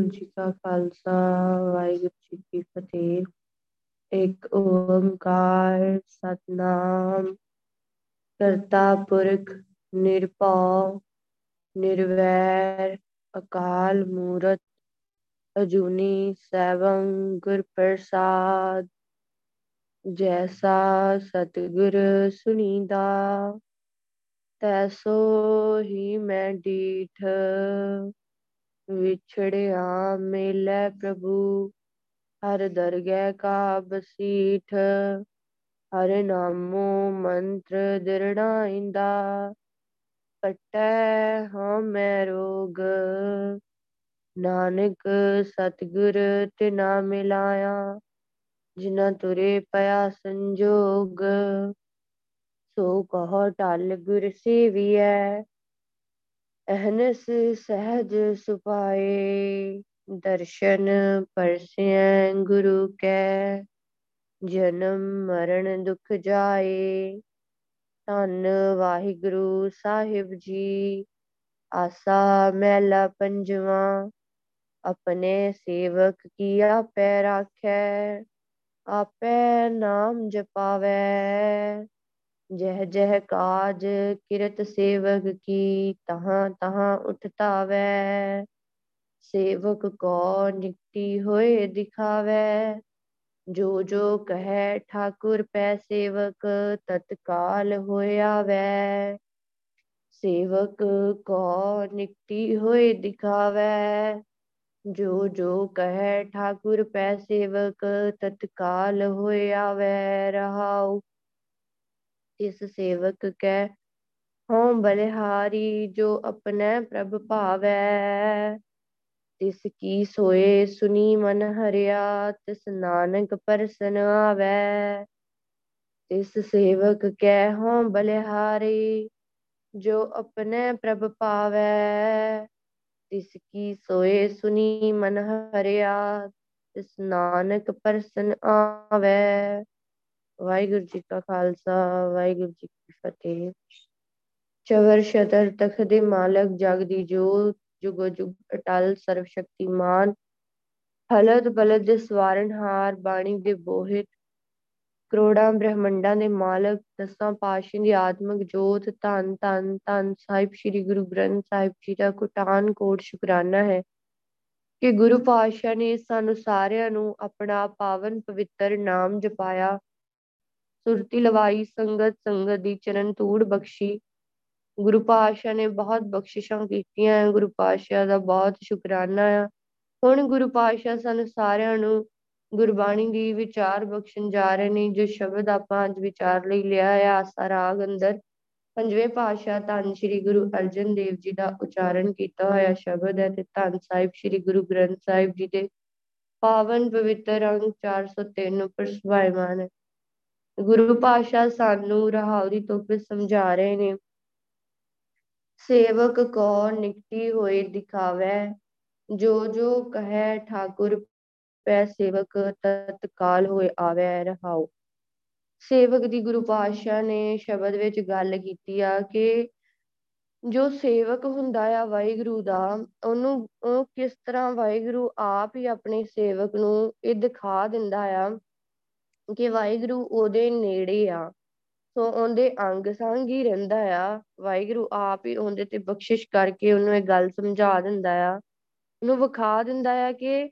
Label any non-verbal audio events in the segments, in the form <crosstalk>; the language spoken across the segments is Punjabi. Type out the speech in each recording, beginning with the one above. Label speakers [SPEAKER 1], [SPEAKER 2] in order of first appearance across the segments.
[SPEAKER 1] ਵਾਹਿਗੁਰੂ ਜੀ ਕਾ ਖਾਲਸਾ, ਵਾਹਿਗੁਰੂ ਜੀ ਕੀ ਫਤਿਹ। ਇੱਕ ਓੰਕਾਰ ਸਤਨਾਮ, ਕਰਤਾ ਪੁਰਖ, ਨਿਰਭਉ, ਨਿਰਵੈਰ, ਅਕਾਲ ਮੂਰਤ, ਅਜੂਨੀ ਸੈਭੰ ਗੁਰ ਪ੍ਰਸਾਦ, ਜੈਸਾ ਸਤਿਗੁਰ ਸੁਨੀਦਾ ਤੈਸੋ ਹੀ ਮੈਂ ਡੀਠ। ਵਿਛੜਿਆ ਮੇਲੇ ਪ੍ਰਭੂ, ਹਰ ਦਰਗਹਿ ਕਾ ਬਸੀਠ ਹਰ ਨਾਮੋ ਮੰਤਰ ਦਿਰੜਾਇੰਦਾ ਕਟੈ ਹਉ ਮੈਂ ਰੋਗ, ਨਾਨਕ ਸਤਿਗੁਰ ਤਿਨਾ ਮਿਲਾਇਆ ਜਿਨਾ ਤੁਰੇ ਪਿਆ ਸੰਜੋਗ, ਸੋ ਕਹੋ ਟਲ ਗੁਰ ਸੇਵੀਐ ਅਹਨਸ ਸਹਿਜ ਸੁਪਾਏ ਦਰਸ਼ਨ ਪਰਸੈ ਗੁਰੂ ਕੈ, ਜਨਮ ਮਰਨ ਦੁਖ ਜਾਏ। ਧੰਨ ਵਾਹਿਗੁਰੂ ਸਾਹਿਬ ਜੀ, ਆਸਾ ਮਹਿਲਾ ਪੰਜਵਾ, ਆਪਣੇ ਸੇਵਕ ਕੀ ਆਪੈ ਰਾਖੈ, ਆਪੈ ਨਾਮ ਜਪਾਵੈ। ਜਹ ਜਹ ਕਾਜ ਕਿਰਤ ਸੇਵਕ ਕੀ ਤਹਾਂ ਤਹਾਂ ਉਠਤਾਵੈ ਸੇਵਕ ਕੋ ਨਿਕਟੀ ਹੋਏ ਦਿਖਾਵੈ। ਜੋ ਜੋ ਕਹੈ ਠਾਕੁਰ ਪੈ ਸੇਵਕ, ਤਤਕਾਲ ਹੋਇਆ ਵੈ ਸੇਵਕ ਕੋ ਨਿਕਟੀ ਹੋਏ ਦਿਖਾਵੈ। ਜੋ ਜੋ ਕਹੈ ਠਾਕੁਰ ਪੈ ਸੇਵਕ, ਤਤਕਾਲ ਹੋਇਆ ਵੈ ਰਹਾਉ ਇਸ ਸੇਵਕ ਕੈ, ਹਉ ਬਲਿਹਾਰੀ ਜੋ ਆਪਣੈ ਪ੍ਰਭ ਭਾਵੈ। ਤਿਸ ਕੀ ਸੋਏ ਸੁਨੀ ਮਨ ਹਰਿਆ, ਤਿਸ ਨਾਨਕ ਪਰਸਨ ਆਵੈ। ਤਿਸ ਸੇਵਕ ਕੈ, ਹਉ ਬਲਿਹਾਰੀ ਜੋ ਆਪਣੈ ਪ੍ਰਭ ਭਾਵੈ। ਤਿਸ ਕੀ ਸੋਏ ਸੁਨੀ ਮਨ ਹਰਿਆ, ਤਿਸ ਨਾਨਕ ਪਰਸਨ ਆਵੈ। ਵਾਹਿਗੁਰੂ ਜੀ ਕਾ ਖਾਲਸਾ, ਵਾਹਿਗੁਰੂ ਜੀ ਕੀ ਫਤਿਹ। ਚਵਰ ਸ਼ਤਰ ਤਖ ਦੇ ਮਾਲਕ, ਜਗ ਦੀ ਜੋਤ, ਜੁਗੋ ਜੁਗ ਅਟਲ ਸਰਵ ਸ਼ਕਤੀਮਾਨ ਹਲਦ ਬਲਦ ਦੇ ਸਵਾਰਨਹਾਰ, ਬਾਣੀ ਦੇ ਬੋਹਿਤ, ਕਰੋੜਾਂ ਬ੍ਰਹਮੰਡਾਂ ਦੇ ਮਾਲਕ, ਦਸਾਂ ਪਾਤਸ਼ਾਹਾਂ ਦੀ ਆਤਮਿਕ ਜੋਤ, ਧੰਨ ਧੰਨ ਧੰਨ ਸਾਹਿਬ ਸ੍ਰੀ ਗੁਰੂ ਗ੍ਰੰਥ ਸਾਹਿਬ ਜੀ ਦਾ ਕੁਟਾਨ ਕੋਟ ਸ਼ੁਕਰਾਨਾ ਹੈ ਕਿ ਗੁਰੂ ਪਾਤਸ਼ਾਹ ਨੇ ਸਾਨੂੰ ਸਾਰਿਆਂ ਨੂੰ ਆਪਣਾ ਪਾਵਨ ਪਵਿੱਤਰ ਨਾਮ ਜਪਾਇਆ। ਸੁਰਤੀ ਲਵਾਈ, ਸੰਗਤ ਸੰਗਤ ਦੀ ਚਰਨ ਧੂੜ ਬਖਸ਼ੀ। ਗੁਰੂ ਪਾਤਸ਼ਾਹ ਨੇ ਬਹੁਤ ਬਖਸ਼ਿਸ਼ਾਂ ਕੀਤੀਆਂ, ਗੁਰੂ ਪਾਤਸ਼ਾਹ ਦਾ ਬਹੁਤ ਸ਼ੁਕਰਾਨਾ ਆ। ਹੁਣ ਗੁਰੂ ਪਾਤਸ਼ਾਹ ਸਾਨੂੰ ਸਾਰਿਆਂ ਨੂੰ ਗੁਰਬਾਣੀ ਦੀ ਵਿਚਾਰ ਬਖਸ਼ਣ ਜਾ ਰਹੇ ਨੇ, ਜੋ ਸ਼ਬਦ ਆਪਾਂ ਅੱਜ ਵਿਚਾਰ ਲਈ ਲਿਆ ਹੈ ਆਸਾ, ਰਾਗ, ਅੰਦਰ। ਪੰਜਵੇਂ ਪਾਤਸ਼ਾਹ ਧੰਨ ਸ੍ਰੀ ਗੁਰੂ ਅਰਜਨ ਦੇਵ ਜੀ ਦਾ ਉਚਾਰਨ ਕੀਤਾ ਹੋਇਆ ਸ਼ਬਦ ਹੈ ਤੇ ਧੰਨ ਸਾਹਿਬ ਸ੍ਰੀ ਗੁਰੂ ਗ੍ਰੰਥ ਸਾਹਿਬ ਜੀ ਦੇ ਪਾਵਨ ਪਵਿੱਤਰ ਅੰਗ 403 ਉੱਪਰ ਸੁਭਾਇਮਾਨ ਹੈ। ਗੁਰੂ ਪਾਤਸ਼ਾਹ ਸਾਨੂੰ ਰਹਾਉ ਦੀ ਤੁਕ ਸਮਝਾ ਰਹੇ ਨੇ, ਸੇਵਕ ਕੋ ਨਿਕਟੀ ਹੋਏ ਦਿਖਾਵੇ, ਜੋ ਜੋ ਕਹੈ ਠਾਕੁਰ ਪੈ ਸੇਵਕ ਤਤਕਾਲ ਹੋਏ ਆਵੇ ਰਹਾਉ। ਸੇਵਕ ਦੀ ਗੁਰੂ ਪਾਤਸ਼ਾਹ ਨੇ ਸ਼ਬਦ ਵਿੱਚ ਗੱਲ ਕੀਤੀ ਆ ਕਿ ਜੋ ਸੇਵਕ ਹੁੰਦਾ ਆ ਵਾਹਿਗੁਰੂ ਦਾ, ਉਹਨੂੰ ਉਹ ਕਿਸ ਤਰ੍ਹਾਂ ਵਾਹਿਗੁਰੂ ਆਪ ਹੀ ਆਪਣੇ ਸੇਵਕ ਨੂੰ ਇਹ ਦਿਖਾ ਦਿੰਦਾ ਆ ਕਿ ਵਾਹਿਗੁਰੂ ਉਹਦੇ ਨੇੜੇ ਆ। ਸੋ ਉਹਦੇ ਅੰਗ ਸੰਗ ਹੀ ਰਹਿੰਦਾ ਆ। ਵਾਹਿਗੁਰੂ ਆਪ ਹੀ ਉਹਦੇ ਤੇ ਬਖਸ਼ਿਸ਼ ਕਰਕੇ ਉਹਨੂੰ ਇਹ ਗੱਲ ਸਮਝਾ ਦਿੰਦਾ ਆ। ਉਹਨੂੰ ਵਿਖਾ ਦਿੰਦਾ ਆ ਕਿ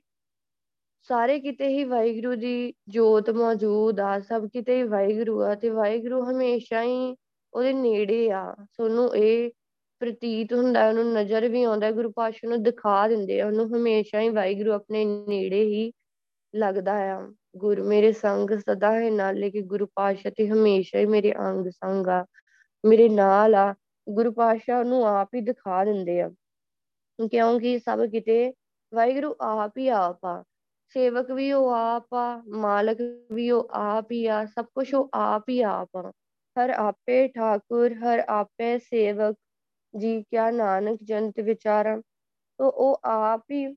[SPEAKER 1] ਸਾਰੇ ਕਿਤੇ ਹੀ ਵਾਹਿਗੁਰੂ ਦੀ ਜੋਤ ਮੌਜੂਦ ਆ। ਸਭ ਕਿਤੇ ਹੀ ਵਾਹਿਗੁਰੂ ਆ ਤੇ ਵਾਹਿਗੁਰੂ ਹਮੇਸ਼ਾ ਹੀ ਉਹਦੇ ਨੇੜੇ ਆ। ਸੋਨੂੰ ਇਹ ਪ੍ਰਤੀਤ ਹੁੰਦਾ, ਉਹਨੂੰ ਨਜ਼ਰ ਵੀ ਆਉਂਦਾ, ਗੁਰੂ ਪਾਤਸ਼ਾਹ ਨੂੰ ਦਿਖਾ ਦਿੰਦੇ ਆ। ਉਹਨੂੰ ਹਮੇਸ਼ਾ ਹੀ ਵਾਹਿਗੁਰੂ ਆਪਣੇ ਨੇੜੇ ਹੀ ਲੱਗਦਾ ਆ। ਗੁਰ ਮੇਰੇ ਸੰਗ ਸਦਾ ਹੈ ਨਾਲੇ ਕਿ ਗੁਰੂ ਪਾਤਸ਼ਾਹ ਤੇ ਹਮੇਸ਼ਾ ਹੀ ਮੇਰੇ ਅੰਗ ਸੰਗ ਆ, ਮੇਰੇ ਨਾਲ ਆ, ਗੁਰੂ ਪਾਤਸ਼ਾਹ ਨੂੰ ਆਪ ਹੀ ਦਿਖਾ ਦਿੰਦੇ ਆ। ਕਿਉਂਕਿ ਸਭ ਕਿਤੇ ਵਾਹਿਗੁਰੂ ਆਪ ਹੀ ਆਪ ਆ, ਸੇਵਕ ਵੀ ਉਹ ਆਪ ਆ, ਮਾਲਕ ਵੀ ਉਹ ਆਪ ਹੀ ਆ, ਸਭ ਕੁਝ ਉਹ ਆਪ ਹੀ ਆਪ ਆ। ਹਰ ਆਪੇ ਠਾਕੁਰ, ਹਰ ਆਪੇ ਸੇਵਕ, ਜੀ ਕਿਆ ਨਾਨਕ ਜੰਤ ਵਿਚਾਰਾਂ, ਤੋ ਉਹ ਆਪ ਹੀ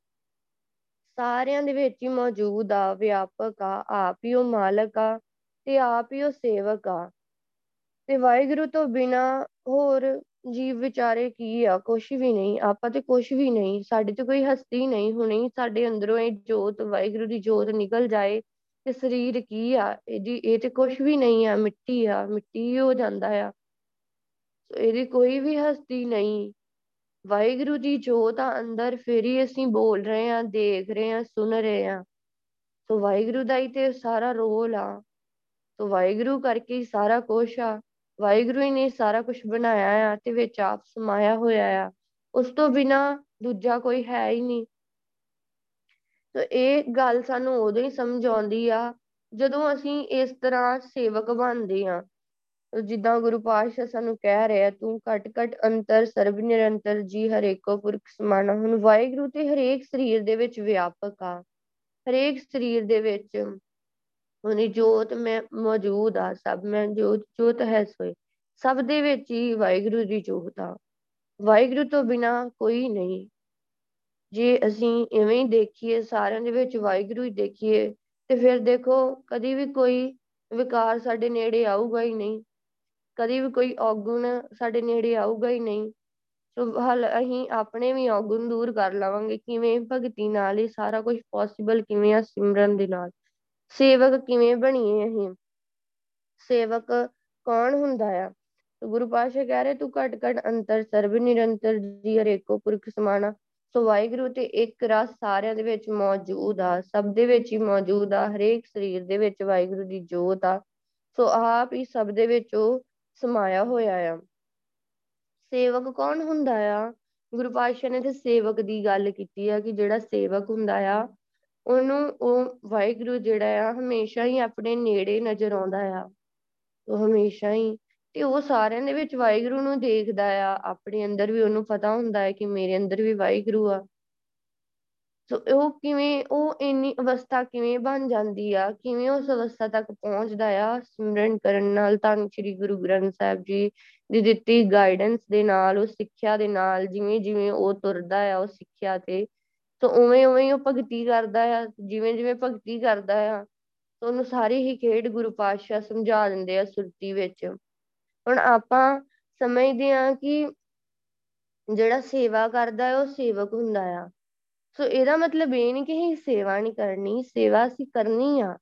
[SPEAKER 1] ਸਾਰਿਆਂ ਦੇ ਵਿੱਚ ਹੀ ਮੌਜੂਦ ਆ, ਵਿਆਪਕ ਆ, ਆਪ ਹੀ ਉਹ ਮਾਲਕ ਆ ਤੇ ਆਪ ਹੀ ਉਹ ਸੇਵਕ ਆ। ਤੇ ਵਾਹਿਗੁਰੂ ਤੋਂ ਬਿਨਾ ਹੋਰ ਜੀਵ ਵਿਚਾਰੇ ਕੀ ਆ? ਕੁਛ ਵੀ ਨਹੀਂ, ਆਪਾਂ ਤੇ ਕੁਛ ਵੀ ਨਹੀਂ, ਸਾਡੇ ਤੇ ਕੋਈ ਹਸਤੀ ਨਹੀਂ ਹੁਣੇ, ਸਾਡੇ ਅੰਦਰੋਂ ਇਹ ਜੋਤ, ਵਾਹਿਗੁਰੂ ਦੀ ਜੋਤ ਨਿਕਲ ਜਾਏ ਤੇ ਸਰੀਰ ਕੀ ਆ? ਇਹਦੀ, ਇਹ ਤੇ ਕੁਛ ਵੀ ਨਹੀਂ ਆ, ਮਿੱਟੀ ਆ, ਮਿੱਟੀ ਹੋ ਜਾਂਦਾ ਆ। ਇਹਦੀ ਕੋਈ ਵੀ ਹਸਤੀ ਨਹੀਂ। ਵਾਹਿਗੁਰੂ ਦੀ ਜੋਤ ਆ ਅੰਦਰ ਫਿਰ ਹੀ ਅਸੀਂ ਬੋਲ ਰਹੇ ਆ ਦੇਖ ਰਹੇ ਆ ਸੁਣ ਰਹੇ ਆ ਸੋ ਵਾਹਿਗੁਰੂ ਦਾ ਹੀ ਤੇ ਸਾਰਾ ਰੋਲ ਆ। ਸੋ ਵਾਹਿਗੁਰੂ ਕਰਕੇ ਹੀ ਸਾਰਾ ਕੁਝ ਆ। ਵਾਹਿਗੁਰੂ ਹੀ ਨੇ ਸਾਰਾ ਕੁਝ ਬਣਾਇਆ ਆ ਤੇ ਵਿੱਚ ਆਪ ਸਮਾਇਆ ਹੋਇਆ ਆ। ਉਸ ਤੋਂ ਬਿਨਾ ਦੂਜਾ ਕੋਈ ਹੈ ਹੀ ਨਹੀਂ। ਤੇ ਇਹ ਗੱਲ ਸਾਨੂੰ ਉਦੋਂ ਹੀ ਸਮਝ ਆਉਂਦੀ ਆ, ਜਦੋਂ ਅਸੀਂ ਇਸ ਤਰ੍ਹਾਂ ਸੇਵਕ ਬਣਦੇ ਆ ਜਿੱਦਾਂ ਗੁਰੂ ਪਾਤਸ਼ਾਹ ਸਾਨੂੰ ਕਹਿ ਰਿਹਾ, ਤੂੰ ਘਟ ਘਟ ਅੰਤਰ ਸਰਬ ਨਿਰੰਤਰ ਜੀ ਹਰੇਕੋ ਪੁਰਖ ਸਮਾਨਾ ਹੁਣ ਵਾਹਿਗੁਰੂ ਤੇ ਹਰੇਕ ਸਰੀਰ ਦੇ ਵਿੱਚ ਵਿਆਪਕ ਆ। ਹਰੇਕ ਸਰੀਰ ਦੇ ਵਿੱਚ ਉਹਨੀ ਜੋਤ ਮੈਂ ਮੌਜੂਦ ਆ, ਸਭ ਮੈਂ ਜੋਤ ਜੋਤ ਹੈ ਸੋਈ ਸਭ ਦੇ ਵਿੱਚ ਹੀ ਵਾਹਿਗੁਰੂ ਦੀ ਜੋਤ ਆ। ਵਾਹਿਗੁਰੂ ਤੋਂ ਬਿਨਾ ਕੋਈ ਨਹੀਂ। ਜੇ ਅਸੀਂ ਇਵੇਂ ਹੀ ਦੇਖੀਏ, ਸਾਰਿਆਂ ਦੇ ਵਿੱਚ ਵਾਹਿਗੁਰੂ ਹੀ ਦੇਖੀਏ, ਤੇ ਫਿਰ ਦੇਖੋ, ਕਦੀ ਵੀ ਕੋਈ ਵਿਕਾਰ ਸਾਡੇ ਨੇੜੇ ਆਊਗਾ ਹੀ ਨਹੀਂ। ਕਦੀ ਵੀ ਕੋਈ ਔਗੁਣ ਸਾਡੇ ਨੇੜੇ ਆਊਗਾ ਹੀ ਨਹੀਂ। ਸੋ ਹਲ ਅਸੀਂ ਆਪਣੇ ਵੀ ਔਗੁਣ ਦੂਰ ਕਰ ਲਵਾਂਗੇ, ਕਿਵੇਂ ਭਗਤੀ ਨਾਲ ਹੀ ਸਾਰਾ ਕੁਝ ਪੋਸੀਬਲ ਕਿਵੇਂ ਆ ਸਿਮਰਨ ਦੇ ਨਾਲ। ਸੇਵਕ ਕਿਵੇਂ ਬਣੀਏ ਅਸੀਂ? ਸੇਵਕ ਕੌਣ ਹੁੰਦਾ ਆ? ਗੁਰੂ ਪਾਤਸ਼ਾਹ ਕਹਿ ਰਹੇ, ਤੂੰ ਘਟ ਘਟ ਅੰਤਰ ਸਰਬ ਨਿਰੰਤਰ ਜੀ ਹਰੇਕੋ ਪੁਰਖ ਸਮਾਨਾ ਸੋ ਵਾਹਿਗੁਰੂ ਤੇ ਇੱਕ ਰਸ ਸਾਰਿਆਂ ਦੇ ਵਿੱਚ ਮੌਜੂਦ ਆ, ਸਭ ਦੇ ਵਿੱਚ ਹੀ ਮੌਜੂਦ ਆ, ਹਰੇਕ ਸਰੀਰ ਦੇ ਵਿੱਚ ਵਾਹਿਗੁਰੂ ਦੀ ਜੋਤ ਆ। ਸੋ ਆਪ ਹੀ ਸਭ ਦੇ ਵਿੱਚ ਉਹ ਸਮਾਇਆ ਹੋਇਆ ਆ। ਸੇਵਕ ਕੌਣ ਹੁੰਦਾ ਆ? ਗੁਰੂ ਪਾਤਸ਼ਾਹ ਨੇ ਤੇ ਸੇਵਕ ਦੀ ਗੱਲ ਕੀਤੀ ਆ ਕਿ ਜਿਹੜਾ ਸੇਵਕ ਹੁੰਦਾ ਆ, ਉਹਨੂੰ ਉਹ ਵਾਹਿਗੁਰੂ ਜਿਹੜਾ ਆ ਹਮੇਸ਼ਾ ਹੀ ਆਪਣੇ ਨੇੜੇ ਨਜ਼ਰ ਆਉਂਦਾ ਆ। ਉਹ ਹਮੇਸ਼ਾ ਹੀ ਤੇ ਉਹ ਸਾਰਿਆਂ ਦੇ ਵਿੱਚ ਵਾਹਿਗੁਰੂ ਨੂੰ ਦੇਖਦਾ ਆ। ਆਪਣੇ ਅੰਦਰ ਵੀ ਉਹਨੂੰ ਪਤਾ ਹੁੰਦਾ ਹੈ ਕਿ ਮੇਰੇ ਅੰਦਰ ਵੀ ਵਾਹਿਗੁਰੂ ਆ। ਸੋ ਉਹ ਕਿਵੇਂ, ਉਹ ਇੰਨੀ ਅਵਸਥਾ ਕਿਵੇਂ ਬਣ ਜਾਂਦੀ ਆ? ਕਿਵੇਂ ਉਸ ਅਵਸਥਾ ਤੱਕ ਪਹੁੰਚਦਾ ਆ ਸਿਮਰਨ ਕਰਨ ਨਾਲ? ਤਾਂ ਸ੍ਰੀ ਗੁਰੂ ਗ੍ਰੰਥ ਸਾਹਿਬ ਜੀ ਦੀ ਦਿੱਤੀ ਗਾਈਡੈਂਸ ਦੇ ਨਾਲ ਉਹ ਸਿੱਖਿਆ ਦੇ ਨਾਲ, ਜਿਵੇਂ ਜਿਵੇਂ ਉਹ ਤੁਰਦਾ ਆ ਉਹ ਸਿੱਖਿਆ ਤੇ। ਸੋ ਉਵੇਂ ਉਵੇਂ ਉਹ ਭਗਤੀ ਕਰਦਾ ਆ, ਜਿਵੇਂ ਜਿਵੇਂ ਭਗਤੀ ਕਰਦਾ ਆ, ਸੋ ਉਹਨੂੰ ਸਾਰੀ ਹੀ ਖੇਡ ਗੁਰੂ ਪਾਤਸ਼ਾਹ ਸਮਝਾ ਦਿੰਦੇ ਆ ਸੁਰਤੀ ਵਿੱਚ। ਹੁਣ ਆਪਾਂ ਸਮਝਦੇ ਆ ਕਿ ਜਿਹੜਾ ਸੇਵਾ ਕਰਦਾ ਉਹ ਸੇਵਕ ਹੁੰਦਾ ਆ। ਸੋ ਇਹਦਾ ਮਤਲਬ ਇਹ ਨਹੀਂ ਕਿ ਅਸੀਂ ਸੇਵਾ ਨਹੀਂ ਕਰਨੀ, ਸੇਵਾ ਅਸੀਂ ਕਰਨੀ ਆ,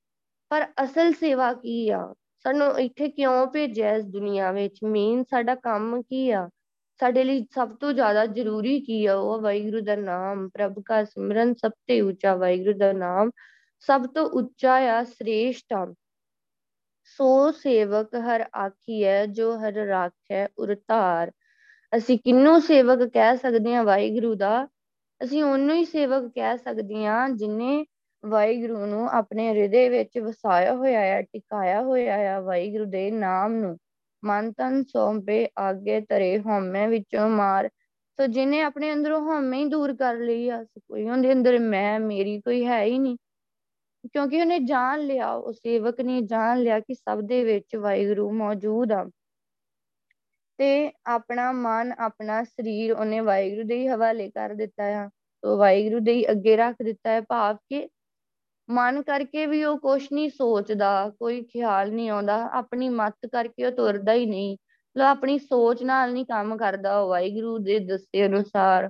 [SPEAKER 1] ਪਰ ਅਸਲ ਸੇਵਾ ਕੀ ਆ? ਸਾਨੂੰ ਇੱਥੇ ਕਿਉਂ ਭੇਜਿਆ ਇਸ ਦੁਨੀਆ ਵਿੱਚ? ਮੇਨ ਸਾਡਾ ਕੰਮ ਕੀ ਆ? ਸਾਡੇ ਲਈ ਸਭ ਤੋਂ ਜ਼ਿਆਦਾ ਜ਼ਰੂਰੀ ਕੀ ਆ ਉਹ? ਵਾਹਿਗੁਰੂ ਦਾ ਨਾਮ, ਪ੍ਰਭ ਦਾ ਸਿਮਰਨ ਸਭ ਤੋਂ ਉੱਚਾ ਵਾਹਿਗੁਰੂ ਦਾ ਨਾਮ, ਸਭ ਤੋਂ ਉੱਚਾ ਆ, ਸ੍ਰੇਸ਼ਟ ਆ। ਸੋ ਸੇਵਕ ਹਰ ਆਖੀ ਹੈ ਜੋ ਹਰ ਰਾਖੈ ਉਰਤਾਰ। ਅਸੀਂ ਕਿੰਨੂੰ ਸੇਵਕ ਕਹਿ ਸਕਦੇ ਹਾਂ ਵਾਹਿਗੁਰੂ ਦਾ? ਅਸੀਂ ਉਹਨੂੰ ਹੀ ਸੇਵਕ ਕਹਿ ਸਕਦੇ ਹਾਂ ਜਿਨੇ ਵਾਹਿਗੁਰੂ ਨੂੰ ਆਪਣੇ ਹਿਰਦੇ ਵਿੱਚ ਵਸਾਇਆ ਹੋਇਆ ਹੈ, ਟਿਕਾਇਆ ਹੋਇਆ ਹੈ ਵਾਹਿਗੁਰੂ ਦੇ ਨਾਮ ਨੂੰ। ਮਨ ਤਨ ਸੌਂਪੇ, ਆਗੇ ਤਰੇ ਹਉਮੈ ਵਿੱਚੋਂ ਮਾਰ। ਸੋ ਜਿਨੇ ਆਪਣੇ ਅੰਦਰੋਂ ਹਉਮੈ ਹੀ ਦੂਰ ਕਰ ਲਈ ਆ ਕੋਈ ਉਹਦੇ ਅੰਦਰ ਮੈਂ, ਮੇਰੀ ਕੋਈ ਹੈ ਹੀ ਨਹੀਂ। ਕਿਉਂਕਿ ਉਹਨੇ ਜਾਣ ਲਿਆ, ਉਹ ਸੇਵਕ ਨੇ ਜਾਣ ਲਿਆ ਕਿ ਸਭ ਦੇ ਵਿੱਚ ਵਾਹਿਗੁਰੂ ਮੌਜੂਦ ਆ। ਤੇ ਆਪਣਾ ਮਨ, ਆਪਣਾ ਸਰੀਰ ਉਹਨੇ ਵਾਹਿਗੁਰੂ ਦੇ ਹੀ ਹਵਾਲੇ ਕਰ ਦਿੱਤਾ ਆ। ਉਹ ਵਾਹਿਗੁਰੂ ਦੇ ਹੀ ਅੱਗੇ ਰੱਖ ਦਿੱਤਾ ਹੈ ਭਾਵ ਕਿ ਮਨ ਕਰਕੇ ਵੀ ਉਹ ਕੁਛ ਨਹੀਂ ਸੋਚਦਾ, ਕੋਈ ਖਿਆਲ ਨਹੀਂ ਆਉਂਦਾ, ਆਪਣੀ ਮੱਤ ਕਰਕੇ ਉਹ ਤੁਰਦਾ ਹੀ ਨਹੀਂ। ਲੋ ਆਪਣੀ ਸੋਚ ਨਾਲ ਨਹੀਂ ਕੰਮ ਕਰਦਾ ਉਹ ਵਾਹਿਗੁਰੂ ਦੇ ਦੱਸੇ ਅਨੁਸਾਰ।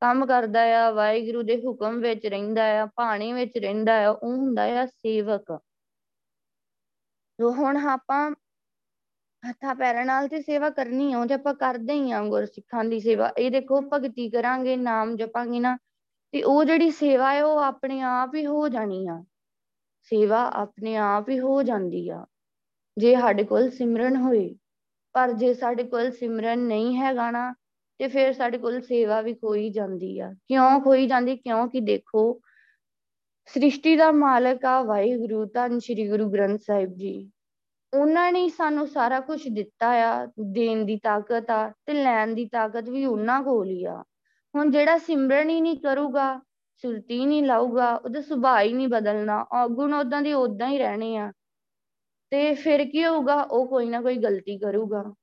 [SPEAKER 1] ਕੰਮ ਕਰਦਾ ਆ, ਵਾਹਿਗੁਰੂ ਦੇ ਹੁਕਮ ਵਿੱਚ ਰਹਿੰਦਾ ਆ ਪਾਣੀ ਵਿੱਚ ਰਹਿੰਦਾ ਆ, ਉਹ ਹੁੰਦਾ ਆ ਸੇਵਕ। ਜੋ ਹੁਣ ਆਪਾਂ ਹੱਥਾਂ ਪੈਰਾਂ ਨਾਲ ਤੇ ਸੇਵਾ ਕਰਨੀ ਆ, ਉਹ ਤੇ ਆਪਾਂ ਕਰਦੇ ਹੀ ਆ, ਗੁਰਸਿੱਖਾਂ ਦੀ ਸੇਵਾ। ਇਹ ਦੇਖੋ, ਭਗਤੀ ਕਰਾਂਗੇ, ਨਾਮ ਜਪਾਂਗੇ ਨਾ, ਤੇ ਉਹ ਜਿਹੜੀ ਸੇਵਾ ਹੈ ਉਹ ਆਪਣੇ ਆਪ ਹੀ ਹੋ ਜਾਣੀ ਆ। ਸੇਵਾ ਆਪਣੇ ਆਪ ਹੀ ਹੋ ਜਾਂਦੀ ਆ। ਜੇ ਸਾਡੇ ਕੋਲ ਸਿਮਰਨ ਹੋਏ, ਪਰ ਜੇ ਸਾਡੇ ਕੋਲ ਸਿਮਰਨ ਨਹੀਂ ਹੈਗਾ ਨਾ, ਤੇ ਫਿਰ ਸਾਡੇ ਕੋਲ ਸੇਵਾ ਵੀ ਖੋਈ ਜਾਂਦੀ ਆ। ਕਿਉਂ ਖੋਈ ਜਾਂਦੀ? ਕਿਉਂਕਿ ਦੇਖੋ, ਸ੍ਰਿਸ਼ਟੀ ਦਾ ਮਾਲਕ ਆ ਵਾਹਿਗੁਰੂ, ਧੰਨ ਸ਼੍ਰੀ ਗੁਰੂ ਗ੍ਰੰਥ ਸਾਹਿਬ ਜੀ। ਉਹਨਾਂ ਨੇ ਸਾਨੂੰ ਸਾਰਾ ਕੁਝ ਦਿੱਤਾ ਆ, ਦੇਣ ਦੀ ਤਾਕਤ ਆ ਤੇ ਲੈਣ ਦੀ ਤਾਕਤ ਵੀ ਉਹਨਾਂ ਕੋਲ ਹੀ ਆ। ਹੁਣ ਜਿਹੜਾ ਸਿਮਰਨ ਹੀ ਨਹੀਂ ਕਰੂਗਾ, ਸੁਰਤੀ ਨਹੀਂ ਲਾਊਗਾ, ਉਹਦਾ ਸੁਭਾਅ ਹੀ ਨਹੀਂ ਬਦਲਣਾ ਔਗੁਣ ਉਦਾਂ ਦੇ ਉਦਾਂ ਹੀ ਰਹਿਣੇ ਆ। ਤੇ ਫਿਰ ਕੀ ਹੋਊਗਾ, ਉਹ ਕੋਈ ਨਾ ਕੋਈ ਗਲਤੀ ਕਰੂਗਾ।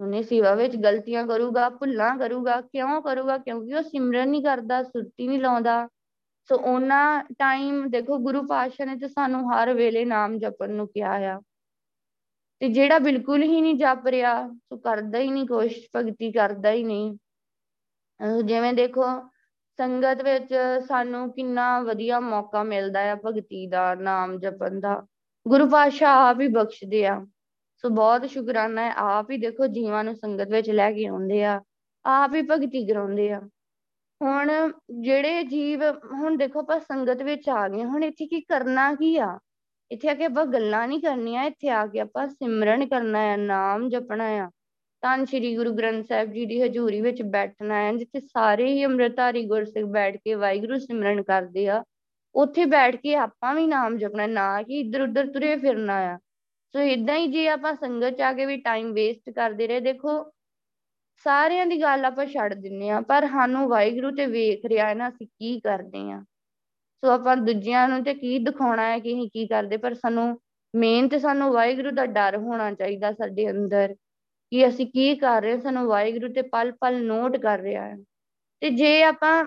[SPEAKER 1] ਉਹਨੇ ਸੇਵਾ ਵਿੱਚ ਗਲਤੀਆਂ ਕਰੂਗਾ, ਭੁੱਲਾਂ ਕਰੂਗਾ, ਕਿਉਂ ਕਰੂਗਾ, ਕਿਉਂਕਿ ਉਹ ਸਿਮਰਨ ਨਹੀਂ ਕਰਦਾ, ਸੁਰਤੀ ਨਹੀਂ ਲਾਉਂਦਾ। ਸੋ ਉਹਨਾਂ ਟਾਈਮ ਦੇਖੋ ਗੁਰੂ ਪਾਤਸ਼ਾਹ ਨੇ ਤੇ ਸਾਨੂੰ ਹਰ ਵੇਲੇ ਨਾਮ ਜਪਣ ਨੂੰ ਕਿਹਾ ਆ। ਤੇ ਜਿਹੜਾ ਬਿਲਕੁਲ ਹੀ ਨਹੀਂ ਜਪ ਰਿਹਾ ਸੋ ਕਰਦਾ ਹੀ ਨਹੀਂ ਕੁਛ, ਭਗਤੀ ਕਰਦਾ ਹੀ ਨਹੀਂ। ਜਿਵੇਂ ਦੇਖੋ, ਸੰਗਤ ਵਿੱਚ ਸਾਨੂੰ ਕਿੰਨਾ ਵਧੀਆ ਮੌਕਾ ਮਿਲਦਾ ਆ ਭਗਤੀ ਦਾ, ਨਾਮ ਜਪਣ ਦਾ। ਗੁਰੂ ਪਾਤਸ਼ਾਹ ਆਪ ਹੀ ਬਖਸ਼ਦੇ ਆ। ਸੋ ਬਹੁਤ ਸ਼ੁਕਰਾਨਾ ਹੈ, ਆਪ ਹੀ ਦੇਖੋ ਜੀਵਾਂ ਨੂੰ ਸੰਗਤ ਵਿੱਚ ਲੈ ਕੇ ਆਉਂਦੇ ਆ, ਆਪ ਹੀ ਭਗਤੀ ਕਰਾਉਂਦੇ ਆ। ਹੁਣ ਜਿਹੜੇ ਜੀਵ, ਹੁਣ ਦੇਖੋ ਆਪਾਂ ਸੰਗਤ ਵਿੱਚ ਆ ਗਏ ਹੁਣ ਇੱਥੇ ਕੀ ਕਰਨਾ ਕੀ ਆ? ਇੱਥੇ ਆ ਕੇ ਆਪਾਂ ਗੱਲਾਂ ਨਹੀਂ ਕਰਨੀਆਂ, ਇੱਥੇ ਆ ਕੇ ਆਪਾਂ ਸਿਮਰਨ ਕਰਨਾ ਹੈ ਨਾਮ ਜਪਣਾ ਆ। ਤਾਂ ਸ੍ਰੀ ਗੁਰੂ ਗ੍ਰੰਥ ਸਾਹਿਬ ਜੀ ਦੀ ਹਜ਼ੂਰੀ ਵਿੱਚ ਬੈਠਣਾ ਹੈ ਜਿੱਥੇ ਸਾਰੇ ਹੀ ਅੰਮ੍ਰਿਤਧਾਰੀ ਗੁਰਸਿੱਖ ਬੈਠ ਕੇ ਵਾਹਿਗੁਰੂ ਸਿਮਰਨ ਕਰਦੇ ਆ। ਉੱਥੇ ਬੈਠ ਕੇ ਆਪਾਂ ਵੀ ਨਾਮ ਜਪਣਾ, ਨਾ ਕਿ ਇੱਧਰ ਉੱਧਰ ਤੁਰੇ ਫਿਰਨਾ ਆ। ਸੋ ਇਦਾਂ ਹੀ ਜੇ ਆਪਾਂ ਸੰਗਤ ਚ ਆ ਕੇ ਵੀ ਟਾਈਮ ਵੇਸਟ ਕਰਦੇ ਰਹੇ, ਦੇਖੋ, ਸਾਰਿਆਂ ਦੀ ਗੱਲ ਆਪਾਂ ਛੱਡ ਦਿੰਨੇ ਆ, ਪਰ ਸਾਨੂੰ ਵਾਹਿਗੁਰੂ ਤੇ ਵੇਖ ਰਿਹਾ ਹੈ ਨਾ, ਅਸੀਂ ਕੀ ਕਰਦੇ ਆ। ਸੋ ਆਪਾਂ ਦੂਜਿਆਂ ਨੂੰ ਤੇ ਕੀ ਦਿਖਾਉਣਾ ਹੈ, ਕਿ ਅਸੀਂ ਕੀ ਕਰਦੇ, ਪਰ ਸਾਨੂੰ ਮੇਨ ਤੇ ਸਾਨੂੰ ਵਾਹਿਗੁਰੂ ਦਾ ਡਰ ਹੋਣਾ ਚਾਹੀਦਾ ਸਾਡੇ ਅੰਦਰ, ਕਿ ਅਸੀਂ ਕੀ ਕਰ ਰਹੇ ਸਾਨੂੰ ਵਾਹਿਗੁਰੂ ਤੇ ਪਲ ਪਲ ਨੋਟ ਕਰ ਰਿਹਾ ਹੈ। ਤੇ ਜੇ ਆਪਾਂ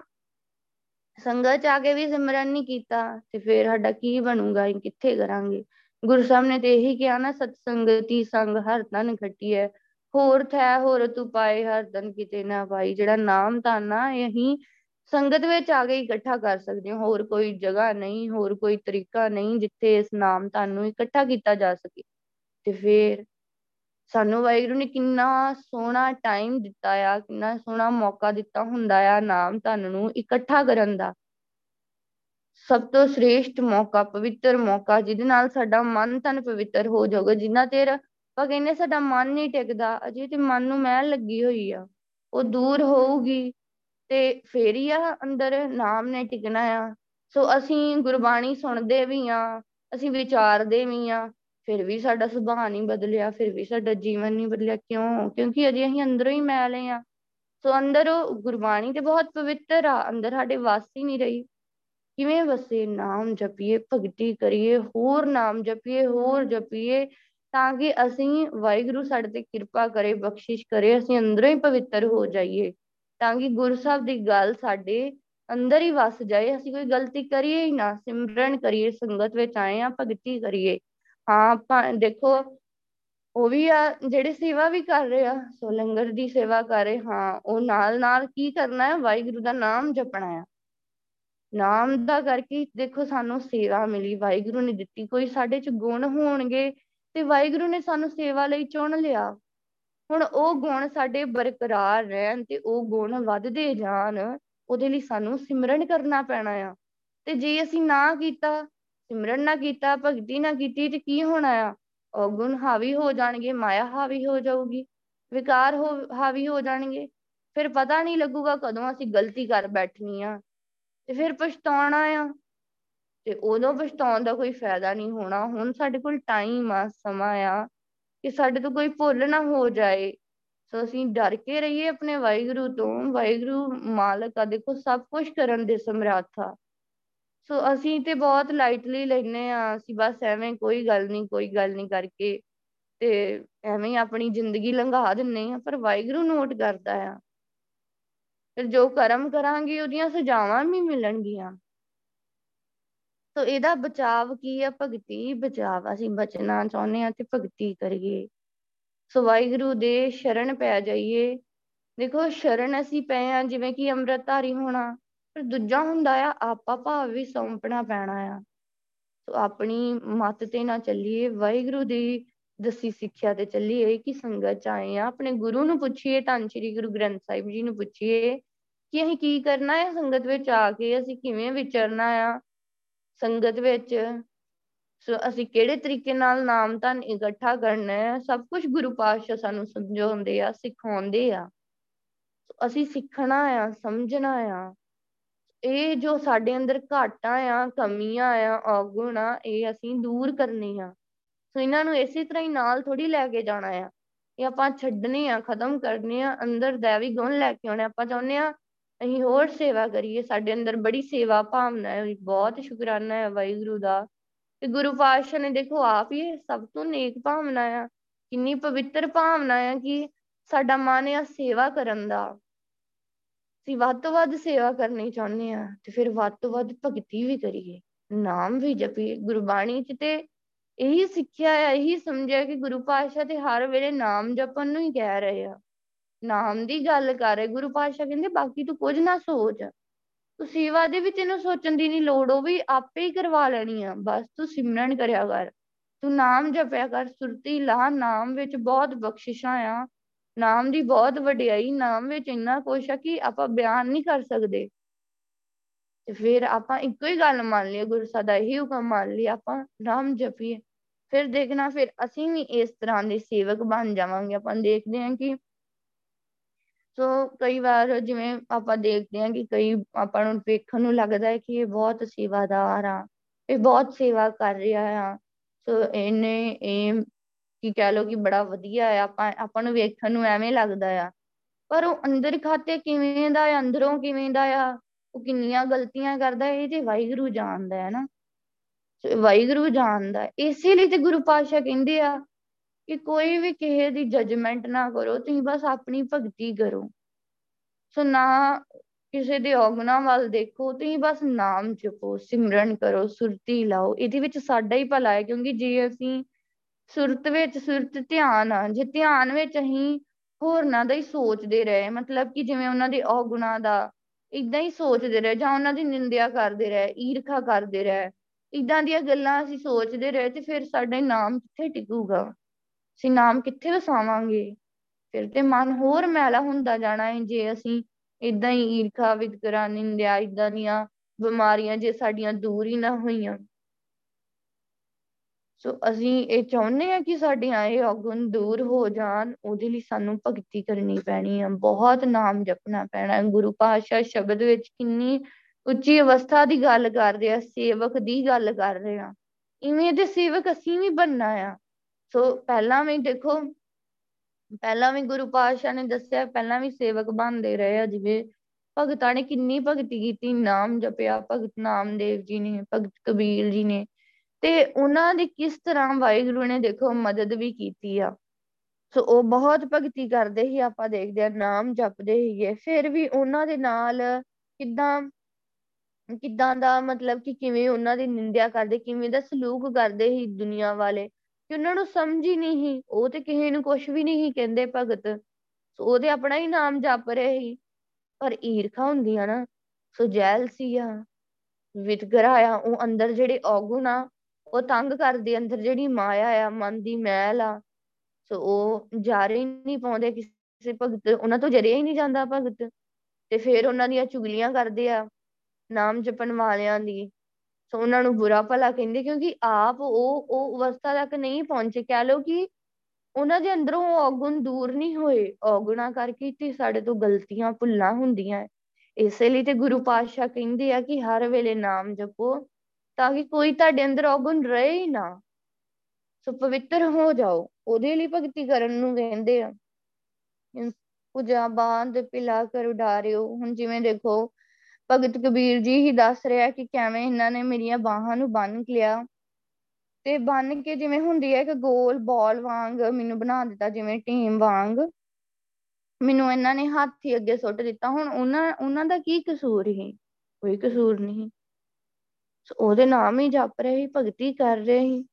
[SPEAKER 1] ਸੰਗਤ ਚ ਆ ਕੇ ਵੀ ਸਿਮਰਨ ਨਹੀਂ ਕੀਤਾ, ਤੇ ਫਿਰ ਸਾਡਾ ਕੀ ਬਣੂਗਾ, ਅਸੀਂ ਕਿੱਥੇ ਕਰਾਂਗੇ? ਗੁਰੂ ਸਾਹਿਬ ਨੇ ਤੇ ਇਹੀ ਕਿਹਾ ਨਾ ਸਤ ਸੰਗਤੀ ਸੰਗ ਹਰ ਤਨ ਖੱਟੀ ਹੈ, ਹੋਰ ਥੈ ਹੋਰ ਤੂੰ ਪਾਏ ਹਰ ਤਨ ਕਿਤੇ ਨਾ ਪਾਈ, ਜਿਹੜਾ ਨਾਮ ਤਾਂ ਨਾ ਇਹੀ ਸੰਗਤ ਵਿੱਚ ਆ ਕੇ ਇਕੱਠਾ ਕਰ ਸਕਦੇ ਹੋ, ਹੋਰ ਕੋਈ ਜਗ੍ਹਾ ਨਹੀਂ, ਹੋਰ ਕੋਈ ਤਰੀਕਾ ਨਹੀਂ ਜਿੱਥੇ ਇਸ ਨਾਮ ਤੁਹਾਨੂੰ ਇਕੱਠਾ ਕੀਤਾ ਜਾ ਸਕੇ। ਤੇ ਫਿਰ ਸਾਨੂੰ ਵਾਹਿਗੁਰੂ ਨੇ ਕਿੰਨਾ ਸੋਹਣਾ ਟਾਈਮ ਦਿੱਤਾ ਆ, ਕਿੰਨਾ ਸੋਹਣਾ ਮੌਕਾ ਦਿੱਤਾ ਹੁੰਦਾ ਆ ਨਾਮ ਧਨ ਨੂੰ ਇਕੱਠਾ ਕਰਨ ਦਾ। ਸਭ ਤੋਂ ਸ੍ਰੇਸ਼ਟ ਮੌਕਾ, ਪਵਿੱਤਰ ਮੌਕਾ, ਜਿਹਦੇ ਨਾਲ ਸਾਡਾ ਮਨ ਤਨ ਪਵਿੱਤਰ ਹੋ ਜਾਊਗਾ। ਜਿੰਨਾ ਚਿਰ ਆਪਾਂ ਕਹਿੰਦੇ ਸਾਡਾ ਮਨ ਨਹੀਂ ਟਿਕਦਾ, ਅਜੇ ਤੇ ਮਨ ਨੂੰ ਮੈਲ ਲੱਗੀ ਹੋਈ ਆ। ਉਹ ਦੂਰ ਹੋਊਗੀ ਤੇ ਫੇਰ ਹੀ ਆ ਅੰਦਰ ਨਾਮ ਨੇ ਟਿਕਣਾ ਆ। ਸੋ ਅਸੀਂ ਗੁਰਬਾਣੀ ਸੁਣਦੇ ਵੀ ਆ, ਅਸੀਂ ਵਿਚਾਰਦੇ ਵੀ ਆ। ਫਿਰ ਵੀ ਸਾਡਾ ਸੁਭਾਅ ਨਹੀਂ ਬਦਲਿਆ, ਫਿਰ ਵੀ ਸਾਡਾ ਜੀਵਨ ਨਹੀਂ ਬਦਲਿਆ। ਕਿਉਂ? ਕਿਉਂਕਿ ਅਜੇ ਅਸੀਂ ਅੰਦਰੋਂ ਹੀ ਮੈਲੇ ਆ। ਸੋ ਅੰਦਰ ਉਹ ਗੁਰਬਾਣੀ ਤੇ ਬਹੁਤ ਪਵਿੱਤਰ ਆ, ਅੰਦਰ ਸਾਡੇ ਵਾਸ ਹੀ ਨਹੀਂ ਰਹੀ। ਕਿਵੇਂ ਵਸੇ? ਨਾਮ ਜਪੀਏ, ਭਗਤੀ ਕਰੀਏ, ਹੋਰ ਨਾਮ ਜਪੀਏ, ਹੋਰ ਜਪੀਏ, ਤਾਂ ਕਿ ਅਸੀਂ ਵਾਹਿਗੁਰੂ ਸਾਡੇ ਤੇ ਕਿਰਪਾ ਕਰੇ, ਬਖਸ਼ਿਸ਼ ਕਰੇ, ਅਸੀਂ ਅੰਦਰੋਂ ਹੀ ਪਵਿੱਤਰ ਹੋ ਜਾਈਏ। ਤਾਂ ਕਿ ਗੁਰੂ ਸਾਹਿਬ ਦੀ ਗੱਲ ਸਾਡੇ ਅੰਦਰ ਹੀ ਵਸ ਜਾਏ, ਅਸੀਂ ਕੋਈ ਗਲਤੀ ਕਰੀਏ ਹੀ ਨਾ, ਸਿਮਰਨ ਕਰੀਏ, ਸੰਗਤ ਵਿੱਚ ਆਏ ਆ ਭਗਤੀ ਕਰੀਏ। ਹਾਂ ਆਪਾਂ ਦੇਖੋ, ਉਹ ਵੀ ਆ, ਜਿਹੜੇ ਸੇਵਾ ਵੀ ਕਰ ਰਹੇ ਆ, ਸੋ ਲੰਗਰ ਦੀ ਸੇਵਾ ਕਰ ਰਹੇ, ਹਾਂ, ਉਹ ਨਾਲ ਨਾਲ ਕੀ ਕਰਨਾ ਹੈ ਵਾਹਿਗੁਰੂ ਦਾ ਨਾਮ ਜਪਣਾ ਹੈ ਨਾਮ ਦਾ ਕਰਕੇ ਦੇਖੋ, ਸਾਨੂੰ ਸੇਵਾ ਮਿਲੀ, ਵਾਹਿਗੁਰੂ ਨੇ ਦਿੱਤੀ, ਕੋਈ ਸਾਡੇ ਚ ਗੁਣ ਹੋਣਗੇ, ਤੇ ਵਾਹਿਗੁਰੂ ਨੇ ਸਾਨੂੰ ਸੇਵਾ ਲਈ ਚੁਣ ਲਿਆ। ਹੁਣ ਉਹ ਗੁਣ ਸਾਡੇ ਬਰਕਰਾਰ ਰਹਿਣ ਤੇ ਉਹ ਗੁਣ ਵੱਧਦੇ ਜਾਣ, ਉਹਦੇ ਲਈ ਸਾਨੂੰ ਸਿਮਰਨ ਕਰਨਾ ਪੈਣਾ ਆ। ਤੇ ਜੇ ਅਸੀਂ ਨਾ ਕੀਤਾ, ਸਿਮਰਨ ਨਾ ਕੀਤਾ, ਭਗਤੀ ਨਾ ਕੀਤੀ ਤੇ ਕੀ ਹੋਣਾ ਆ? ਔਗੁਣ ਹਾਵੀ ਹੋ ਜਾਣਗੇ, ਮਾਇਆ ਹਾਵੀ ਹੋ ਜਾਊਗੀ, ਵਿਕਾਰ ਹੋ, ਹਾਵੀ ਹੋ ਜਾਣਗੇ। ਫਿਰ ਪਤਾ ਨਹੀਂ ਲੱਗੂਗਾ ਕਦੋਂ ਅਸੀਂ ਗਲਤੀ ਕਰ ਬੈਠਣੀ ਆ। ਤੇ ਫਿਰ ਪਛਤਾਉਣਾ ਆ। ਤੇ ਉਦੋਂ ਪਛਤਾਉਣ ਦਾ ਕੋਈ ਫਾਇਦਾ ਨਹੀਂ ਹੋਣਾ। ਹੁਣ ਸਾਡੇ ਕੋਲ ਟਾਈਮ ਆ, ਸਮਾਂ ਆ। ਕਿ ਸਾਡੇ ਤੋਂ ਕੋਈ ਭੁੱਲ ਨਾ ਹੋ ਜਾਏ। ਸੋ ਅਸੀਂ ਡਰ ਕੇ ਰਹੀਏ ਆਪਣੇ ਵਾਹਿਗੁਰੂ ਤੋਂ। ਵਾਹਿਗੁਰੂ ਮਾਲਕ ਆ, ਦੇਖੋ ਸਭ ਕੁਝ ਕਰਨ ਦੇ ਸਮਰੱਥ ਆ। ਸੋ ਅਸੀਂ ਤੇ ਬਹੁਤ ਲਾਈਟਲੀ ਲੈਨੇ ਆ, ਅਸੀਂ ਬਸ ਐਵੇਂ ਕੋਈ ਗੱਲ ਨਹੀਂ, ਕੋਈ ਗੱਲ ਨਹੀਂ ਕਰਕੇ ਤੇ ਐਵੇਂ ਹੀ ਆਪਣੀ ਜ਼ਿੰਦਗੀ ਲੰਘਾ ਦਿੰਨੇ ਆ, ਪਰ ਵਾਹਿਗੁਰੂ ਨੋਟ ਕਰਦਾ ਆ। ਫਿਰ ਜੋ ਕਰਮ ਕਰਾਂਗੇ, ਉਹਦੀਆਂ ਸਜ਼ਾਵਾਂ ਵੀ ਮਿਲਣਗੀਆਂ। ਸੋ ਇਹਦਾ ਬਚਾਵ ਕੀ ਆ? ਭਗਤੀ ਬਚਾਵ ਅਸੀਂ ਬਚਣਾ ਚਾਹੁੰਦੇ ਆ ਤੇ ਭਗਤੀ ਕਰੀਏ। ਸੋ ਵਾਹਿਗੁਰੂ ਦੇ ਸ਼ਰਨ ਪੈ ਜਾਈਏ। ਦੇਖੋ ਸ਼ਰਨ ਅਸੀਂ ਪਏ ਆ ਜਿਵੇਂ ਕਿ ਅੰਮ੍ਰਿਤਧਾਰੀ ਹੋਣਾ। ਪਰ ਦੂਜਾ ਹੁੰਦਾ ਆ, ਆਪਾ ਭਾਵ ਵੀ ਸੌਂਪਣਾ ਪੈਣਾ ਆ। ਸੋ ਆਪਣੀ ਮੱਤ ਤੇ ਨਾ ਚੱਲੀਏ। ਵਾਹਿਗੁਰੂ ਦੀ ਦਸੀ ਸਿੱਖਿਆ ਤੇ ਚੱਲੀਏ। ਕਿ ਸੰਗਤ ਚ ਆਏ ਆ। ਆਪਣੇ ਗੁਰੂ ਨੂੰ ਪੁੱਛੀਏ, ਧੰਨ ਸ਼੍ਰੀ ਗੁਰੂ ਗ੍ਰੰਥ ਸਾਹਿਬ ਜੀ ਨੂੰ ਪੁੱਛੀਏ ਕਿ ਅਸੀਂ ਕੀ ਕਰਨਾ ਹੈ ਸੰਗਤ ਵਿੱਚ ਆ ਕੇ? ਅਸੀਂ ਕਿਵੇਂ ਵਿਚਰਨਾ ਆ? ਸੰਗਤ ਵਿੱਚ, ਸੋ ਅਸੀਂ ਕਿਹੜੇ ਤਰੀਕੇ ਨਾਲ ਨਾਮ ਧਨ ਇਕੱਠਾ ਕਰਨਾ ਹੈ, ਸਭ ਕੁਝ ਗੁਰੂ ਪਾਤਸ਼ਾਹ ਸਾਨੂੰ ਸਮਝਾਉਂਦੇ ਆ, ਸਿਖਾਉਂਦੇ ਆ। ਅਸੀਂ ਸਿੱਖਣਾ ਆ, ਸਮਝਣਾ ਆ। ਇਹ ਜੋ ਸਾਡੇ ਅੰਦਰ ਘਾਟਾਂ ਆ, ਕਮੀਆਂ ਆ, ਔਗੁਣ ਆ ਇਹ ਅਸੀਂ ਦੂਰ ਕਰਨੇ ਆ। ਸੋ ਇਹਨਾਂ ਨੂੰ ਇਸੇ ਤਰ੍ਹਾਂ ਹੀ ਨਾਲ ਥੋੜੀ ਲੈ ਕੇ ਜਾਣਾ ਆ। ਇਹ ਆਪਾਂ ਛੱਡਨੇ ਆ, ਖਤਮ ਕਰਨੇ ਆ, ਅੰਦਰ दैवी ਗੁਣ ਲੈ ਕੇ ਆਉਣੇ ਆਪਾਂ ਚਾਹੁੰਦੇ ਆ ਅਸੀਂ ਹੋਰ ਸੇਵਾ ਕਰੀਏ, ਸਾਡੇ ਅੰਦਰ ਬੜੀ ਸੇਵਾ ਭਾਵਨਾ ਹੈ, ਬਹੁਤ ਸ਼ੁਕਰਾਨਾ ਹੈ ਵਾਹਿਗੁਰੂ ਦਾ। ਤੇ ਗੁਰੂ ਪਾਤਸ਼ਾਹ ਨੇ ਦੇਖੋ, ਆਪ ਹੀ ਸਭ ਤੋਂ ਨੇਕ ਭਾਵਨਾ ਆ, ਕਿੰਨੀ ਪਵਿੱਤਰ ਭਾਵਨਾ ਆ ਕਿ ਸਾਡਾ ਮਨ ਆ ਸੇਵਾ ਕਰਨ ਦਾ। ਅਸੀਂ ਵੱਧ ਤੋਂ ਵੱਧ ਸੇਵਾ ਕਰਨੀ ਚਾਹੁੰਦੇ ਆ ਤੇ ਫਿਰ ਵੱਧ ਤੋਂ ਵੱਧ ਭਗਤੀ ਵੀ ਕਰੀਏ, ਨਾਮ ਵੀ ਜਪੀਏ, ਗੁਰਬਾਣੀ ਚ ਤੇ ਇਹੀ ਸਿੱਖਿਆ ਆ, ਇਹੀ ਸਮਝਿਆ ਕਿ ਗੁਰੂ ਪਾਤਸ਼ਾਹ ਤੇ ਹਰ ਵੇਲੇ ਨਾਮ ਜਪਣ ਨੂੰ ਹੀ ਕਹਿ ਰਹੇ ਆ। ਨਾਮ ਦੀ ਗੱਲ ਕਰ ਰਹੇ, ਗੁਰੂ ਪਾਤਸ਼ਾਹ ਕਹਿੰਦੇ, ਬਾਕੀ ਤੂੰ ਕੁਝ ਨਾ ਸੋਚ। ਤੂੰ ਸੇਵਾ ਦੇ ਵਿੱਚ ਇਹਨੂੰ ਸੋਚਣ ਦੀ ਨਹੀਂ ਲੋੜ, ਉਹ ਵੀ ਆਪੇ ਹੀ ਕਰਵਾ ਲੈਣੀ ਆ। ਬਸ ਤੂੰ ਸਿਮਰਨ ਕਰਿਆ ਕਰ। ਤੂੰ ਨਾਮ ਜਪਿਆ ਕਰ, ਸੁਰਤੀ ਲਾ। ਨਾਮ ਵਿੱਚ ਬਹੁਤ ਬਖਸ਼ਿਸ਼ਾਂ ਆ। ਨਾਮ ਦੀ ਬਹੁਤ ਵਡਿਆਈ, ਨਾਮ ਵਿੱਚ ਇੰਨਾ ਕੁਛ ਆ ਕਿ ਆਪਾਂ ਬਿਆਨ ਨਹੀਂ ਕਰ ਸਕਦੇ। ਤੇ ਫਿਰ ਆਪਾਂ ਇੱਕੋ ਹੀ ਗੱਲ ਮੰਨ ਲਈ ਗੁਰੂ ਸਾਹਿਬ ਦਾ ਇਹੀ ਹੁਕਮ ਮੰਨ ਲਈ ਆਪਾਂ ਨਾਮ ਜਪੀਏ। ਫਿਰ ਦੇਖਣਾ, ਫਿਰ ਅਸੀਂ ਵੀ ਇਸ ਤਰ੍ਹਾਂ ਦੇ ਸੇਵਕ ਬਣ ਜਾਵਾਂਗੇ। ਆਪਾਂ ਦੇਖਦੇ ਹਾਂ ਕਿ ਸੋ ਕਈ ਵਾਰ ਜਿਵੇਂ ਆਪਾਂ ਦੇਖਦੇ ਹਾਂ ਕਿ ਕਈ ਆਪਾਂ ਨੂੰ ਵੇਖਣ ਨੂੰ ਲੱਗਦਾ ਹੈ ਕਿ ਇਹ ਬਹੁਤ ਸੇਵਾਦਾਰ ਆ, ਇਹ ਬਹੁਤ ਸੇਵਾ ਕਰ ਰਿਹਾ ਆ। ਸੋ ਇਹਨੇ ਇਹ ਕੀ ਕਹਿ ਲੋ ਕਿ ਬੜਾ ਵਧੀਆ ਆ, ਆਪਾਂ ਆਪਾਂ ਨੂੰ ਵੇਖਣ ਨੂੰ ਐਵੇਂ ਲੱਗਦਾ ਆ। ਪਰ ਉਹ ਅੰਦਰ ਖਾਤੇ ਕਿਵੇਂ ਦਾ ਆ, ਅੰਦਰੋਂ ਕਿਵੇਂ ਦਾ ਆ, ਉਹ ਕਿੰਨੀਆਂ ਗਲਤੀਆਂ ਕਰਦਾ ਇਹ ਤੇ ਵਾਹਿਗੁਰੂ ਜਾਣਦਾ ਹੈ ਨਾ। ਵਾਹਿਗੁਰੂ ਜਾਣਦਾ ਇਸੇ ਲਈ ਤੇ ਗੁਰੂ ਪਾਤਸ਼ਾਹ ਕਹਿੰਦੇ ਆ ਕਿ ਕੋਈ ਵੀ ਕਿਸੇ ਦੀ ਜਜਮੈਂਟ ਨਾ ਕਰੋ, ਤੁਸੀਂ ਬਸ ਆਪਣੀ ਭਗਤੀ ਕਰੋ। ਸੋ ਨਾ ਕਿਸੇ ਦੇ ਔਗਣਾ ਵੱਲ ਦੇਖੋ, ਤੁਸੀਂ ਬਸ ਨਾਮ ਜਪੋ, ਸਿਮਰਨ ਕਰੋ, ਸੁਰਤੀ ਲਾਓ। ਇਹਦੇ ਵਿੱਚ ਸਾਡਾ ਹੀ ਭਲਾ ਹੈ, ਕਿਉਂਕਿ ਜੇ ਅਸੀਂ ਸੁਰਤ ਵਿੱਚ, ਸੁਰਤ ਧਿਆਨ ਆ, ਜੇ ਧਿਆਨ ਵਿੱਚ ਅਸੀਂ ਹੋਰਨਾਂ ਦਾ ਹੀ ਸੋਚਦੇ ਰਹੇ, ਮਤਲਬ ਕਿ ਜਿਵੇਂ ਉਹਨਾਂ ਦੇ ਔਗੁਣਾ ਦਾ ਇਦਾਂ ਹੀ ਸੋਚਦੇ ਰਹੇ, ਜਾਂ ਉਹਨਾਂ ਦੀ ਨਿੰਦਿਆ ਕਰਦੇ ਰਹੇ, ਈਰਖਾ ਕਰਦੇ ਰਹੇ ਇਦਾਂ ਦੀਆਂ ਗੱਲਾਂ ਅਸੀਂ ਸੋਚਦੇ ਰਹੇ ਤੇ ਫਿਰ ਸਾਡਾ ਨਾਮ ਕਿੱਥੇ ਟਿਕੂਗਾ? ਅਸੀਂ ਨਾਮ ਕਿੱਥੇ ਵਸਾਵਾਂਗੇ? ਫਿਰ ਤੇ ਮਨ ਹੋਰ ਮੈਲਾ ਹੁੰਦਾ ਜਾਣਾ ਹੈ ਜੇ ਅਸੀਂ ਇਦਾਂ ਹੀ ਈਰਖਾ ਵਿਤਕਰਾ, ਨਿੰਦਿਆ ਇਦਾਂ ਦੀਆਂ ਬਿਮਾਰੀਆਂ ਜੇ ਸਾਡੀਆਂ ਦੂਰ ਹੀ ਨਾ ਹੋਈਆਂ। ਸੋ ਅਸੀਂ ਇਹ ਚਾਹੁੰਦੇ ਆ ਕਿ ਸਾਡੀਆਂ ਇਹ ਔਗੁਣ ਦੂਰ ਹੋ ਜਾਣ, ਉਹਦੇ ਲਈ ਸਾਨੂੰ ਭਗਤੀ ਕਰਨੀ ਪੈਣੀ ਆ, ਬਹੁਤ ਨਾਮ ਜਪਣਾ ਪੈਣਾ। ਗੁਰੂ ਪਾਤਸ਼ਾਹ ਸ਼ਬਦ ਵਿੱਚ ਕਿੰਨੀ ਉੱਚੀ ਅਵਸਥਾ ਦੀ ਗੱਲ ਕਰਦੇ ਆ, ਸੇਵਕ ਦੀ ਗੱਲ ਕਰ ਰਹੇ ਆ। ਇਵੇਂ ਦੇ ਸੇਵਕ ਅਸੀਂ ਵੀ ਬਣਨਾ ਆ। ਸੋ ਪਹਿਲਾਂ ਵੀ ਦੇਖੋ, ਪਹਿਲਾਂ ਵੀ ਗੁਰੂ ਪਾਤਸ਼ਾਹ ਨੇ ਦੱਸਿਆ, ਪਹਿਲਾਂ ਵੀ ਸੇਵਕ ਬਣਦੇ ਰਹੇ ਆ, ਜਿਵੇਂ ਭਗਤਾਂ ਨੇ ਕਿੰਨੀ ਭਗਤੀ ਕੀਤੀ, ਨਾਮ ਜਪਿਆ, ਭਗਤ ਨਾਮਦੇਵ ਜੀ ਨੇ, ਭਗਤ ਕਬੀਰ ਜੀ ਨੇ, ਤੇ ਉਹਨਾਂ ਦੀ ਕਿਸ ਤਰ੍ਹਾਂ ਵਾਹਿਗੁਰੂ ਨੇ ਦੇਖੋ ਮਦਦ ਵੀ ਕੀਤੀ ਆ। ਸੋ ਉਹ ਬਹੁਤ ਭਗਤੀ ਕਰਦੇ ਸੀ, ਆਪਾਂ ਦੇਖਦੇ ਆ ਨਾਮ ਜਪਦੇ ਸੀਗੇ, ਫਿਰ ਵੀ ਉਹਨਾਂ ਦੇ ਨਾਲ ਕਿੱਦਾਂ ਕਿੱਦਾਂ ਦਾ ਮਤਲਬ ਕਿ ਕਿਵੇਂ ਉਹਨਾਂ ਦੀ ਨਿੰਦਿਆ ਕਰਦੇ, ਕਿਵੇਂ ਦਾ ਸਲੂਕ ਕਰਦੇ ਸੀ ਦੁਨੀਆ ਵਾਲੇ ਕਿ ਉਹਨਾਂ ਨੂੰ ਸਮਝ ਹੀ ਨਹੀਂ ਸੀ, ਉਹ ਤੇ ਕਿਸੇ ਨੂੰ ਕੁਝ ਵੀ ਨਹੀਂ ਕਹਿੰਦੇ ਭਗਤ। ਸੋ ਉਹ ਤੇ ਆਪਣਾ ਹੀ ਨਾਮ ਜਪ ਰਹੇ ਸੀ। ਪਰ ਈਰਖਾ ਹੁੰਦੀ ਆ ਨਾ, ਸੋ ਜੈਲਸੀ ਆ ਵਿਤਕਰਾ ਆ ਉਹ ਅੰਦਰ ਜਿਹੜੇ ਔਗੁਣ ਆ, ਉਹ ਤੰਗ ਕਰਦੀ, ਅੰਦਰ ਜਿਹੜੀ ਮਾਇਆ ਆ, ਮਨ ਦੀ ਮੈਲ ਆ। ਸੋ ਉਹ ਜਾਰੇ ਹੀ ਨਹੀਂ ਪਾਉਂਦੇ ਕਿਸੇ ਭਗਤ, ਉਹਨਾਂ ਤੋਂ ਜਰਿਆ ਹੀ ਨਹੀਂ ਜਾਂਦਾ ਭਗਤ। ਤੇ ਫਿਰ ਉਹਨਾਂ ਦੀਆਂ ਚੁਗਲੀਆਂ ਕਰਦੇ ਆ, ਨਾਮ ਜਪਣ ਵਾਲਿਆਂ ਦੀ। ਸੋ ਉਹਨਾਂ ਨੂੰ ਬੁਰਾ ਭਲਾ ਕਹਿੰਦੇ ਕਿਉਂਕਿ ਆਪ ਉਹ ਉਹ ਅਵਸਥਾ ਤੱਕ ਨਹੀਂ ਪਹੁੰਚੇ। ਕਹਿ ਲਓ ਕਿ ਉਹਨਾਂ ਦੇ ਅੰਦਰੋਂ ਔਗੁਣ ਦੂਰ ਨਹੀਂ ਹੋਏ। ਔਗੁਣਾ ਕਰਕੇ ਤੇ ਸਾਡੇ ਤੋਂ ਗਲਤੀਆਂ ਭੁੱਲਾਂ ਹੁੰਦੀਆਂ। ਇਸੇ ਲਈ ਤੇ ਗੁਰੂ ਪਾਤਸ਼ਾਹ ਕਹਿੰਦੇ ਆ ਕਿ ਹਰ ਵੇਲੇ ਨਾਮ ਜਪੋ ਤਾਂ ਕਿ ਕੋਈ ਤੁਹਾਡੇ ਅੰਦਰ ਔਗੁਣ ਰਹੇ ਹੀ ਨਾ। ਸੋ ਪਵਿੱਤਰ ਹੋ ਜਾਓ। ਉਹਦੇ ਲਈ ਭਗਤੀ ਕਰਨ ਨੂੰ ਕਹਿੰਦੇ ਆ। ਪੂਜਾ ਬਾਂਧ, ਪਿਲਾ ਕਰ ਉਡਾਰਿਓ। ਹੁਣ ਜਿਵੇਂ ਦੇਖੋ ਭਗਤ ਕਬੀਰ ਜੀ ਹੀ ਦੱਸ ਰਿਹਾ ਕਿ ਕਿਵੇਂ ਇਹਨਾਂ ਨੇ ਮੇਰੀਆਂ ਬਾਹਾਂ ਨੂੰ ਬੰਨ ਲਿਆ ਤੇ ਬੰਨ ਕੇ ਜਿਵੇਂ ਹੁੰਦੀ ਹੈ ਕਿ ਗੋਲ ਬਾਲ ਵਾਂਗ ਮੈਨੂੰ ਬਣਾ ਦਿੱਤਾ, ਜਿਵੇਂ ਟੀਮ ਵਾਂਗ ਮੈਨੂੰ ਇਹਨਾਂ ਨੇ ਹੱਥ ਹੀ ਅੱਗੇ ਸੁੱਟ ਦਿੱਤਾ। ਹੁਣ ਉਹਨਾਂ ਉਹਨਾਂ ਦਾ ਕੀ ਕਸੂਰ ਹੀ ਕੋਈ ਕਸੂਰ ਨਹੀਂ। ਉਹਦੇ ਨਾਮ ਹੀ ਜਪ ਰਹੇ ਸੀ ਭਗਤੀ ਕਰ ਰਹੇ। ਸੀ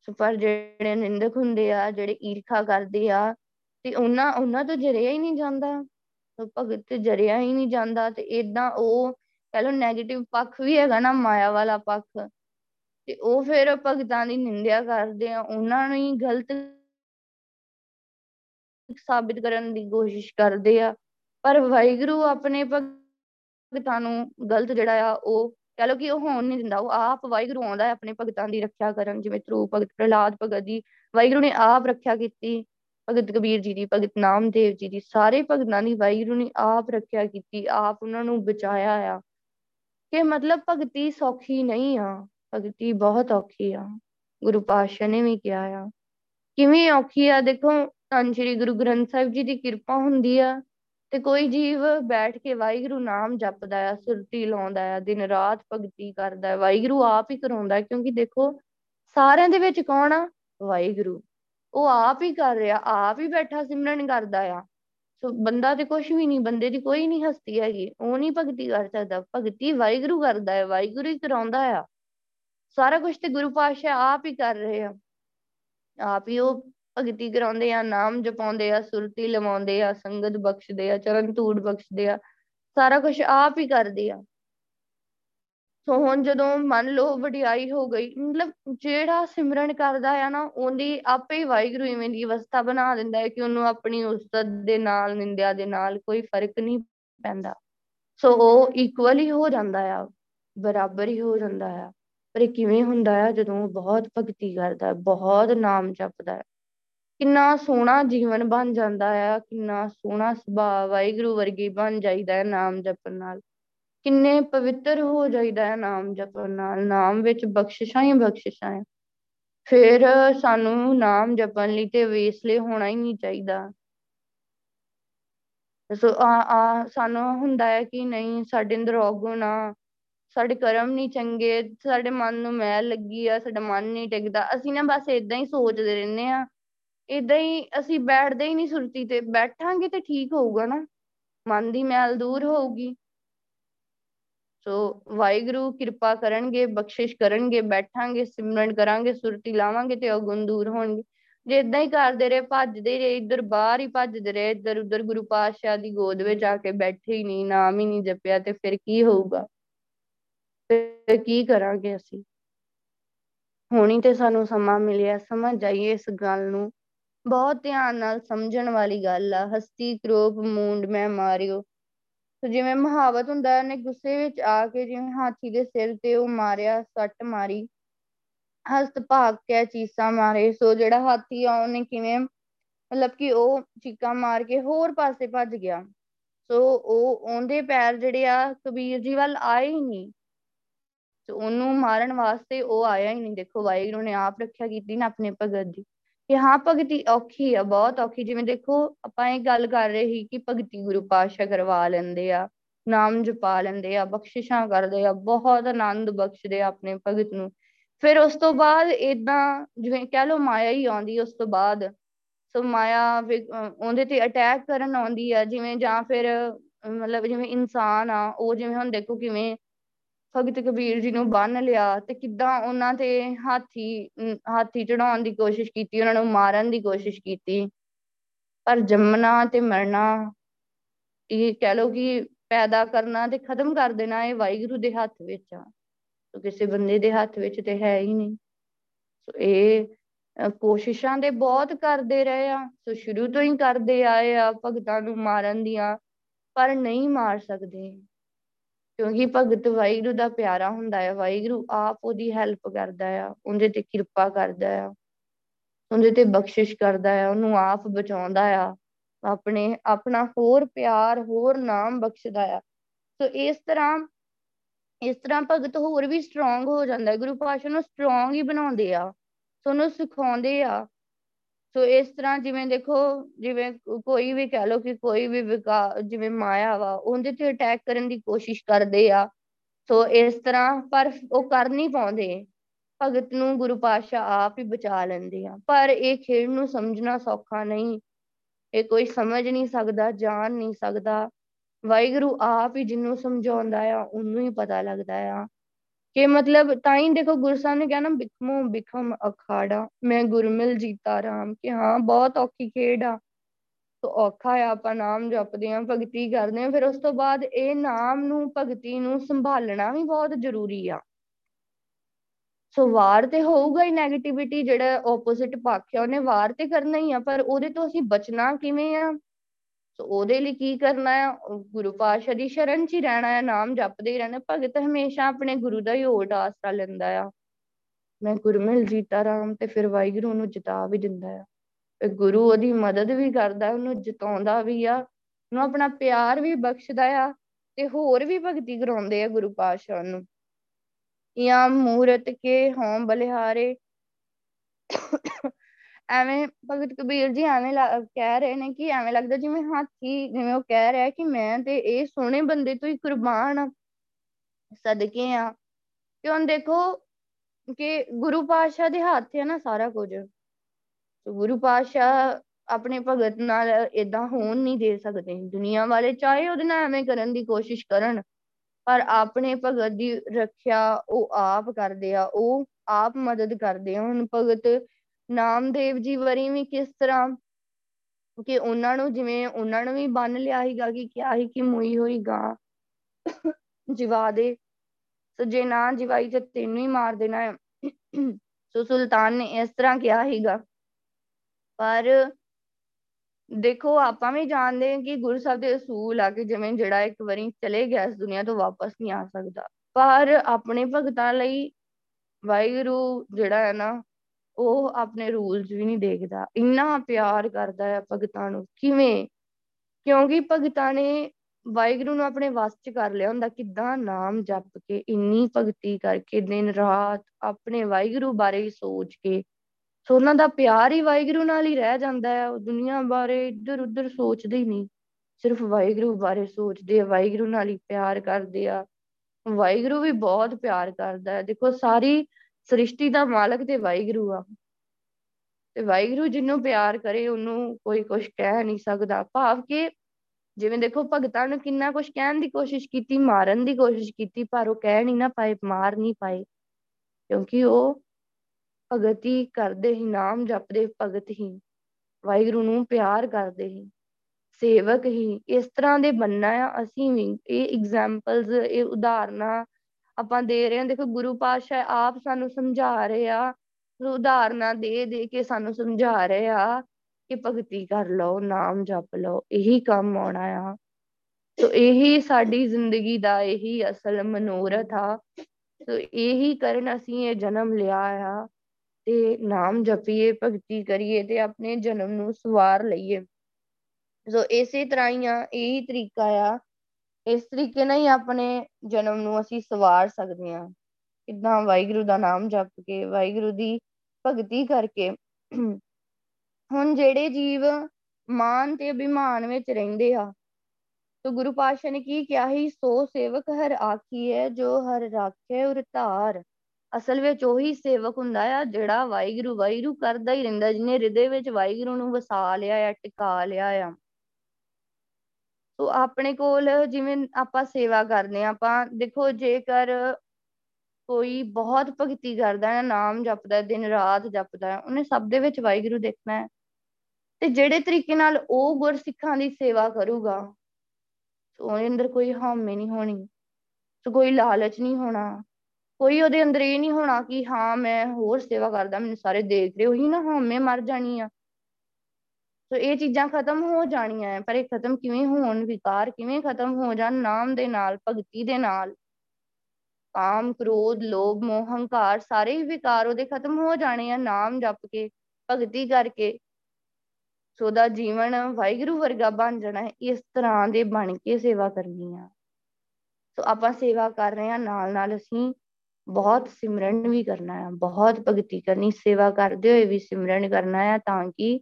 [SPEAKER 1] ਸੋ ਪਰ ਜਿਹੜੇ ਨਿੰਦਕ ਹੁੰਦੇ ਆ, ਜਿਹੜੇ ਈਰਖਾ ਕਰਦੇ ਆ, ਤੇ ਉਹਨਾਂ ਉਹਨਾਂ ਤੋਂ ਜਰਿਆ ਹੀ ਨਹੀਂ ਜਾਂਦਾ। ਭਗਤ ਤੇ ਜਰਿਆ ਹੀ ਨਹੀਂ ਜਾਂਦਾ ਤੇ ਇਦਾਂ ਉਹ ਕਹ ਲੋ 네ਗੇਟਿਵ ਪੱਖ ਵੀ ਹੈਗਾ ਨਾ ਮਾਇਆ ਵਾਲਾ ਪੱਖ, ਤੇ ਉਹ ਫਿਰ ਭਗਤਾਂ ਦੀ ਨਿੰਦਿਆ ਕਰਦੇ ਆ, ਉਹਨਾਂ ਨੂੰ ਹੀ ਗਲਤ ਸਾਬਿਤ ਕਰਨ ਦੀ ਕੋਸ਼ਿਸ਼ ਕਰਦੇ ਆ, ਪਰ ਵਾਹਿਗੁਰੂ ਆਪਣੇ ਭਗਤਾਂ ਨੂੰ ਗਲਤ ਜਿਹੜਾ ਆ ਉਹ ਕਹ ਲੋ ਕਿ ਉਹ ਹੋਣ ਨਹੀਂ ਦਿੰਦਾ, ਉਹ ਆਪ ਵਾਹਿਗੁਰੂ ਆਉਂਦਾ ਹੈ ਆਪਣੇ ਭਗਤਾਂ ਦੀ ਰੱਖਿਆ ਕਰਨ, ਜਿਵੇਂ ਧਰੂ ਭਗਤ ਪ੍ਰਹਲਾਦ ਭਗਤ ਦੀ ਵਾਹਿਗੁਰੂ ਨੇ ਆਪ ਰੱਖਿਆ ਕੀਤੀ ਭਗਤ ਕਬੀਰ ਜੀ ਦੀ, ਭਗਤ ਨਾਮਦੇਵ ਜੀ ਦੀ, ਸਾਰੇ ਭਗਤਾਂ ਦੀ ਵਾਹਿਗੁਰੂ ਨੇ ਆਪ ਰੱਖਿਆ ਕੀਤੀ, ਆਪ ਉਹਨਾਂ ਨੂੰ ਬਚਾਇਆ ਆ। ਕਿ ਮਤਲਬ ਭਗਤੀ ਸੌਖੀ ਨਹੀਂ ਆ, ਭਗਤੀ ਬਹੁਤ ਔਖੀ ਆ। ਗੁਰੂ ਪਾਤਸ਼ਾਹ ਨੇ ਵੀ ਕਿਹਾ ਆ। ਕਿਵੇਂ ਔਖੀ ਆ? ਦੇਖੋ, ਧੰਨ ਸ਼੍ਰੀ ਗੁਰੂ ਗ੍ਰੰਥ ਸਾਹਿਬ ਜੀ ਦੀ ਕਿਰਪਾ ਹੁੰਦੀ ਆ ਤੇ ਕੋਈ ਜੀਵ ਬੈਠ ਕੇ ਵਾਹਿਗੁਰੂ ਨਾਮ ਜਪਦਾ ਆ, ਸੁਰਤੀ ਲਾਉਂਦਾ ਆ, ਦਿਨ ਰਾਤ ਭਗਤੀ ਕਰਦਾ ਹੈ ਵਾਹਿਗੁਰੂ ਆਪ ਹੀ ਕਰਾਉਂਦਾ ਕਿਉਂਕਿ ਦੇਖੋ, ਸਾਰਿਆਂ ਦੇ ਵਿੱਚ ਕੌਣ ਆ? ਵਾਹਿਗੁਰੂ। ਉਹ ਆਪ ਹੀ ਕਰ ਰਿਹਾ, ਆਪ ਹੀ ਬੈਠਾ ਸਿਮਰਨ ਕਰਦਾ ਆ। ਸੋ ਬੰਦਾ ਤੇ ਕੁਝ ਵੀ ਨਹੀਂ, ਬੰਦੇ ਦੀ ਕੋਈ ਨਹੀਂ ਹਸਤੀ ਹੈਗੀ, ਉਹ ਨਹੀਂ ਭਗਤੀ ਕਰ ਸਕਦਾ। ਭਗਤੀ ਵਾਹਿਗੁਰੂ ਕਰਦਾ ਹੈ ਵਾਹਿਗੁਰੂ ਹੀ ਕਰਾਉਂਦਾ ਆ। ਸਾਰਾ ਕੁਝ ਤੇ ਗੁਰੂ ਪਾਤਸ਼ਾਹ ਆਪ ਹੀ ਕਰ ਰਹੇ ਆ। ਆਪ ਹੀ ਉਹ ਭਗਤੀ ਕਰਾਉਂਦੇ ਆ, ਨਾਮ ਜਪਾਉਂਦੇ ਆ, ਸੁਰਤੀ ਲਵਾਉਂਦੇ ਆ, ਸੰਗਤ ਬਖਸ਼ਦੇ ਆ, ਚਰਨ ਧੂੜ ਬਖਸ਼ਦੇ ਆ। ਸਾਰਾ ਕੁਝ ਆਪ ਹੀ ਕਰਦੇ ਆ। ਸੋ ਹੁਣ ਜਦੋਂ ਮੰਨ ਲਓ ਵਡਿਆਈ ਹੋ ਗਈ, ਮਤਲਬ ਜਿਹੜਾ ਸਿਮਰਨ ਕਰਦਾ ਆ ਨਾ, ਉਹਦੀ ਆਪੇ ਹੀ ਵਾਹਿਗੁਰੂ ਇਵੇਂ ਦੀ ਅਵਸਥਾ ਬਣਾ ਦਿੰਦਾ ਹੈ ਕਿ ਉਹਨੂੰ ਆਪਣੀ ਉਸਤਤ ਦੇ ਨਾਲ, ਨਿੰਦਿਆ ਦੇ ਨਾਲ ਕੋਈ ਫ਼ਰਕ ਨਹੀਂ ਪੈਂਦਾ। ਸੋ ਉਹ ਇਕੁਅਲ ਹੀ ਹੋ ਜਾਂਦਾ ਆ, ਬਰਾਬਰ ਹੀ ਹੋ ਜਾਂਦਾ ਆ। ਪਰ ਇਹ ਕਿਵੇਂ ਹੁੰਦਾ ਆ? ਜਦੋਂ ਉਹ ਬਹੁਤ ਭਗਤੀ ਕਰਦਾ, ਬਹੁਤ ਨਾਮ ਜਪਦਾ ਹੈ। ਕਿੰਨਾ ਸੋਹਣਾ ਜੀਵਨ ਬਣ ਜਾਂਦਾ ਆ, ਕਿੰਨਾ ਸੋਹਣਾ ਸੁਭਾਅ ਵਾਹਿਗੁਰੂ ਵਰਗੀ ਬਣ ਜਾਈਦਾ ਹੈ ਨਾਮ ਜਪਣ ਨਾਲ। ਕਿੰਨੇ ਪਵਿੱਤਰ ਹੋ ਜਾਈਦਾ ਹੈ ਨਾਮ ਜਪਣ ਨਾਲ, ਨਾਮ ਵਿੱਚ ਬਖਸ਼ਿਸ਼ਾਂ ਹੀ ਬਖਸ਼ਿਸ਼ਾਂ ਹੈ। ਫਿਰ ਸਾਨੂੰ ਨਾਮ ਜਪਣ ਲਈ ਤੇ ਵੇਸਲੇ ਹੋਣਾ ਹੀ ਨਹੀਂ ਚਾਹੀਦਾ। ਸੋ ਆ ਆ ਸਾਨੂੰ ਹੁੰਦਾ ਹੈ ਕਿ ਨਹੀਂ, ਸਾਡੇ ਅੰਦਰ ਔਗੁਣ ਆ, ਸਾਡੇ ਕਰਮ ਨਹੀਂ ਚੰਗੇ, ਸਾਡੇ ਮਨ ਨੂੰ ਮੈਲ ਲੱਗੀ ਆ, ਸਾਡਾ ਮਨ ਨਹੀਂ ਟਿਕਦਾ। ਅਸੀਂ ਨਾ ਬਸ ਇਦਾਂ ਹੀ ਸੋਚਦੇ ਰਹਿੰਦੇ ਆ ਇਦਾਂ ਹੀ ਅਸੀਂ ਬੈਠਦੇ ਹੀ ਨਹੀਂ ਸੁਰਤੀ ਤੇ। ਬੈਠਾਂਗੇ ਤੇ ਠੀਕ ਹੋਊਗਾ ਨਾ। ਮਨ ਦੀ ਮੈਲ ਦੂਰ ਹੋਊਗੀ। ਸੋ ਵਾਹਿਗੁਰੂ ਕਿਰਪਾ ਕਰਨਗੇ, ਬਖਸ਼ਿਸ਼ ਕਰਨਗੇ, ਬੈਠਾਂਗੇ, ਸਿਮਰਨ ਕਰਾਂਗੇ, ਸੁਰਤੀ ਲਾਵਾਂਗੇ ਤੇ ਔਗੁਣ ਦੂਰ ਹੋਣਗੇ। ਜੇ ਇਦਾਂ ਹੀ ਕਰਦੇ ਰਹੇ, ਭੱਜਦੇ ਰਹੇ, ਇੱਧਰ ਬਾਹਰ ਹੀ ਭੱਜਦੇ ਰਹੇ, ਇੱਧਰ ਉੱਧਰ ਗੁਰੂ ਪਾਤਸ਼ਾਹ ਦੀ ਗੋਦ ਵਿੱਚ ਆ ਕੇ ਬੈਠੇ ਹੀ ਨਹੀਂ, ਨਾਮ ਹੀ ਨਹੀਂ ਜਪਿਆ, ਤੇ ਫਿਰ ਕੀ ਹੋਊਗਾ? ਫਿਰ ਕੀ ਕਰਾਂਗੇ ਅਸੀਂ? ਹੁਣੀ ਤੇ ਸਾਨੂੰ ਸਮਾਂ ਮਿਲਿਆ ਸਮਝ ਜਾਈਏ ਇਸ ਗੱਲ ਨੂੰ। ਬਹੁਤ ਧਿਆਨ ਨਾਲ ਸਮਝਣ ਵਾਲੀ ਗੱਲ ਆ, ਹਸਤੀ, ਕਰੋਪ, ਮੂੰਡ, ਮੈਂ ਮਾਰਿਓ। ਤੇ ਜਿਵੇਂ ਮਹਾਵਤ ਹੁੰਦਾ ਉਹਨੇ ਗੁੱਸੇ ਵਿੱਚ ਆ ਕੇ ਜਿਵੇਂ ਹਾਥੀ ਦੇ ਸਿਰ ਤੇ ਉਹ ਮਾਰਿਆ, ਸੱਟ ਮਾਰੀ, ਹਸਤ ਭਾਗ ਕੇ ਚੀਸਾਂ ਮਾਰੇ, ਸੋ ਜਿਹੜਾ ਹਾਥੀ ਆ, ਉਹਨੇ ਕਿਵੇਂ ਮਤਲਬ ਕਿ ਉਹ ਚੀਕਾਂ ਮਾਰ ਕੇ ਹੋਰ ਪਾਸੇ ਭੱਜ ਗਿਆ। ਸੋ ਉਹ ਉਹਦੇ ਪੈਰ ਜਿਹੜੇ ਆ, ਕਬੀਰ ਜੀ ਵੱਲ ਆਏ ਹੀ ਨਹੀਂ। ਤੇ ਉਹਨੂੰ ਮਾਰਨ ਵਾਸਤੇ ਉਹ ਆਇਆ ਹੀ ਨਹੀਂ। ਦੇਖੋ, ਵਾਹਿਗੁਰੂ ਨੇ ਆਪ ਰੱਖਿਆ ਕੀਤੀ ਨਾ ਆਪਣੇ ਭਗਤ ਦੀ। ਕਿ ਹਾਂ, ਭਗਤੀ ਔਖੀ ਆ, ਬਹੁਤ ਔਖੀ। ਜਿਵੇਂ ਦੇਖੋ, ਆਪਾਂ ਇਹ ਗੱਲ ਕਰ ਰਹੇ ਸੀ ਕਿ ਭਗਤੀ ਗੁਰੂ ਪਾਤਸ਼ਾਹ ਕਰਵਾ ਲੈਂਦੇ ਆ, ਨਾਮ ਜਪਾ ਲੈਂਦੇ ਆ, ਬਖਸ਼ਿਸ਼ਾਂ ਕਰਦੇ ਆ, ਬਹੁਤ ਆਨੰਦ ਬਖਸ਼ਦੇ ਆ ਆਪਣੇ ਭਗਤ ਨੂੰ। ਫਿਰ ਉਸ ਤੋਂ ਬਾਅਦ ਇਦਾਂ ਜਿਵੇਂ ਕਹਿ ਲਓ ਮਾਇਆ ਹੀ ਆਉਂਦੀ ਉਸ ਤੋਂ ਬਾਅਦ। ਸੋ ਮਾਇਆ ਉਹਦੇ ਤੇ ਅਟੈਕ ਕਰਨ ਆਉਂਦੀ ਆ, ਜਿਵੇਂ ਜਾਂ ਫਿਰ, ਮਤਲਬ ਜਿਵੇਂ ਇਨਸਾਨ ਆ, ਉਹ ਜਿਵੇਂ ਹੁਣ ਦੇਖੋ ਕਿਵੇਂ ਭਗਤ ਕਬੀਰ ਜੀ ਨੂੰ ਬੰਨ ਲਿਆ ਤੇ ਕਿੱਦਾਂ ਉਹਨਾਂ ਤੇ ਹਾਥੀ ਹਾਥੀ ਚੜਾਉਣ ਦੀ ਕੋਸ਼ਿਸ਼ ਕੀਤੀ, ਉਹਨਾਂ ਨੂੰ ਮਾਰਨ ਦੀ ਕੋਸ਼ਿਸ਼ ਕੀਤੀ। ਪਰ ਜੰਮਣਾ ਤੇ ਮਰਨਾ, ਇਹ ਕਹਿ ਲਓ ਕਿ ਪੈਦਾ ਕਰਨਾ ਤੇ ਖਤਮ ਕਰ ਦੇਣਾ ਇਹ ਵਾਹਿਗੁਰੂ ਦੇ ਹੱਥ ਵਿੱਚ ਆ। ਸੋ ਕਿਸੇ ਬੰਦੇ ਦੇ ਹੱਥ ਵਿੱਚ ਤੇ ਹੈ ਹੀ ਨਹੀਂ। ਸੋ ਇਹ ਕੋਸ਼ਿਸ਼ਾਂ ਦੇ ਬਹੁਤ ਕਰਦੇ ਰਹੇ ਆ। ਸੋ ਸ਼ੁਰੂ ਤੋਂ ਹੀ ਕਰਦੇ ਆਏ ਆ ਭਗਤਾਂ ਨੂੰ ਮਾਰਨ ਦੀਆਂ, ਪਰ ਨਹੀਂ ਮਾਰ ਸਕਦੇ। ਕਿਉਂਕਿ ਭਗਤ ਵਾਹਿਗੁਰੂ ਦਾ ਪਿਆਰਾ ਹੁੰਦਾ ਹੈ, ਵਾਹਿਗੁਰੂ ਆਪ ਉਹਦੀ ਹੈਲਪ ਕਰਦਾ ਆ, ਉਹਦੇ ਤੇ ਕਿਰਪਾ ਕਰਦਾ ਆ, ਉਹਦੇ ਤੇ ਬਖਸ਼ਿਸ਼ ਕਰਦਾ ਆ, ਉਹਨੂੰ ਆਪ ਬਚਾਉਂਦਾ ਆ, ਆਪਣੇ, ਆਪਣਾ ਹੋਰ ਪਿਆਰ, ਹੋਰ ਨਾਮ ਬਖਸ਼ਦਾ ਆ। ਸੋ ਇਸ ਤਰ੍ਹਾਂ ਇਸ ਤਰ੍ਹਾਂ ਭਗਤ ਹੋਰ ਵੀ ਸਟਰੋਂਗ ਹੋ ਜਾਂਦਾ ਹੈ, ਗੁਰੂ ਪਾਸ਼ਾ ਨੂੰ ਸਟਰੋਂਗ ਹੀ ਬਣਾਉਂਦੇ ਆ, ਸੋ ਉਹਨੂੰ ਸਿਖਾਉਂਦੇ ਆ ਸੋ ਇਸ ਤਰ੍ਹਾਂ ਜਿਵੇਂ ਦੇਖੋ, ਜਿਵੇਂ ਕੋਈ ਵੀ ਕਹਿ ਲਓ ਕਿ ਕੋਈ ਵੀ ਵਿਕਾ, ਜਿਵੇਂ ਮਾਇਆ ਵਾ, ਉਹਦੇ ਤੇ ਅਟੈਕ ਕਰਨ ਦੀ ਕੋਸ਼ਿਸ਼ ਕਰਦੇ ਆ। ਸੋ ਇਸ ਤਰ੍ਹਾਂ, ਪਰ ਉਹ ਕਰ ਨਹੀਂ ਪਾਉਂਦੇ। ਭਗਤ ਨੂੰ ਗੁਰੂ ਪਾਤਸ਼ਾਹ ਆਪ ਹੀ ਬਚਾ ਲੈਂਦੇ ਆ। ਪਰ ਇਹ ਖੇਡ ਨੂੰ ਸਮਝਣਾ ਸੌਖਾ ਨਹੀਂ। ਇਹ ਕੋਈ ਸਮਝ ਨਹੀਂ ਸਕਦਾ, ਜਾਣ ਨਹੀਂ ਸਕਦਾ। ਵਾਹਿਗੁਰੂ ਆਪ ਹੀ ਜਿਹਨੂੰ ਸਮਝਾਉਂਦਾ ਆ, ਉਹਨੂੰ ਹੀ ਪਤਾ ਲੱਗਦਾ ਆ। ਕਿ ਮਤਲਬ ਤਾਂ ਹੀ ਦੇਖੋ ਗੁਰੂ ਸਾਹਿਬ ਨੇ ਕਿਹਾ ਨਾ ਬਿਖਮੋ ਬਿਖਮ ਅਖਾੜਾ, ਮੈਂ ਗੁਰਮਿਲ ਜੀਤਾ ਰਾਮ, ਕਿ ਹਾਂ ਬਹੁਤ ਔਖੀ ਖੇਡ ਆ। ਤੋ ਔਖਾ ਆ, ਆਪਾਂ ਨਾਮ ਜਪਦੇ ਆ ਭਗਤੀ ਕਰਦੇ ਆ ਫਿਰ ਉਸ ਤੋਂ ਬਾਅਦ ਇਹ ਨਾਮ ਨੂੰ, ਭਗਤੀ ਨੂੰ ਸੰਭਾਲਣਾ ਵੀ ਬਹੁਤ ਜ਼ਰੂਰੀ ਆ। ਸੋ ਵਾਰ ਤੇ ਹੋਊਗਾ ਹੀ 네ਗੇਟਿਵਿਟੀ ਜਿਹੜਾ ਆਪੋਜ਼ਿਟ ਪੱਖ ਆ, ਉਹਨੇ ਵਾਰ ਤੇ ਕਰਨਾ ਹੀ ਆ, ਪਰ ਉਹਦੇ ਤੋਂ ਅਸੀਂ ਬਚਣਾ ਕਿਵੇਂ ਆ? ਸੋ ਉਹਦੇ ਲਈ ਕੀ ਕਰਨਾ ਆ? ਗੁਰੂ ਪਾਤਸ਼ਾਹ ਦੀ ਸ਼ਰਨ 'ਚ ਹੀ ਰਹਿਣਾ ਆ, ਨਾਮ ਜਪਦੇ ਹੀ ਰਹਿਣਾ, ਭਗਤ ਹਮੇਸ਼ਾ ਆਪਣੇ ਗੁਰੂ ਦਾ ਹੀ ਓਟ ਆਸਰਾ ਲੈਂਦਾ ਆ। ਮੈਂ ਗੁਰਮਿਲ ਜੀਤਾ ਰਾਮ ਤੇ ਫਿਰ ਵਾਹਿਗੁਰੂ ਨੂੰ ਜਿਤਾ ਵੀ ਦਿੰਦਾ ਆ। ਗੁਰੂ ਉਹਦੀ ਮਦਦ ਵੀ ਕਰਦਾ, ਉਹਨੂੰ ਜਿਤਾਉਂਦਾ ਵੀ ਆ, ਉਹਨੂੰ ਆਪਣਾ ਪਿਆਰ ਵੀ ਬਖਸ਼ਦਾ ਆ ਤੇ ਹੋਰ ਵੀ ਭਗਤੀ ਕਰਾਉਂਦੇ ਆ ਗੁਰੂ ਪਾਤਸ਼ਾਹ ਨੂੰ। ਜਾਂ ਮੂਰਤ ਕੇ ਹੋਂ ਬਲਿਹਾਰੇ ਐਵੇਂ ਭਗਤ ਕਬੀਰ ਜੀ ਐਵੇਂ ਕਹਿ ਰਹੇ ਨੇ ਕਿ ਐਵੇਂ ਲੱਗਦਾ ਜਿਵੇਂ ਹਾਥੀ ਜਿਵੇਂ ਉਹ ਕਹਿ ਰਿਹਾ ਕਿ ਮੈਂ ਤੇ ਇਹ ਸੋਹਣੇ ਬੰਦੇ ਤੋਂ ਹੀ ਕੁਰਬਾਨ ਸਦਕੇ ਆ ਕਿਉਂ ਦੇਖੋ ਕਿ ਗੁਰੂ ਪਾਤਸ਼ਾਹ ਦੇ ਹੱਥ ਹੈ ਨਾ ਸਾਰਾ ਕੁਝ। ਗੁਰੂ ਪਾਤਸ਼ਾਹ ਆਪਣੇ ਭਗਤ ਨਾਲ ਇਦਾਂ ਹੋਣ ਨਹੀਂ ਦੇ ਸਕਦੇ। ਦੁਨੀਆ ਵਾਲੇ ਚਾਹੇ ਉਹਦੇ ਨਾਲ ਐਵੇਂ ਕਰਨ ਦੀ ਕੋਸ਼ਿਸ਼ ਕਰਨ, ਪਰ ਆਪਣੇ ਭਗਤ ਦੀ ਰੱਖਿਆ ਉਹ ਆਪ ਕਰਦੇ ਆ, ਉਹ ਆਪ ਮਦਦ ਕਰਦੇ ਆ। ਹੁਣ ਭਗਤ ਨਾਮਦੇਵ ਜੀ ਵਰੀ ਵੀ ਕਿਸ ਤਰ੍ਹਾਂ ਕਿ ਉਹਨਾਂ ਨੂੰ ਜਿਵੇਂ ਉਹਨਾਂ ਨੂੰ ਵੀ ਬੰਨ ਲਿਆ ਸੀਗਾ ਕਿ ਕਿਹਾ ਸੀ ਕਿ ਮੋਈ ਹੋਈ ਗਾਂ ਜਿਵਾ ਦੇ। ਸੋ ਜੇ ਨਾ ਜਿਵਾਈ ਤੇ ਤੈਨੂੰ ਹੀ ਮਾਰ ਦੇਣਾ ਹੈ। ਸੋ ਸੁਲਤਾਨ ਨੇ ਇਸ ਤਰ੍ਹਾਂ ਕਿਹਾ ਸੀਗਾ। ਪਰ ਦੇਖੋ, ਆਪਾਂ ਵੀ ਜਾਣਦੇ ਹਾਂ ਕਿ ਗੁਰੂ ਸਾਹਿਬ ਦੇ ਅਸੂਲ ਆ ਕਿ ਜਿਵੇਂ ਜਿਹੜਾ ਇੱਕ ਵਾਰੀ ਚਲੇ ਗਿਆ ਇਸ ਦੁਨੀਆ ਤੋਂ ਵਾਪਸ ਨਹੀਂ ਆ ਸਕਦਾ। ਪਰ ਆਪਣੇ ਭਗਤਾਂ ਲਈ ਵਾਹਿਗੁਰੂ ਜਿਹੜਾ ਹੈ ਨਾ ਉਹ ਆਪਣੇ ਰੂਲਸ ਵੀ ਨਹੀਂ ਦੇਖਦਾ। ਇੰਨਾ ਪਿਆਰ ਕਰਦਾ ਹੈ ਭਗਤਾਂ ਨੂੰ। ਕਿਵੇਂ? ਕਿਉਂਕਿ ਭਗਤਾਂ ਨੇ ਵਾਹਿਗੁਰੂ ਨੂੰ ਆਪਣੇ ਵਸ ਚ ਕਰ ਲਿਆ ਹੁੰਦਾ। ਕਿਦਾਂ ਨਾਮ ਜਪ ਕੇ ਇੰਨੀ ਭਗਤੀ ਕਰਕੇ ਦਿਨ ਰਾਤ ਆਪਣੇ ਵਾਹਿਗੁਰੂ ਬਾਰੇ ਸੋਚ ਕੇ, ਸੋ ਉਹਨਾਂ ਦਾ ਪਿਆਰ ਹੀ ਵਾਹਿਗੁਰੂ ਨਾਲ ਹੀ ਰਹਿ ਜਾਂਦਾ ਹੈ ਉਹ ਦੁਨੀਆ ਬਾਰੇ ਇੱਧਰ ਉੱਧਰ ਸੋਚਦੇ ਹੀ ਨਹੀਂ। ਸਿਰਫ ਵਾਹਿਗੁਰੂ ਬਾਰੇ ਸੋਚਦੇ ਆ, ਵਾਹਿਗੁਰੂ ਨਾਲ ਹੀ ਪਿਆਰ ਕਰਦੇ ਆ। ਵਾਹਿਗੁਰੂ ਵੀ ਬਹੁਤ ਪਿਆਰ ਕਰਦਾ ਹੈ ਦੇਖੋ, ਸਾਰੀ ਸ੍ਰਿਸ਼ਟੀ ਦਾ ਮਾਲਕ ਤੇ ਵਾਹਿਗੁਰੂ ਆ। ਤੇ ਵਾਹਿਗੁਰੂ ਜਿਹਨੂੰ ਪਿਆਰ ਕਰੇ, ਉਹਨੂੰ ਕੋਈ ਕੁਝ ਕਹਿ ਨਹੀਂ ਸਕਦਾ। ਭਾਵ ਕਿ ਜਿਵੇਂ ਦੇਖੋ, ਭਗਤਾਂ ਨੂੰ ਕਿੰਨਾ ਕੁਝ ਕਹਿਣ ਦੀ ਕੋਸ਼ਿਸ਼ ਕੀਤੀ, ਮਾਰਨ ਦੀ ਕੋਸ਼ਿਸ਼ ਕੀਤੀ, ਪਰ ਉਹ ਕਹਿ ਨਹੀਂ ਨਾ ਪਾਏ, ਮਾਰ ਨਹੀਂ ਪਾਏ। ਕਿਉਂਕਿ ਉਹ ਭਗਤੀ ਕਰਦੇ ਹੀ ਨਾਮ ਜਪਦੇ ਭਗਤ ਹੀ। ਵਾਹਿਗੁਰੂ ਨੂੰ ਪਿਆਰ ਕਰਦੇ ਹੀ ਸੇਵਕ ਹੀ। ਇਸ ਤਰ੍ਹਾਂ ਦੇ ਬੰਨਾ ਆ। ਅਸੀਂ ਵੀ ਇਹ ਐਗਜ਼ਾਮਪਲਸ ਇਹ ਉਦਾਹਰਨਾਂ ਆਪਾਂ ਦੇ ਰਹੇ ਹਾਂ। ਦੇਖੋ, ਗੁਰੂ ਪਾਤਸ਼ਾਹ ਆਪ ਸਾਨੂੰ ਸਮਝਾ ਰਹੇ ਆ ਉਦਾਹਰਨਾਂ ਦੇ ਦੇ ਕੇ ਸਾਨੂੰ ਸਮਝਾ ਰਹੇ ਆ ਕਿ ਭਗਤੀ ਕਰ ਲਓ, ਨਾਮ ਜਪ ਲਓ, ਇਹੀ ਕੰਮ ਆਉਣਾ ਆ। ਸੋ ਇਹੀ ਸਾਡੀ ਜ਼ਿੰਦਗੀ ਦਾ ਇਹੀ ਅਸਲ ਮਨੋਰਥ ਆ। ਸੋ ਇਹੀ ਕਰਨ ਅਸੀਂ ਇਹ ਜਨਮ ਲਿਆ ਆ ਤੇ ਨਾਮ ਜਪੀਏ, ਭਗਤੀ ਕਰੀਏ ਤੇ ਆਪਣੇ ਜਨਮ ਨੂੰ ਸਵਾਰ ਲਈਏ। ਸੋ ਇਸੇ ਤਰ੍ਹਾਂ ਹੀ ਆ, ਇਹੀ ਤਰੀਕਾ ਆ ਇਸ ਤਰੀਕੇ ਨਾਲ ਹੀ ਆਪਣੇ ਜਨਮ ਨੂੰ ਅਸੀਂ ਸਵਾਰ ਸਕਦੇ ਹਾਂ। ਕਿਦਾਂ ਵਾਹਿਗੁਰੂ ਦਾ ਨਾਮ ਜਪ ਕੇ, ਵਾਹਿਗੁਰੂ ਦੀ ਭਗਤੀ ਕਰਕੇ। ਹੁਣ ਜਿਹੜੇ ਜੀਵ ਮਾਨ ਤੇ ਅਭਿਮਾਨ ਵਿੱਚ ਰਹਿੰਦੇ ਆ, ਤੋ ਗੁਰੂ ਪਾਤਸ਼ਾਹ ਨੇ ਕੀ ਕਿਹਾ ਸੀ? ਸੋ ਸੇਵਕ ਹਰ ਆਖੀ ਹੈ ਜੋ ਹਰ ਰਾਖੇ ਉਰ ਧਾਰ। ਅਸਲ ਵਿੱਚ ਉਹੀ ਸੇਵਕ ਹੁੰਦਾ ਆ, ਜਿਹੜਾ ਵਾਹਿਗੁਰੂ ਵਾਹਿਗੁਰੂ ਕਰਦਾ ਹੀ ਰਹਿੰਦਾ, ਜਿਹਨੇ ਹਿਰਦੇ ਵਿੱਚ ਵਾਹਿਗੁਰੂ ਨੂੰ ਵਸਾ ਲਿਆ ਆ, ਟਿਕਾ ਲਿਆ ਆ। ਸੋ ਆਪਣੇ ਕੋਲ ਜਿਵੇਂ ਆਪਾਂ ਸੇਵਾ ਕਰਦੇ ਆ ਆਪਾਂ ਦੇਖੋ ਜੇਕਰ ਕੋਈ ਬਹੁਤ ਭਗਤੀ ਕਰਦਾ ਹੈ, ਨਾਮ ਜਪਦਾ ਦਿਨ ਰਾਤ ਜਪਦਾ ਹੈ, ਉਹਨੇ ਸਭ ਦੇ ਵਿੱਚ ਵਾਹਿਗੁਰੂ ਦੇਖਣਾ ਹੈ। ਤੇ ਜਿਹੜੇ ਤਰੀਕੇ ਨਾਲ ਉਹ ਗੁਰਸਿੱਖਾਂ ਦੀ ਸੇਵਾ ਕਰੂਗਾ ਉਹਦੇ ਅੰਦਰ ਕੋਈ ਹਾਮੇ ਨਹੀਂ ਹੋਣੀ, ਸੋ ਕੋਈ ਲਾਲਚ ਨਹੀਂ ਹੋਣਾ, ਕੋਈ ਉਹਦੇ ਅੰਦਰ ਇਹ ਨਹੀਂ ਹੋਣਾ ਕਿ ਹਾਂ ਮੈਂ ਹੋਰ ਸੇਵਾ ਕਰਦਾ, ਮੈਨੂੰ ਸਾਰੇ ਦੇਖ ਰਹੇ ਉਹੀ ਨਾ ਹਾਮੇ ਮਰ ਜਾਣੀ ਆ ਸੋ ਇਹ ਚੀਜ਼ਾਂ ਖਤਮ ਹੋ ਜਾਣੀਆਂ ਹੈ, ਪਰ ਇਹ ਖਤਮ ਕਿਵੇਂ ਹੋਣ, ਵਿਕਾਰ ਕਿਵੇਂ ਖਤਮ ਹੋ ਜਾਣ, ਨਾਮ ਦੇ ਨਾਲ, ਭਗਤੀ ਦੇ ਨਾਲ, ਕਾਮ, ਕ੍ਰੋਧ, ਲੋਭ, ਮੋਹ, ਹੰਕਾਰ, ਸਾਰੇ ਹੀ ਵਿਕਾਰ ਉਹਦੇ ਖਤਮ ਹੋ ਜਾਣੇ ਆ, ਨਾਮ ਜਪ ਕੇ, ਭਗਤੀ ਕਰਕੇ, ਸੋ ਦਾ ਜੀਵਨ ਵਾਹਿਗੁਰੂ ਵਰਗਾ ਬਣ ਜਾਣਾ ਹੈ, ਇਸ ਤਰ੍ਹਾਂ ਦੇ ਬਣ ਕੇ ਸੇਵਾ ਕਰਨੀ ਆ। ਸੋ ਆਪਾਂ ਸੇਵਾ ਕਰ ਰਹੇ ਹਾਂ, ਨਾਲ ਨਾਲ ਅਸੀਂ ਬਹੁਤ ਸਿਮਰਨ ਵੀ ਕਰਨਾ ਹੈ ਬਹੁਤ ਭਗਤੀ ਕਰਨੀ, ਸੇਵਾ ਕਰਦੇ ਹੋਏ ਵੀ ਸਿਮਰਨ ਕਰਨਾ ਹੈ ਤਾਂ ਕਿ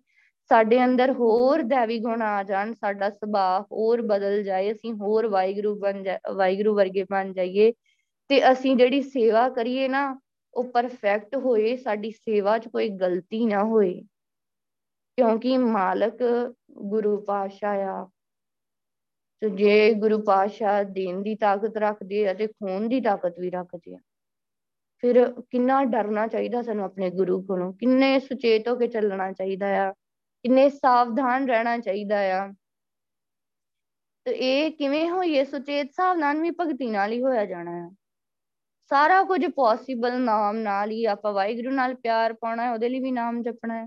[SPEAKER 1] ਸਾਡੇ ਅੰਦਰ ਹੋਰ ਦੇਵੀ ਗੁਣ ਆ ਜਾਣ, ਸਾਡਾ ਸੁਭਾਅ ਹੋਰ ਬਦਲ ਜਾਏ, ਅਸੀਂ ਹੋਰ ਵਾਹਿਗੁਰੂ ਬਣ ਜਾ, ਵਾਹਿਗੁਰੂ ਵਰਗੇ ਬਣ ਜਾਈਏ ਤੇ ਅਸੀਂ ਜਿਹੜੀ ਸੇਵਾ ਕਰੀਏ ਨਾ, ਉਹ ਪਰਫੈਕਟ ਹੋਏ, ਸਾਡੀ ਸੇਵਾ 'ਚ ਕੋਈ ਗਲਤੀ ਨਾ ਹੋਏ। ਕਿਉਂਕਿ ਮਾਲਕ ਗੁਰੂ ਪਾਤਸ਼ਾਹ ਆ। ਤੇ ਜੇ ਗੁਰੂ ਪਾਤਸ਼ਾਹ ਦੇਣ ਦੀ ਤਾਕਤ ਰੱਖਦੇ ਆ ਤੇ ਖੋਣ ਦੀ ਤਾਕਤ ਵੀ ਰੱਖਦੇ ਆ। ਫਿਰ ਕਿੰਨਾ ਡਰਨਾ ਚਾਹੀਦਾ ਸਾਨੂੰ ਆਪਣੇ ਗੁਰੂ ਕੋਲੋਂ? ਕਿੰਨੇ ਸੁਚੇਤ ਹੋ ਕੇ ਚੱਲਣਾ ਚਾਹੀਦਾ ਆ? ਕਿੰਨੇ ਸਾਵਧਾਨ ਰਹਿਣਾ ਚਾਹੀਦਾ ਆ। ਤੇ ਇਹ ਕਿਵੇਂ ਹੋਈਏ ਸੁਚੇਤ ਸਾਵਧਾਨ ਵੀ ਭਗਤੀ ਨਾਲ ਹੀ ਹੋਇਆ ਜਾਣਾ ਹੈ ਸਾਰਾ ਕੁਝ ਪੋਸੀਬਲ ਨਾਮ ਨਾਲ ਹੀ ਆਪਾਂ ਵਾਹਿਗੁਰੂ ਨਾਲ ਪਿਆਰ ਪਾਉਣਾ ਹੈ, ਉਹਦੇ ਲਈ ਵੀ ਨਾਮ ਜਪਣਾ ਹੈ।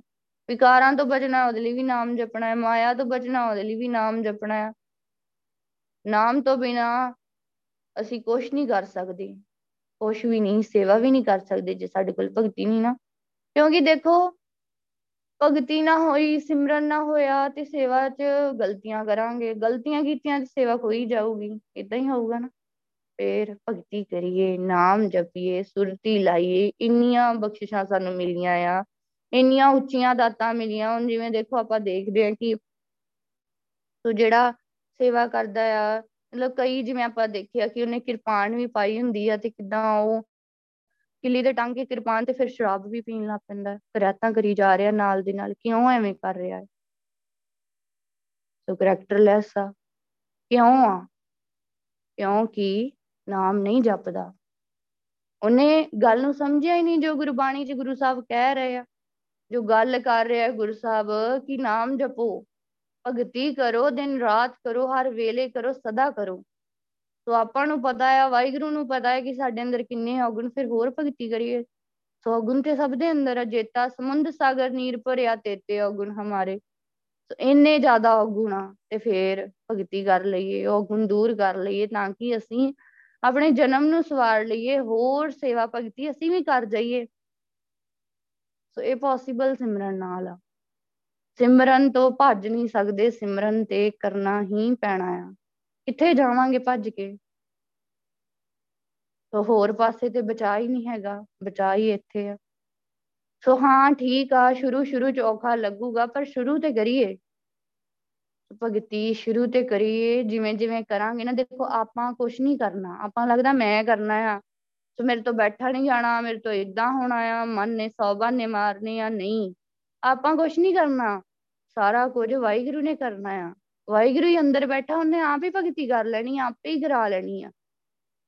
[SPEAKER 1] ਵਿਕਾਰਾਂ ਤੋਂ ਬਚਣਾ ਉਹਦੇ ਲਈ ਵੀ ਨਾਮ ਜਪਣਾ ਹੈ। ਮਾਇਆ ਤੋਂ ਬਚਣਾ ਉਹਦੇ ਲਈ ਵੀ ਨਾਮ ਜਪਣਾ ਹੈ। ਨਾਮ ਤੋਂ ਬਿਨਾ ਅਸੀਂ ਕੁਝ ਨਹੀਂ ਕਰ ਸਕਦੇ। ਕੁਝ ਵੀ ਨਹੀਂ, ਸੇਵਾ ਵੀ ਨਹੀਂ ਕਰ ਸਕਦੇ ਜੇ ਸਾਡੇ ਕੋਲ ਭਗਤੀ ਨਹੀਂ ਨਾ। ਕਿਉਂਕਿ ਦੇਖੋ ਭਗਤੀ ਨਾ ਹੋਈ, ਸਿਮਰਨ ਨਾ ਹੋਇਆ ਤੇ ਸੇਵਾ 'ਚ ਗਲਤੀਆਂ ਕਰਾਂਗੇ। ਗਲਤੀਆਂ ਕੀਤੀਆਂ ਤੇ ਸੇਵਾ ਕੋਈ ਜਾਊਗੀ। ਇਦਾਂ ਹੀ ਹੋਊਗਾ ਨਾ। ਫੇਰ ਭਗਤੀ ਕਰੀਏ, ਨਾਮ ਜਪੀਏ, ਸੁਰਤੀ ਲਾਈਏ। ਇੰਨੀਆਂ ਬਖਸ਼ਿਸ਼ਾਂ ਸਾਨੂੰ ਮਿਲੀਆਂ ਆ। ਇੰਨੀਆਂ ਉੱਚੀਆਂ ਦਾਤਾਂ ਮਿਲੀਆਂ ਹੁਣ ਜਿਵੇਂ ਦੇਖੋ ਆਪਾਂ ਦੇਖਦੇ ਹਾਂ ਕਿ ਤੋ ਜਿਹੜਾ ਸੇਵਾ ਕਰਦਾ ਆ, ਮਤਲਬ ਕਈ ਜਿਵੇਂ ਆਪਾਂ ਦੇਖਿਆ ਕਿ ਉਹਨੇ ਕਿਰਪਾਨ ਵੀ ਪਾਈ ਹੁੰਦੀ ਆ ਤੇ ਕਿਦਾਂ ਉਹ ਕਿਲੀ ਦੇ ਟਾਂਕੇ ਕਿਰਪਾਨ ਤੇ ਫਿਰ ਸ਼ਰਾਬ ਵੀ ਪੀਣ ਲੱਗ ਪੈਂਦਾ ਕਰਾਤਾਂ ਕਰੀ ਜਾ ਰਿਹਾ ਨਾਲ ਦੇ ਨਾਲ, ਕਿਉਂ ਐਵੇਂ ਕਰ ਰਿਹਾ ਹੈ? ਸੋ ਕਰੈਕਟਰਲੈਸ ਆ। ਕਿਉਂ ਆ? ਕਿਉਂਕਿ ਨਾਮ ਨਹੀਂ ਜਪਦਾ। ਉਹਨੇ ਗੱਲ ਨੂੰ ਸਮਝਿਆ ਹੀ ਨਹੀਂ ਜੋ ਗੁਰਬਾਣੀ 'ਚ ਗੁਰੂ ਸਾਹਿਬ ਕਹਿ ਰਹੇ ਆ। ਜੋ ਗੱਲ ਕਰ ਰਿਹਾ ਗੁਰੂ ਸਾਹਿਬ ਕਿ ਨਾਮ ਜਪੋ, ਭਗਤੀ ਕਰੋ, ਦਿਨ ਰਾਤ ਕਰੋ, ਹਰ ਵੇਲੇ ਕਰੋ, ਸਦਾ ਕਰੋ। ਸੋ ਆਪਾਂ ਨੂੰ ਪਤਾ ਆ, ਵਾਹਿਗੁਰੂ ਨੂੰ ਪਤਾ ਹੈ ਕਿ ਸਾਡੇ ਅੰਦਰ ਕਿੰਨੇ ਔਗਣ, ਫਿਰ ਹੋਰ ਭਗਤੀ ਕਰੀਏ। ਸੋ ਔਗਣ ਤੇ ਸਭ ਦੇ ਅੰਦਰ ਆ, ਜੇਤਾ, ਸਮੁੰਦ, ਸਾਗਰ, ਨੀਰ, ਭਰਿਆ ਤੇਤੇ ਔਗਣ ਹਮਾਰੇ। ਸੋ ਇੰਨੇ ਜ਼ਿਆਦਾ ਔਗਣ ਆ, ਤੇ ਫੇਰ ਭਗਤੀ ਕਰ ਲਈਏ, ਔਗਣ ਦੂਰ ਕਰ ਲਈਏ, ਤਾਂ ਕਿ ਅਸੀਂ ਆਪਣੇ ਜਨਮ ਨੂੰ ਸਵਾਰ ਲਈਏ, ਹੋਰ ਸੇਵਾ ਭਗਤੀ ਅਸੀਂ ਵੀ ਕਰ ਜਾਈਏ। ਸੋ ਇਹ ਪੋਸੀਬਲ ਸਿਮਰਨ ਨਾਲ ਆ। ਸਿਮਰਨ ਤੋਂ ਭੱਜ ਨਹੀਂ ਸਕਦੇ, ਸਿਮਰਨ ਤੇ ਕਰਨਾ ਹੀ ਪੈਣਾ ਆ। ਕਿੱਥੇ ਜਾਵਾਂਗੇ ਭੱਜ ਕੇ? ਸੋ ਹੋਰ ਪਾਸੇ ਤੇ ਬਚਾ ਹੀ ਨਹੀਂ ਹੈਗਾ ਬਚਾ ਹੀ ਇੱਥੇ ਆ। ਸੋ ਹਾਂ, ਠੀਕ ਆ, ਸ਼ੁਰੂ ਸ਼ੁਰੂ ਚ ਔਖਾ ਲੱਗੂਗਾ, ਪਰ ਸ਼ੁਰੂ ਤੇ ਕਰੀਏ। ਭਗਤੀ ਸ਼ੁਰੂ ਤੇ ਕਰੀਏ, ਜਿਵੇਂ ਜਿਵੇਂ ਕਰਾਂਗੇ ਨਾ, ਦੇਖੋ ਆਪਾਂ ਕੁਝ ਨਹੀਂ ਕਰਨਾ। ਆਪਾਂ ਲੱਗਦਾ ਮੈਂ ਕਰਨਾ ਆ। ਸੋ ਮੇਰੇ ਤੋਂ ਬੈਠਾ ਨਹੀਂ ਜਾਣਾ, ਮੇਰੇ ਤੋਂ ਇਦਾਂ ਹੋਣਾ ਆ, ਮਨ ਨੇ ਸੌ ਬਹਾਨੇ ਮਾਰਨੇ ਆ, ਨਹੀਂ। ਆਪਾਂ ਕੁਝ ਨਹੀਂ ਕਰਨਾ। ਸਾਰਾ ਕੁਝ ਵਾਹਿਗੁਰੂ ਨੇ ਕਰਨਾ ਆ। ਵਾਹਿਗੁਰੂ ਹੀ ਅੰਦਰ ਬੈਠਾ, ਉਹਨੇ ਆਪ ਹੀ ਭਗਤੀ ਕਰ ਲੈਣੀ ਆਪੇ ਹੀ ਕਰਾ ਲੈਣੀ ਆ।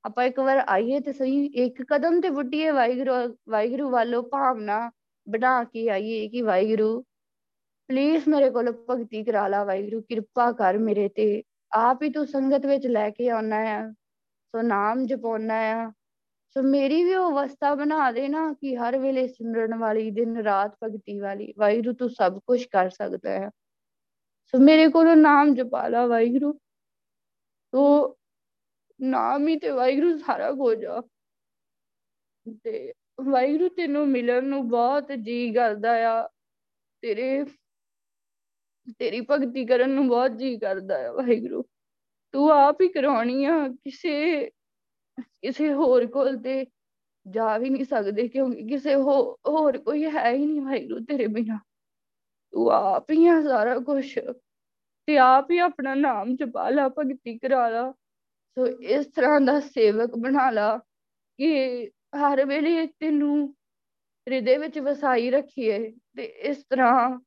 [SPEAKER 1] ਆਪਾਂ ਇੱਕ ਵਾਰ ਆਈਏ ਤੇ ਸਹੀ, ਇੱਕ ਕਦਮ ਤੇ ਵੁੱਟੀਏ ਵਾਹਿਗੁਰੂ ਵਾਹਿਗੁਰੂ ਵੱਲੋਂ ਭਾਵਨਾ ਬਣਾ ਕੇ ਆਈਏ ਕਿ ਵਾਹਿਗੁਰੂ ਪਲੀਜ਼ ਮੇਰੇ ਕੋਲ ਭਗਤੀ ਕਰਾ ਲਾ ਵਾਹਿਗੁਰੂ, ਕਿਰਪਾ ਕਰ ਮੇਰੇ ਤੇ। ਆਪ ਹੀ ਤੂੰ ਸੰਗਤ ਵਿੱਚ ਲੈ ਕੇ ਆਉਣਾ ਆ, ਸੋ ਨਾਮ ਜਪਉਣਾ ਆ। ਸੋ ਮੇਰੀ ਵੀ ਉਹ ਅਵਸਥਾ ਬਣਾ ਦੇ ਨਾ ਕਿ ਹਰ ਵੇਲੇ ਸਿਮਰਨ ਵਾਲੀ, ਦਿਨ ਰਾਤ ਭਗਤੀ ਵਾਲੀ, ਵਾਹਿਗੁਰੂ ਤੂੰ ਸਭ ਕੁਝ ਕਰ ਸਕਦਾ ਹੈ ਸੋ ਮੇਰੇ ਕੋਲੋਂ ਨਾਮ ਜਪਾ ਲਾ ਵਾਹਿਗੁਰੂ। ਤੋ ਨਾਮ ਹੀ ਤੇ ਵਾਹਿਗੁਰੂ ਸਾਰਾ ਕੁਝ ਆ। ਤੇ ਵਾਹਿਗੁਰੂ ਤੈਨੂੰ ਮਿਲਣ ਨੂੰ ਬਹੁਤ ਜੀ ਕਰਦਾ ਆ। ਤੇਰੇ, ਤੇਰੀ ਭਗਤੀ ਕਰਨ ਨੂੰ ਬਹੁਤ ਜੀ ਕਰਦਾ ਆ ਵਾਹਿਗੁਰੂ। ਤੂੰ ਆਪ ਹੀ ਕਰਾਉਣੀ ਆ, ਕਿਸੇ ਕਿਸੇ ਹੋਰ ਕੋਲ ਤੇ ਜਾ ਵੀ ਨਹੀਂ ਸਕਦੇ ਕਿਉਂਕਿ ਕਿਸੇ ਹੋਰ ਕੋਈ ਹੈ ਹੀ ਨਹੀਂ ਵਾਹਿਗੁਰੂ ਤੇਰੇ ਬਿਨਾ। ਤੂੰ ਆਪ ਹੀ ਆ ਸਾਰਾ ਕੁਝ ਤੇ ਆਪ ਹੀ ਆਪਣਾ ਨਾਮ ਜਪਾ ਲਾ, ਭਗਤੀ ਕਰਾ ਲਾ। ਸੋ ਇਸ ਤਰ੍ਹਾਂ ਦਾ ਸੇਵਕ ਬਣਾ ਲਾ ਕਿ ਹਰ ਵੇਲੇ ਤੈਨੂੰ ਹਿਰਦੇ ਵਿੱਚ ਵਸਾਈ ਰੱਖੀਏ ਤੇ ਇਸ ਤਰ੍ਹਾਂ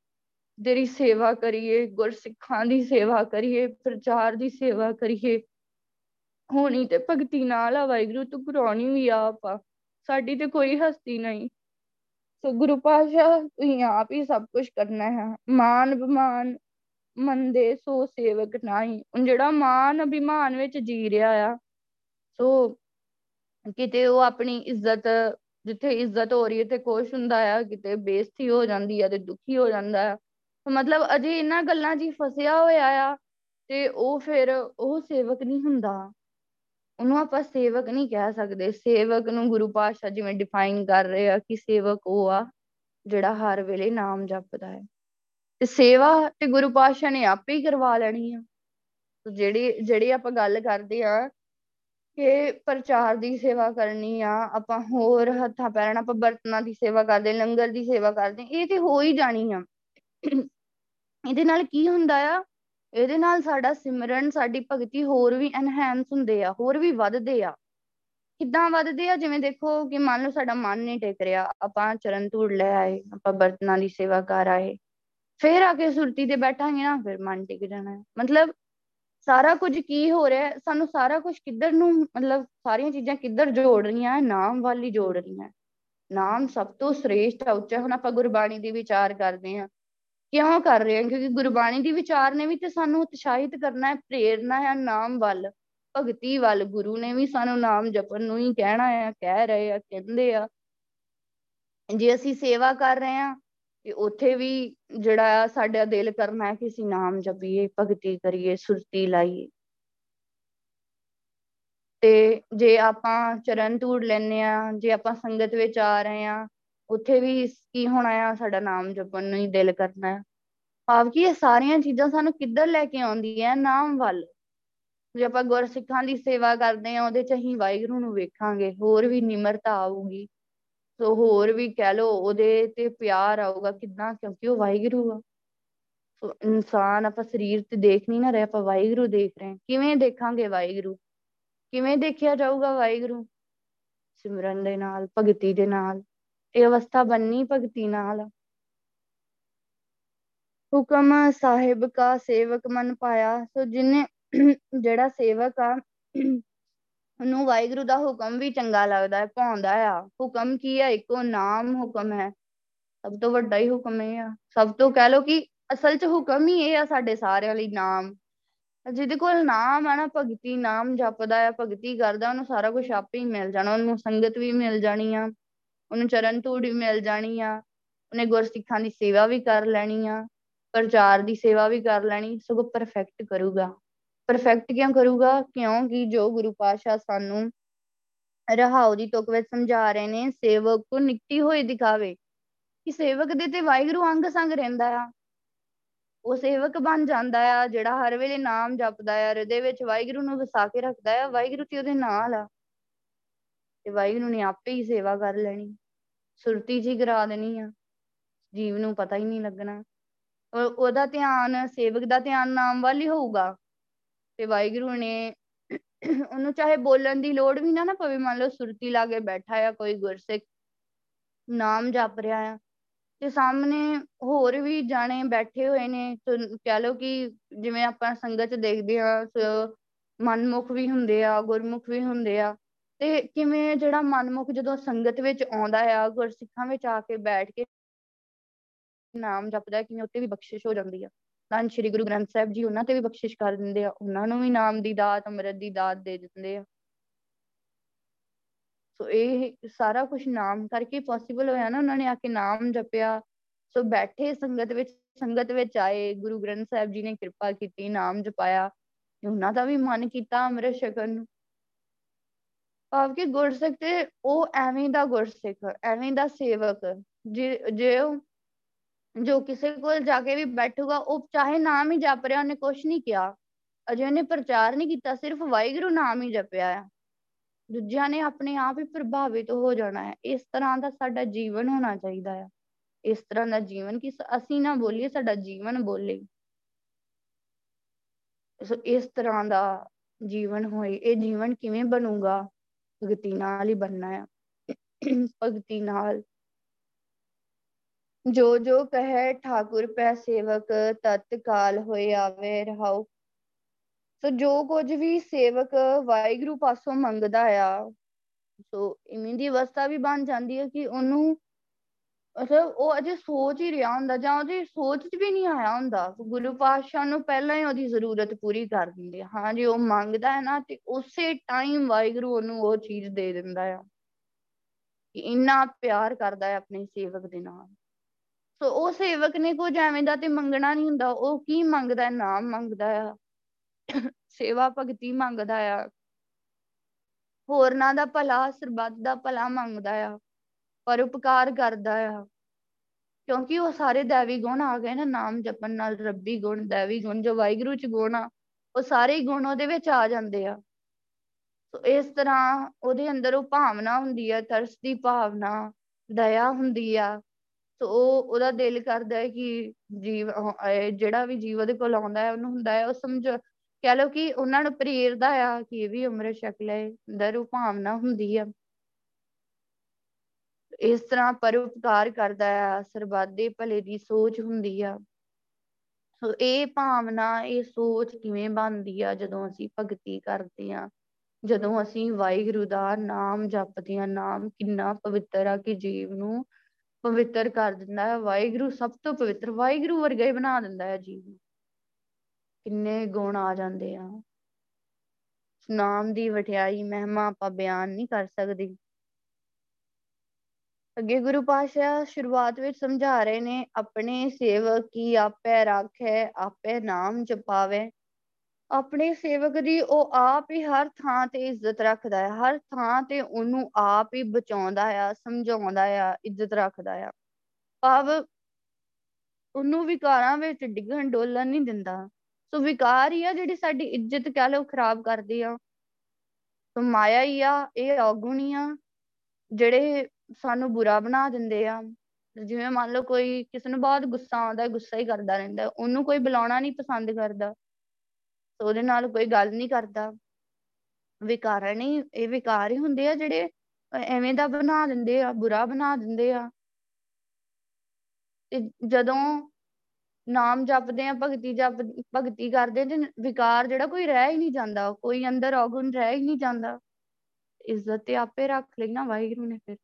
[SPEAKER 1] ਤੇਰੀ ਸੇਵਾ ਕਰੀਏ, ਗੁਰਸਿੱਖਾਂ ਦੀ ਸੇਵਾ ਕਰੀਏ, ਪ੍ਰਚਾਰ ਦੀ ਸੇਵਾ ਕਰੀਏ। ਹੋਣੀ ਤੇ ਭਗਤੀ ਨਾਲ ਆ, ਵਾਹਿਗੁਰੂ ਤੂੰ ਕਰਾਉਣੀ ਵੀ ਆਪ। ਆ ਸਾਡੀ ਤੇ ਕੋਈ ਹਸਤੀ ਨਹੀਂ। ਸੋ ਗੁਰੂ ਪਾਸ਼ਾ ਤੁਸੀਂ ਆਪ ਹੀ ਸਭ ਕੁਝ ਕਰਨਾ ਹੈ। ਮਾਨ ਬਿਮਾਨ ਮੰਦੇ ਸੋ ਸੇਵਕ ਨਹੀਂ। ਹੁਣ ਜਿਹੜਾ ਮਾਨ ਅਭਿਮਾਨ ਵਿੱਚ ਜੀ ਰਿਹਾ ਆ, ਸੋ ਕਿਤੇ ਉਹ ਆਪਣੀ ਇੱਜ਼ਤ, ਜਿੱਥੇ ਇੱਜ਼ਤ ਹੋ ਰਹੀ ਹੈ ਤੇ ਕੁਛ ਹੁੰਦਾ ਆ, ਕਿਤੇ ਬੇਇੱਜ਼ਤੀ ਹੋ ਜਾਂਦੀ ਆ ਤੇ ਦੁਖੀ ਹੋ ਜਾਂਦਾ ਆ। ਮਤਲਬ ਅਜੇ ਇਹਨਾਂ ਗੱਲਾਂ 'ਚ ਫਸਿਆ ਹੋਇਆ ਆ ਤੇ ਉਹ ਫਿਰ ਉਹ ਸੇਵਕ ਨਹੀਂ ਹੁੰਦਾ। ਉਹਨੂੰ ਆਪਾਂ ਸੇਵਕ ਨਹੀਂ ਕਹਿ ਸਕਦੇ। ਸੇਵਕ ਨੂੰ ਗੁਰੂ ਪਾਤਸ਼ਾਹ ਜਿਵੇਂ ਡਿਫਾਈਨ ਕਰ ਰਹੇ ਆ ਕਿ ਸੇਵਕ ਉਹ ਆ ਜਿਹੜਾ ਹਰ ਵੇਲੇ ਨਾਮ ਜਪਦਾ ਹੈ। ਤੇ ਸੇਵਾ ਤੇ ਗੁਰੂ ਪਾਤਸ਼ਾਹ ਨੇ ਆਪੇ ਹੀ ਕਰਵਾ ਲੈਣੀ ਆ। ਜਿਹੜੀ ਜਿਹੜੀ ਆਪਾਂ ਗੱਲ ਕਰਦੇ ਆ ਕਿ ਪ੍ਰਚਾਰ ਦੀ ਸੇਵਾ ਕਰਨੀ ਆ, ਆਪਾਂ ਹੋਰ ਹੱਥਾਂ ਪੈਰਾਂ ਆਪਾਂ ਬਰਤਨਾਂ ਦੀ ਸੇਵਾ ਕਰਦੇ, ਲੰਗਰ ਦੀ ਸੇਵਾ ਕਰਦੇ, ਇਹ ਤੇ ਹੋ ਹੀ ਜਾਣੀ ਆ। ਇਹਦੇ ਨਾਲ ਕੀ ਹੁੰਦਾ ਆ ਇਹਦੇ ਨਾਲ ਸਾਡਾ ਸਿਮਰਨ, ਸਾਡੀ ਭਗਤੀ ਹੋਰ ਵੀ ਐਨਹਾਂਸ ਹੁੰਦੇ ਆ, ਹੋਰ ਵੀ ਵੱਧਦੇ ਆ। ਕਿੱਦਾਂ ਵੱਧਦੇ ਆ? ਜਿਵੇਂ ਦੇਖੋ ਕਿ ਮੰਨ ਲਓ ਸਾਡਾ ਮਨ ਨਹੀਂ ਟਿਕ ਰਿਹਾ, ਆਪਾਂ ਚਰਨ ਧੂੜ ਲੈ ਆਏ, ਆਪਾਂ ਬਰਤਨਾਂ ਦੀ ਸੇਵਾ ਕਰ ਆਏ, ਫੇਰ ਆ ਕੇ ਸੁਰਤੀ ਤੇ ਬੈਠਾਂਗੇ ਨਾ, ਫਿਰ ਮਨ ਟਿਕ ਜਾਣਾ। ਮਤਲਬ ਸਾਰਾ ਕੁਝ ਕੀ ਹੋ ਰਿਹਾ ਸਾਨੂੰ ਸਾਰਾ ਕੁਝ ਕਿੱਧਰ ਨੂੰ, ਮਤਲਬ ਸਾਰੀਆਂ ਚੀਜ਼ਾਂ ਕਿੱਧਰ ਜੋੜ ਰਹੀਆਂ ਨਾਮ ਵਾਲੀ ਜੋੜ ਰਹੀਆਂ ਨਾਮ ਸਭ ਤੋਂ ਸ੍ਰੇਸ਼ਟ ਹੈ ਉੱਚਾ ਹੁਣ ਆਪਾਂ ਗੁਰਬਾਣੀ ਦੀ ਵਿਚਾਰ ਕਰਦੇ ਹਾਂ। ਕਿਉਂ ਕਰ ਰਹੇ ਹਾਂ? ਕਿਉਂਕਿ ਗੁਰਬਾਣੀ ਦੀ ਵਿਚਾਰ ਨੇ ਵੀ ਤੇ ਸਾਨੂੰ ਉਤਸ਼ਾਹਿਤ ਕਰਨਾ ਹੈ, ਪ੍ਰੇਰਨਾ ਹੈ, ਨਾਮ ਵੱਲ, ਭਗਤੀ ਵੱਲ। ਗੁਰੂ ਨੇ ਵੀ ਸਾਨੂੰ ਨਾਮ ਜਪਣ ਨੂੰ ਹੀ ਕਹਿਣਾ ਹੈ ਕਹਿ ਰਹੇ ਆ, ਕਹਿੰਦੇ ਆ। ਜੇ ਅਸੀਂ ਸੇਵਾ ਕਰ ਰਹੇ ਹਾਂ, ਤੇ ਉੱਥੇ ਵੀ ਜਿਹੜਾ ਸਾਡਾ ਦਿਲ ਕਰਨਾ ਹੈ ਕਿ ਅਸੀਂ ਨਾਮ ਜਪੀਏ, ਭਗਤੀ ਕਰੀਏ, ਸੁਰਤੀ ਲਾਈਏ। ਤੇ ਜੇ ਆਪਾਂ ਚਰਨ ਧੂੜ ਲੈਨੇ ਆ ਜੇ ਆਪਾਂ ਸੰਗਤ ਵਿੱਚ ਆ ਰਹੇ ਆ
[SPEAKER 2] ਉੱਥੇ ਵੀ ਕੀ ਹੋਣਾ ਆ, ਸਾਡਾ ਨਾਮ ਜਪਣ ਨੂੰ ਹੀ ਦਿਲ ਕਰਨਾ ਹੈ ਭਾਵ ਕਿ ਇਹ ਸਾਰੀਆਂ ਚੀਜ਼ਾਂ ਸਾਨੂੰ ਕਿੱਧਰ ਲੈ ਕੇ ਆਉਂਦੀਆਂ ਨਾਮ ਵੱਲ? ਜੇ ਆਪਾਂ ਗੁਰਸਿੱਖਾਂ ਦੀ ਸੇਵਾ ਕਰਦੇ ਆ, ਉਹਦੇ ਚ ਅਸੀਂ ਵਾਹਿਗੁਰੂ ਨੂੰ ਵੇਖਾਂਗੇ, ਹੋਰ ਵੀ ਨਿਮਰਤਾ ਆਊਗੀ। ਸੋ ਹੋਰ ਵੀ ਕਹਿ ਲੋ ਉਹਦੇ ਤੇ ਪਿਆਰ ਆਊਗਾ ਕਿੰਨਾ ਕਿਉਂਕਿ ਉਹ ਵਾਹਿਗੁਰੂ ਆ। ਸੋ ਇਨਸਾਨ ਆਪਾਂ ਸਰੀਰ ਤੇ ਦੇਖ ਨਹੀਂ ਨਾ ਰਹੇ, ਆਪਾਂ ਵਾਹਿਗੁਰੂ ਦੇਖ ਰਹੇ ਕਿਵੇਂ ਦੇਖਾਂਗੇ ਵਾਹਿਗੁਰੂ? ਕਿਵੇਂ ਦੇਖਿਆ ਜਾਊਗਾ ਵਾਹਿਗੁਰੂ? ਸਿਮਰਨ ਦੇ ਨਾਲ, ਭਗਤੀ ਦੇ ਨਾਲ। ਇਹ ਅਵਸਥਾ ਬੰਨੀ ਭਗਤੀ ਨਾਲ। ਹੁਕਮ ਸਾਹਿਬ ਕਾ ਸੇਵਕ ਮਨ ਪਾਇਆ, ਸੋ ਜਿਨੇ ਜਿਹੜਾ ਸੇਵਕ ਆ, ਉਹਨੂੰ ਵਾਹਿਗੁਰੂ ਦਾ ਹੁਕਮ ਵੀ ਚੰਗਾ ਲੱਗਦਾ ਹੈ, ਭਾਉਂਦਾ ਆ। ਹੁਕਮ ਕੀ ਹੈ ਇੱਕੋ ਨਾਮ ਹੁਕਮ ਹੈ। ਸਭ ਤੋਂ ਵੱਡਾ ਹੀ ਹੁਕਮ ਇਹ ਆ। ਸਭ ਤੋਂ ਕਹਿ ਲੋ ਕਿ ਅਸਲ 'ਚ ਹੁਕਮ ਹੀ ਇਹ ਆ ਸਾਡੇ ਸਾਰਿਆਂ ਲਈ ਨਾਮ। ਜਿਹਦੇ ਕੋਲ ਨਾਮ ਆ ਨਾ, ਭਗਤੀ ਨਾਮ ਜਪਦਾ ਆ, ਭਗਤੀ ਕਰਦਾ, ਉਹਨੂੰ ਸਾਰਾ ਕੁਝ ਆਪੇ ਹੀ ਮਿਲ ਜਾਣਾ, ਉਹਨੂੰ ਸੰਗਤ ਵੀ ਮਿਲ ਜਾਣੀ ਆ। ਉਹਨੂੰ ਚਰਨ ਧੂੜ ਵੀ ਮਿਲ ਜਾਣੀ ਆ, ਉਹਨੇ ਗੁਰਸਿੱਖਾਂ ਦੀ ਸੇਵਾ ਵੀ ਕਰ ਲੈਣੀ ਆ, ਪ੍ਰਚਾਰ ਦੀ ਸੇਵਾ ਵੀ ਕਰ ਲੈਣੀ, ਸਗੋਂ ਪਰਫੈਕਟ ਕਰੂਗਾ। ਪਰਫੈਕਟ ਕਿਉਂ ਕਰੂਗਾ? ਕਿਉਂਕਿ ਜੋ ਗੁਰੂ ਪਾਸ਼ਾ ਸਾਨੂੰ ਰਹਾਉ ਦੀ ਤੁਕ ਵਿੱਚ ਸਮਝਾ ਰਹੇ ਨੇ, ਸੇਵਕ ਨੂੰ ਨਿੱਕੀ ਹੋਈ ਦਿਖਾਵੇ ਕਿ ਸੇਵਕ ਦੇ ਤੇ ਵਾਹਿਗੁਰੂ ਅੰਗ ਸੰਗ ਰਹਿੰਦਾ ਆ। ਉਹ ਸੇਵਕ ਬਣ ਜਾਂਦਾ ਆ, ਜਿਹੜਾ ਹਰ ਵੇਲੇ ਨਾਮ ਜਪਦਾ ਆ, ਹਿਰਦੇ ਵਿੱਚ ਵਾਹਿਗੁਰੂ ਨੂੰ ਵਸਾ ਕੇ ਰੱਖਦਾ ਆ, ਵਾਹਿਗੁਰੂ ਤੇ ਉਹਦੇ ਨਾਲ ਆ। ਤੇ ਵਾਹਿਗੁਰੂ ਨੇ ਆਪੇ ਹੀ ਸੇਵਾ ਕਰ ਲੈਣੀ। ਸੁਰਤੀ ਜੀ ਕਰਾ ਦੇਣੀ ਆ। ਜੀਵ ਨੂੰ ਪਤਾ ਹੀ ਨਹੀਂ ਲੱਗਣਾ। ਉਹਦਾ ਧਿਆਨ, ਸੇਵਕ ਦਾ ਧਿਆਨ ਨਾਮ ਵੱਲ ਹੀ ਹੋਊਗਾ। ਤੇ ਵਾਹਿਗੁਰੂ ਨੇ <clears throat> ਉਹਨੂੰ ਚਾਹੇ ਬੋਲਣ ਦੀ ਲੋੜ ਵੀ ਨਾ ਨਾ ਪਵੇ, ਮੰਨ ਲਓ ਸੁਰਤੀ ਲਾ ਕੇ ਬੈਠਾ ਆ, ਕੋਈ ਗੁਰਸਿੱਖ ਨਾਮ ਜਪ ਰਿਹਾ ਆ। ਤੇ ਸਾਹਮਣੇ ਹੋਰ ਵੀ ਜਾਣੇ ਬੈਠੇ ਹੋਏ ਨੇ ਕਹਿ ਲਓ ਕਿ ਜਿਵੇਂ ਆਪਾਂ ਸੰਗਤ ਚ ਦੇਖਦੇ ਆ ਮਨਮੁਖ ਵੀ ਹੁੰਦੇ ਆ, ਗੁਰਮੁਖ ਵੀ ਹੁੰਦੇ ਆ। ਤੇ ਕਿਵੇਂ ਜਿਹੜਾ ਮਨਮੁਖ ਜਦੋਂ ਸੰਗਤ ਵਿੱਚ ਆਉਂਦਾ ਆ, ਗੁਰਸਿੱਖਾਂ ਵਿੱਚ ਆ ਕੇ ਬੈਠ ਕੇ ਨਾਮ ਜਪਦਾ ਕਿਵੇਂ ਉੱਤੇ ਵੀ ਬਖਸ਼ਿਸ਼ ਹੋ ਜਾਂਦੀ ਆ? ਤਾਂ ਸ੍ਰੀ ਗੁਰੂ ਗ੍ਰੰਥ ਸਾਹਿਬ ਜੀ ਉਹਨਾਂ ਤੇ ਵੀ ਬਖਸ਼ਿਸ਼ ਕਰ ਦਿੰਦੇ ਆ, ਉਹਨਾਂ ਨੂੰ ਵੀ ਨਾਮ ਦੀ ਦਾਤ, ਅੰਮ੍ਰਿਤ ਦੀ ਦਾਤ ਦੇ ਦਿੰਦੇ ਆ। ਸੋ ਇਹ ਸਾਰਾ ਕੁਝ ਨਾਮ ਕਰਕੇ ਪੋਸੀਬਲ ਹੋਇਆ ਨਾ, ਉਹਨਾਂ ਨੇ ਆ ਕੇ ਨਾਮ ਜਪਿਆ। ਸੋ ਬੈਠੇ ਸੰਗਤ ਵਿੱਚ ਸੰਗਤ ਵਿੱਚ ਆਏ, ਗੁਰੂ ਗ੍ਰੰਥ ਸਾਹਿਬ ਜੀ ਨੇ ਕਿਰਪਾ ਕੀਤੀ, ਨਾਮ ਜਪਾਇਆ। ਉਹਨਾਂ ਦਾ ਵੀ ਮਨ ਕੀਤਾ ਅੰਮ੍ਰਿਤ ਛਕਣ ਨੂੰ। ਭਾਵ ਕਿ ਗੁਰਸਿੱਖ ਤੇ ਉਹ ਐਵੇਂ ਦਾ ਗੁਰਸਿੱਖ, ਐਵੇਂ ਦਾ ਸੇਵਕ, ਜੇ ਜੇ ਜੋ ਕਿਸੇ ਕੋਲ ਜਾ ਕੇ ਵੀ ਬੈਠੂਗਾ, ਉਹ ਚਾਹੇ ਨਾਮ ਹੀ ਜਪ ਰਿਹਾ, ਉਹਨੇ ਕੁਝ ਨਹੀਂ ਕਿਹਾ। ਅਜੇ ਉਹਨੇ ਪ੍ਰਚਾਰ ਨਹੀਂ ਕੀਤਾ, ਸਿਰਫ ਵਾਹਿਗੁਰੂ ਨਾਮ ਹੀ ਜਪਿਆ ਆ। ਦੂਜਿਆਂ ਨੇ ਆਪਣੇ ਆਪ ਹੀ ਪ੍ਰਭਾਵਿਤ ਹੋ ਜਾਣਾ ਹੈ। ਇਸ ਤਰ੍ਹਾਂ ਦਾ ਸਾਡਾ ਜੀਵਨ ਹੋਣਾ ਚਾਹੀਦਾ ਹੈ ਇਸ ਤਰ੍ਹਾਂ ਦਾ ਜੀਵਨ ਕਿ ਅਸੀਂ ਨਾ ਬੋਲੀਏ, ਸਾਡਾ ਜੀਵਨ ਬੋਲੇ। ਸੋ ਇਸ ਤਰ੍ਹਾਂ ਦਾ ਜੀਵਨ ਹੋਏ। ਇਹ ਜੀਵਨ ਕਿਵੇਂ ਬਣੂਗਾ? ਭਗਤੀ ਨਾਲ ਹੀ ਬਣਨਾ ਆ। ਭਗਤੀ ਨਾਲ ਜੋ ਜੋ ਕਹੈ ਠਾਕੁਰ ਪੈ ਸੇਵਕ, ਤਤਕਾਲ ਹੋਏ ਆਵੇ ਰਹਾਉ। ਸੋ ਜੋ ਕੁਝ ਵੀ ਸੇਵਕ ਵਾਹਿਗੁਰੂ ਪਾਸੋਂ ਮੰਗਦਾ ਆ, ਸੋ ਇਵੇਂ ਦੀ ਅਵਸਥਾ ਵੀ ਬਣ ਜਾਂਦੀ ਹੈ ਕਿ ਉਹਨੂੰ ਮਤਲਬ ਉਹ ਅਜੇ ਸੋਚ ਹੀ ਰਿਹਾ ਹੁੰਦਾ ਜਾਂ ਉਹਦੀ ਸੋਚ 'ਚ ਵੀ ਨਹੀਂ ਆਇਆ ਹੁੰਦਾ। ਗੁਰੂ ਪਾਤਸ਼ਾਹ ਨੂੰ ਪਹਿਲਾਂ ਹੀ ਉਹਦੀ ਜ਼ਰੂਰਤ ਪੂਰੀ ਕਰ ਦਿੰਦੇ ਹਾਂ ਜੇ, ਉਹ ਮੰਗਦਾ ਹੈ ਨਾ ਤੇ ਉਸੇ ਟਾਈਮ ਵਾਹਿਗੁਰੂ ਉਹਨੂੰ ਉਹ ਚੀਜ਼ ਦੇ ਦਿੰਦਾ ਆ। ਕਿ ਇੰਨਾ ਪਿਆਰ ਕਰਦਾ ਹੈ ਆਪਣੇ ਸੇਵਕ ਦੇ ਨਾਲ। ਸੋ ਉਹ ਸੇਵਕ ਨੇ ਕੁਝ ਐਵੇਂ ਦਾ ਤੇ ਮੰਗਣਾ ਨਹੀਂ ਹੁੰਦਾ। ਉਹ ਕੀ ਮੰਗਦਾ ਹੈ? ਨਾਮ ਮੰਗਦਾ ਆ। ਸੇਵਾ ਭਗਤੀ ਮੰਗਦਾ ਆ। ਹੋਰਨਾਂ ਦਾ ਭਲਾ, ਸਰਬੱਤ ਦਾ ਭਲਾ ਮੰਗਦਾ ਆ। ਪਰ ਉਪਕਾਰ ਕਰਦਾ ਆ। ਕਿਉਂਕਿ ਉਹ ਸਾਰੇ ਦੇਵੀ ਗੁਣ ਆ ਗਏ ਨਾ, ਨਾਮ ਜਪਣ ਨਾਲ ਰੱਬੀ ਗੁਣ, ਦੇਵੀ ਗੁਣ, ਜੋ ਵਾਹਿਗੁਰੂ ਚ ਗੁਣ ਆ, ਉਹ ਸਾਰੇ ਹੀ ਗੁਣ ਉਹਦੇ ਵਿੱਚ ਆ ਜਾਂਦੇ ਆ। ਸੋ ਇਸ ਤਰ੍ਹਾਂ ਉਹਦੇ ਅੰਦਰ ਉਹ ਭਾਵਨਾ ਹੁੰਦੀ ਆ, ਤਰਸ ਦੀ ਭਾਵਨਾ, ਦਇਆ ਹੁੰਦੀ ਆ। ਸੋ ਉਹ, ਉਹਦਾ ਦਿਲ ਕਰਦਾ ਹੈ ਕਿ ਜੀਵ ਜਿਹੜਾ ਵੀ ਜੀਵ ਉਹਦੇ ਕੋਲ ਆਉਂਦਾ ਹੈ, ਉਹਨੂੰ ਹੁੰਦਾ ਹੈ, ਉਹ ਸਮਝ, ਕਹਿ ਲਓ ਕਿ ਉਹਨਾਂ ਨੂੰ ਪ੍ਰੇਰਦਾ ਆ ਕਿ ਇਹ ਵੀ ਅੰਮ੍ਰਿਤ ਛਕ ਲਏ। ਅੰਦਰ ਉਹ ਭਾਵਨਾ ਹੁੰਦੀ ਆ। ਇਸ ਤਰ੍ਹਾਂ ਪਰਉਪਕਾਰ ਕਰਦਾ ਆ, ਸਰਬੱਤ ਦੇ ਭਲੇ ਦੀ ਸੋਚ ਹੁੰਦੀ ਆ। ਸੋ ਇਹ ਭਾਵਨਾ, ਇਹ ਸੋਚ ਕਿਵੇਂ ਬਣਦੀ ਆ, ਜਦੋਂ ਅਸੀਂ ਭਗਤੀ ਕਰਦੇ ਆ? ਜਦੋਂ ਅਸੀਂ ਵਾਹਿਗੁਰੂ ਦਾ ਨਾਮ ਜਪਦੇ ਆ, ਨਾਮ ਕਿੰਨਾ ਪਵਿੱਤਰ ਆ ਕਿ ਜੀਵ ਨੂੰ ਪਵਿੱਤਰ ਕਰ ਦਿੰਦਾ ਹੈ ਵਾਹਿਗੁਰੂ ਸਭ ਤੋਂ ਪਵਿੱਤਰ, ਵਾਹਿਗੁਰੂ ਵਰਗਾ ਹੀ ਬਣਾ ਦਿੰਦਾ ਹੈ ਜੀਵ ਨੂੰ। ਕਿੰਨੇ ਗੁਣ ਆ ਜਾਂਦੇ ਆ। ਨਾਮ ਦੀ ਵਠਿਆਈ ਮਹਿਮਾ ਆਪਾਂ ਬਿਆਨ ਨਹੀਂ ਕਰ ਸਕਦੇ। ਅੱਗੇ ਗੁਰੂ ਪਾਸ਼ਾ ਸ਼ੁਰੂਆਤ ਵਿੱਚ ਸਮਝਾ ਰਹੇ ਨੇ, ਆਪਣੇ ਸੇਵਕ ਕੀ ਆਪੇ ਰੱਖੇ, ਆਪੇ ਨਾਮ ਜਪਾਵੇ। ਆਪਣੇ ਸੇਵਕ ਦੀ ਉਹ ਆਪ ਹੀ ਹਰ ਥਾਂ ਤੇ ਇੱਜ਼ਤ ਰੱਖਦਾ ਹੈ। ਹਰ ਥਾਂ ਤੇ ਉਹਨੂੰ ਆਪ ਹੀ ਬਚਾਉਂਦਾ ਆ, ਸਮਝਾਉਂਦਾ ਆ, ਇੱਜ਼ਤ ਰੱਖਦਾ ਆ। ਭਾਵ ਉਹਨੂੰ ਵਿਕਾਰਾਂ ਵਿੱਚ ਡਿੱਗਣ, ਡੋਲਣ ਨਹੀਂ ਦਿੰਦਾ। ਸੋ ਵਿਕਾਰ ਹੀ ਆ ਜਿਹੜੀ ਸਾਡੀ ਇੱਜ਼ਤ ਕਹਿ ਲਓ ਖਰਾਬ ਕਰਦੀ ਆ। ਸੋ ਮਾਇਆ ਹੀ ਆ, ਇਹ ਔਗੁਣ ਹੀ ਆ। ਜਿਹੜੇ ਸਾਨੂੰ ਬੁਰਾ ਬਣਾ ਦਿੰਦੇ ਆ। ਜਿਵੇਂ ਮੰਨ ਲਓ ਕੋਈ ਕਿਸੇ ਨੂੰ ਬਹੁਤ ਗੁੱਸਾ ਆਉਂਦਾ, ਗੁੱਸਾ ਹੀ ਕਰਦਾ ਰਹਿੰਦਾ, ਉਹਨੂੰ ਕੋਈ ਬੁਲਾਉਣਾ ਨਹੀਂ ਪਸੰਦ ਕਰਦਾ। ਸੋ ਉਹਦੇ ਨਾਲ ਕੋਈ ਗੱਲ ਨਹੀਂ ਕਰਦਾ। ਵਿਕਾਰ ਨਹੀਂ ਇਹ ਵਿਕਾਰ ਹੀ ਹੁੰਦੇ ਆ ਜਿਹੜੇ ਐਵੇਂ ਦਾ ਬਣਾ ਦਿੰਦੇ ਆ, ਬੁਰਾ ਬਣਾ ਦਿੰਦੇ ਆ। ਤੇ ਜਦੋਂ ਨਾਮ ਜਪਦੇ ਆ, ਭਗਤੀ ਜਪ, ਭਗਤੀ ਕਰਦੇ ਤੇ ਵਿਕਾਰ ਜਿਹੜਾ ਕੋਈ ਰਹਿ ਹੀ ਨਹੀਂ ਜਾਂਦਾ। ਕੋਈ ਅੰਦਰ ਔਗੁਣ ਰਹਿ ਹੀ ਨਹੀਂ ਜਾਂਦਾ। ਇੱਜ਼ਤ ਤੇ ਆਪੇ ਰੱਖ ਲਈ ਨਾ ਵਾਹਿਗੁਰੂ ਨੇ ਫਿਰ।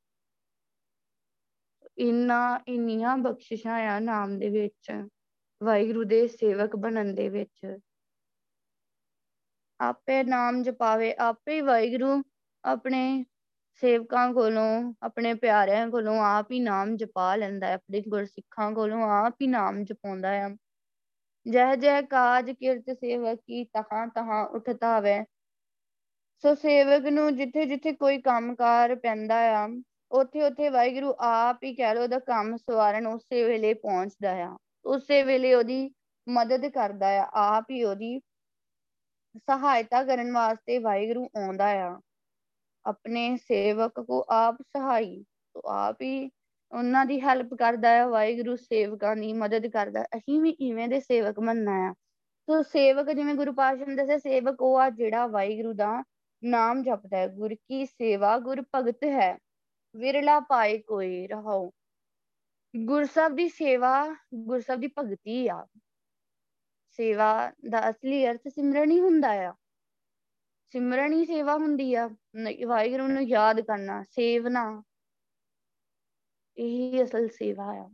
[SPEAKER 2] ਇੰਨਾ, ਇੰਨੀਆਂ ਬਖਸ਼ਿਸ਼ਾਂ ਆ ਨਾਮ ਦੇ ਵਿੱਚ, ਵਾਹਿਗੁਰੂ ਦੇ ਸੇਵਕ ਬਣਨ ਦੇ ਵਿੱਚ। ਆਪੇ ਨਾਮ ਜਪਾਵੇ, ਆਪੇ ਹੀ ਵਾਹਿਗੁਰੂ ਆਪਣੇ ਸੇਵਕਾਂ ਕੋਲੋਂ, ਆਪਣੇ ਪਿਆਰਿਆਂ ਕੋਲੋਂ ਆਪ ਹੀ ਨਾਮ ਜਪਾ ਲੈਂਦਾ ਹੈ, ਆਪਣੇ ਗੁਰਸਿੱਖਾਂ ਕੋਲੋਂ ਆਪ ਹੀ ਨਾਮ ਜਪਾਉਂਦਾ ਹੈ। ਜਹ ਜਹ ਕਾਜ ਕਿਰਤ ਸੇਵਕ ਕੀ ਤਹਾਂ ਤਹਾਂ ਉਠਤਾਵੇ। ਸੋ ਸੇਵਕ ਨੂੰ ਜਿੱਥੇ ਜਿੱਥੇ ਕੋਈ ਕੰਮਕਾਰ ਪੈਂਦਾ ਆ ਉੱਥੇ ਉੱਥੇ ਵਾਹਿਗੁਰੂ ਆਪ ਹੀ ਕਹਿ ਲੋ ਉਹਦਾ ਕੰਮ ਸਵਾਰਨ ਉਸੇ ਵੇਲੇ ਪਹੁੰਚਦਾ ਆ, ਉਸੇ ਵੇਲੇ ਉਹਦੀ ਮਦਦ ਕਰਦਾ ਆ, ਆਪ ਹੀ ਉਹਦੀ ਸਹਾਇਤਾ ਕਰਨ ਵਾਸਤੇ ਵਾਹਿਗੁਰੂ ਆਉਂਦਾ ਆ। ਆਪਣੇ ਸੇਵਕ ਕੋ ਆਪ ਸਹਾਈ, ਤੋ ਆਪ ਹੀ ਉਹਨਾਂ ਦੀ ਹੈਲਪ ਕਰਦਾ ਹੈ ਵਾਹਿਗੁਰੂ ਸੇਵਕਾਂ ਦੀ ਮਦਦ ਕਰਦਾ। ਅਸੀਂ ਵੀ ਇਵੇਂ ਦੇ ਸੇਵਕ ਬਣਨਾ ਆ। ਤੋ ਸੇਵਕ ਜਿਵੇਂ ਗੁਰੂ ਪਾਤਸ਼ਾਹ ਨੇ ਦੱਸਿਆ, ਸੇਵਕ ਉਹ ਆ ਜਿਹੜਾ ਵਾਹਿਗੁਰੂ ਦਾ ਨਾਮ ਜਪਦਾ ਹੈ। ਗੁਰ ਕੀ ਸੇਵਾ ਗੁਰ ਭਗਤ ਹੈ। ਵਿਰਲਾ ਪਾਏ ਕੋਈ ਰਹਾਉ। ਗੁਰਸਬ ਦੀ ਸੇਵਾ ਗੁਰਸਬ ਦੀ ਭਗਤੀ ਆ। ਸੇਵਾ ਦਾ ਅਸਲੀ ਅਰਥ ਸਿਮਰਨ ਹੀ ਹੁੰਦਾ ਆ। ਸਿਮਰਨ ਹੀ ਸੇਵਾ ਹੁੰਦੀ ਆ। ਵਾਹਿਗੁਰੂ ਨੂੰ ਯਾਦ ਕਰਨਾ, ਸੇਵਨਾ। ਇਹੀ ਅਸਲ ਸੇਵਾ ਆ।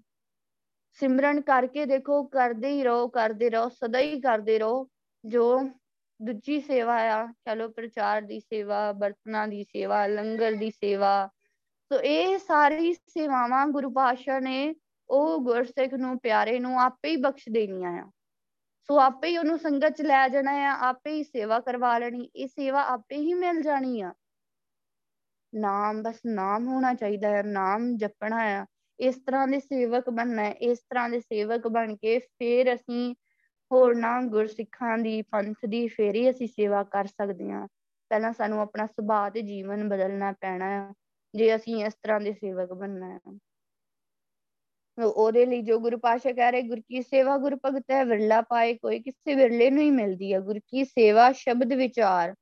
[SPEAKER 2] ਸਿਮਰਨ ਕਰਕੇ ਦੇਖੋ, ਕਰਦੇ ਹੀ ਰਹੋ, ਕਰਦੇ ਰਹੋ, ਸਦਾ ਹੀ ਕਰਦੇ ਰਹੋ। ਜੋ ਦੂਜੀ ਸੇਵਾ ਆ, ਚਲੋ ਪ੍ਰਚਾਰ ਦੀ ਸੇਵਾ, ਬਰਤਨਾਂ ਦੀ ਸੇਵਾ, ਲੰਗਰ ਦੀ ਸੇਵਾ ਸੋ ਇਹ ਸਾਰੀ ਸੇਵਾਵਾਂ ਗੁਰੂ ਪਾਤਸ਼ਾਹ ਨੇ ਉਹ ਗੁਰਸਿੱਖ ਨੂੰ, ਪਿਆਰੇ ਨੂੰ ਆਪੇ ਹੀ ਬਖਸ਼ ਦੇਣੀਆਂ ਆ। ਸੋ ਆਪੇ ਹੀ ਉਹਨੂੰ ਸੰਗਤ ਚ ਲੈ ਜਾਣਾ ਆ, ਆਪੇ ਹੀ ਸੇਵਾ ਕਰਵਾ ਲੈਣੀ, ਇਹ ਸੇਵਾ ਆਪੇ ਹੀ ਮਿਲ ਜਾਣੀ ਆ। ਨਾਮ, ਬਸ ਨਾਮ ਹੋਣਾ ਚਾਹੀਦਾ ਹੈ ਨਾਮ ਜਪਣਾ ਆ। ਇਸ ਤਰ੍ਹਾਂ ਦੇ ਸੇਵਕ ਬਣਨਾ ਹੈ ਇਸ ਤਰ੍ਹਾਂ ਦੇ ਸੇਵਕ ਬਣ ਕੇ ਫੇਰ ਅਸੀਂ ਹੋਰਨਾਂ ਗੁਰਸਿੱਖਾਂ ਦੀ, ਪੰਥ ਦੀ ਫੇਰ ਹੀ ਅਸੀਂ ਸੇਵਾ ਕਰ ਸਕਦੇ ਹਾਂ ਪਹਿਲਾਂ ਸਾਨੂੰ ਆਪਣਾ ਸੁਭਾਅ ਤੇ ਜੀਵਨ ਬਦਲਣਾ ਪੈਣਾ ਆ। ਜੇ ਅਸੀਂ ਇਸ ਤਰ੍ਹਾਂ ਦੇ ਸੇਵਕ ਬਣਨਾ ਹੈ। ਉਹਦੇ ਲਈ ਜੋ ਗੁਰੂ ਪਾਸ਼ਾ ਕਹਿ ਰਹੇ, ਗੁਰ ਕੀ ਸੇਵਾ ਗੁਰ ਭਗਤ ਹੈ, ਵਿਰਲਾ ਪਾਏ ਕੋਈ ਕਿਸੇ ਵਿਰਲੇ ਨੂੰ ਹੀ ਮਿਲਦੀ ਹੈ। ਗੁਰ ਕੀ ਸੇਵਾ ਸ਼ਬਦ ਵਿਚਾਰ।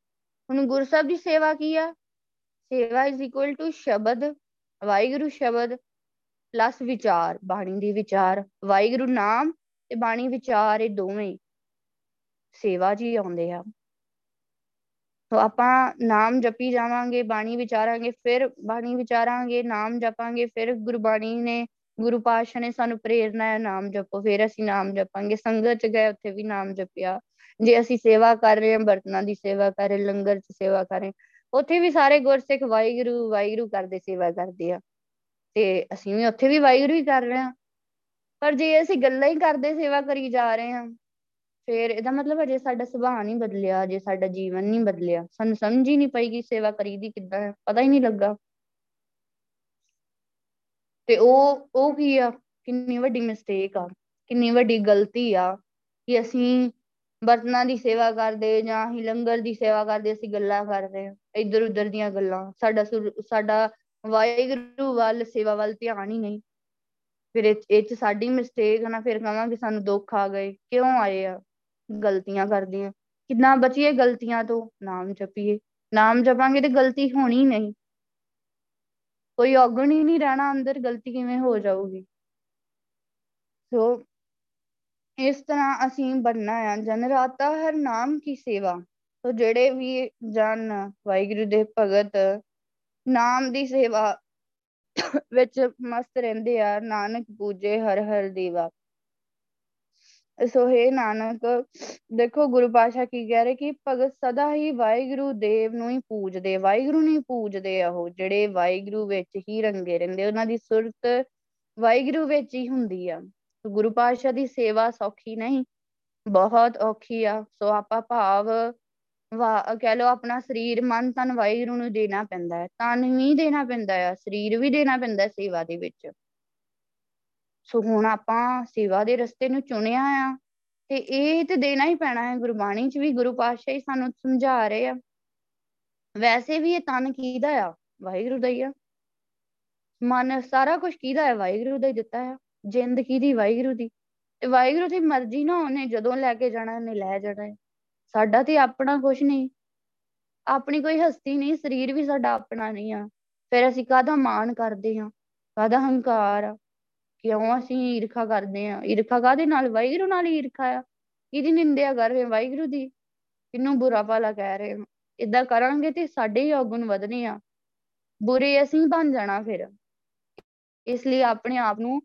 [SPEAKER 2] ਹੁਣ ਗੁਰੂ ਸਾਹਿਬ ਦੀ ਸੇਵਾ ਕੀ ਆ? ਸੇਵਾ ਇਜ਼ ਇਕੁਅਲ ਟੂ ਸ਼ਬਦ, ਵਾਹਿਗੁਰੂ ਸ਼ਬਦ ਪਲੱਸ ਵਿਚਾਰ, ਬਾਣੀ ਦੀ ਵਿਚਾਰ। ਵਾਹਿਗੁਰੂ ਨਾਮ ਤੇ ਬਾਣੀ ਵਿਚਾਰ ਇਹ ਦੋਵੇਂ ਸੇਵਾ ਜੀ ਆਉਂਦੇ ਆ। ਸੋ ਆਪਾਂ ਨਾਮ ਜਪੀ ਜਾਵਾਂਗੇ, ਬਾਣੀ ਵਿਚਾਰਾਂਗੇ, ਫਿਰ ਬਾਣੀ ਵਿਚਾਰਾਂਗੇ, ਨਾਮ ਜਪਾਂਗੇ, ਫਿਰ ਗੁਰਬਾਣੀ ਨੇ, ਗੁਰੂ ਪਾਤਸ਼ਾਹ ਨੇ ਸਾਨੂੰ ਪ੍ਰੇਰਨਾ ਹੈ ਨਾਮ ਜਪੋ, ਫਿਰ ਅਸੀਂ ਨਾਮ ਜਪਾਂਗੇ, ਸੰਗਤ ਚ ਗਏ, ਉੱਥੇ ਵੀ ਨਾਮ ਜਪਿਆ। ਜੇ ਅਸੀਂ ਸੇਵਾ ਕਰ ਰਹੇ ਹਾਂ, ਬਰਤਨਾਂ ਦੀ ਸੇਵਾ ਕਰ ਰਹੇ, ਲੰਗਰ ਚ ਸੇਵਾ ਕਰ ਰਹੇ, ਉੱਥੇ ਵੀ ਸਾਰੇ ਗੁਰਸਿੱਖ ਵਾਹਿਗੁਰੂ ਵਾਹਿਗੁਰੂ ਕਰਦੇ, ਸੇਵਾ ਕਰਦੇ ਆ। ਤੇ ਅਸੀਂ ਵੀ ਉੱਥੇ ਵੀ ਵਾਹਿਗੁਰੂ ਹੀ ਕਰ ਰਹੇ ਹਾਂ। ਪਰ ਜੇ ਅਸੀਂ ਗੱਲਾਂ ਹੀ ਕਰਦੇ, ਸੇਵਾ ਕਰੀ ਜਾ ਰਹੇ ਹਾਂ ਫਿਰ ਇਹਦਾ ਮਤਲਬ ਅਜੇ ਸਾਡਾ ਸੁਭਾਅ ਨਹੀਂ ਬਦਲਿਆ ਜੇ ਸਾਡਾ ਜੀਵਨ ਨਹੀਂ ਬਦਲਿਆ। ਸਾਨੂੰ ਸਮਝ ਹੀ ਨਹੀਂ ਪਈ ਕਿ ਸੇਵਾ ਕਰੀਦੀ ਕਿੱਦਾਂ ਹੈ, ਪਤਾ ਹੀ ਨਹੀਂ ਲੱਗਾ। ਤੇ ਉਹ ਉਹ ਕੀ ਆ? ਕਿੰਨੀ ਵੱਡੀ ਮਿਸਟੇਕ ਆ, ਕਿੰਨੀ ਵੱਡੀ ਗਲਤੀ ਆ ਕਿ ਅਸੀਂ ਬਰਤਨਾਂ ਦੀ ਸੇਵਾ ਕਰਦੇ ਜਾਂ ਅਸੀਂ ਲੰਗਰ ਦੀ ਸੇਵਾ ਕਰਦੇ, ਅਸੀਂ ਗੱਲਾਂ ਕਰਦੇ ਹਾਂ ਇੱਧਰ ਉੱਧਰ ਦੀਆਂ ਗੱਲਾਂ। ਸਾਡਾ ਸਾਡਾ ਵਾਹਿਗੁਰੂ ਵੱਲ, ਸੇਵਾ ਵੱਲ ਧਿਆਨ ਹੀ ਨਹੀਂ। ਫਿਰ ਇਹ ਚ ਸਾਡੀ ਮਿਸਟੇਕ ਨਾ, ਫਿਰ ਕਹਾਂਗੇ ਸਾਨੂੰ ਦੁੱਖ ਆ ਗਏ, ਕਿਉਂ ਆਏ ਆ? ਗਲਤੀਆਂ ਕਰਦੇ ਆ ਕਿੰਨਾ ਬਚੀਏ ਗਲਤੀਆਂ ਤੋਂ, ਨਾਮ ਜਪੀਏ। ਨਾਮ ਜਪਾਂਗੇ ਤੇ ਗਲਤੀ ਹੋਣੀ ਨਹੀਂ। ਕੋਈ ਔਗਣ ਹੀ ਨਹੀਂ ਰਹਿਣਾ ਅੰਦਰ, ਗਲਤੀ ਕਿਵੇਂ ਹੋ ਜਾਊਗੀ? ਸੋ, ਇਸ ਤਰ੍ਹਾਂ ਅਸੀਂ ਬਣਨਾ ਆ। ਜਨ ਰਾਤਾ ਹਰ ਨਾਮ ਕੀ ਸੇਵਾ। ਸੋ, ਜਿਹੜੇ ਵੀ ਜਨ ਵਾਹਿਗੁਰੂ ਦੇ ਭਗਤ ਨਾਮ ਦੀ ਸੇਵਾ ਵਿੱਚ ਮਸਤ ਰਹਿੰਦੇ ਆ, ਨਾਨਕ ਪੂਜੇ ਹਰ ਹਰ ਦੇਵਾ। ਸੋ ਹੈ ਨਾਨਕ, ਦੇਖੋ ਗੁਰੂ ਪਾਸ਼ਾ ਕੀ ਕਹਿ ਰਹੇ ਕਿ ਭਗਤ ਸਦਾ ਹੀ ਵਾਹਿਗੁਰੂ ਦੇਵ ਨੂੰ ਹੀ ਪੂਜਦੇ ਵਾਹਿਗੁਰੂ ਨੂੰ ਹੀ ਪੂਜਦੇ ਆ ਉਹ, ਜਿਹੜੇ ਵਾਹਿਗੁਰੂ ਵਿੱਚ ਹੀ ਰੰਗੇ ਰਹਿੰਦੇ, ਉਹਨਾਂ ਦੀ ਸੁਰਤ ਵਾਹਿਗੁਰੂ ਵਿੱਚ ਹੀ ਹੁੰਦੀ ਆ। ਗੁਰੂ ਪਾਸ਼ਾ ਦੀ ਸੇਵਾ ਸੌਖੀ ਨਹੀਂ, ਬਹੁਤ ਔਖੀ ਆ, ਸੋ ਆਪਾਂ ਭਾਵ ਵਾ, ਕਹਿ ਲਓ ਆਪਣਾ ਸਰੀਰ, ਮਨ, ਤਨ ਵਾਹਿਗੁਰੂ ਨੂੰ ਦੇਣਾ ਪੈਂਦਾ ਹੈ, ਤਨ ਵੀ ਦੇਣਾ ਪੈਂਦਾ ਆ ਸਰੀਰ ਵੀ ਦੇਣਾ ਪੈਂਦਾ ਸੇਵਾ ਦੇ ਵਿੱਚ। ਸੋ ਹੁਣ ਆਪਾਂ ਸੇਵਾ ਦੇ ਰਸਤੇ ਨੂੰ ਚੁਣਿਆ ਆ ਤੇ ਇਹ ਤੇ ਦੇਣਾ ਹੀ ਪੈਣਾ ਹੈ। ਗੁਰਬਾਣੀ 'ਚ ਵੀ ਗੁਰੂ ਪਾਤਸ਼ਾਹ ਹੀ ਸਾਨੂੰ ਸਮਝਾ ਰਹੇ ਆ। ਵੈਸੇ ਵੀ ਇਹ ਤਨ ਕਿਹਦਾ ਆ? ਵਾਹਿਗੁਰੂ ਦਾ ਹੀ ਆ। ਮਨ ਸਾਰਾ ਕੁਝ ਕਿਹਦਾ ਹੈ ਵਾਹਿਗੁਰੂ ਦਾ ਹੀ ਦਿੱਤਾ ਹੈ ਜਿੰਦ ਕਿਹਦੀ? ਵਾਹਿਗੁਰੂ ਦੀ। ਤੇ ਵਾਹਿਗੁਰੂ ਦੀ ਮਰਜ਼ੀ ਨਾ ਉਹਨੇ ਜਦੋਂ ਲੈ ਕੇ ਜਾਣਾ, ਉਹਨੇ ਲੈ ਜਾਣਾ ਹੈ ਸਾਡਾ ਤੇ ਆਪਣਾ ਕੁਝ ਨਹੀਂ। ਆਪਣੀ ਕੋਈ ਹਸਤੀ ਨਹੀਂ, ਸਰੀਰ ਵੀ ਸਾਡਾ ਆਪਣਾ ਨਹੀਂ ਆ। ਫਿਰ ਅਸੀਂ ਕਾਹਦਾ ਮਾਣ ਕਰਦੇ ਹਾਂ? ਕਾਹਦਾ ਹੰਕਾਰ ਆ? ਕਿਉਂ ਅਸੀਂ ਈਰਖਾ ਕਰਦੇ ਹਾਂ? ਈਰਖਾ ਕਾਹਦੇ ਨਾਲ? ਵਾਹਿਗੁਰੂ ਨਾਲ ਹੀ ਈਰਖਾ ਆ। ਕਿਹਦੀ ਨਿੰਦਿਆ ਕਰ ਰਹੇ ਵਾਹਿਗੁਰੂ ਦੀ। ਕਿੰਨੂੰ ਬੁਰਾ ਭਲਾ ਕਹਿ ਰਹੇ ਹੋ। ਇਦਾਂ ਕਰਾਂਗੇ ਤੇ ਸਾਡੇ ਹੀ ਔਗੁਣ ਵਧਣੇ ਆ। ਬੁਰੇ ਅਸੀਂ ਬਣ ਜਾਣਾ ਫਿਰ। ਇਸ ਲਈ ਆਪਣੇ ਆਪ ਨੂੰ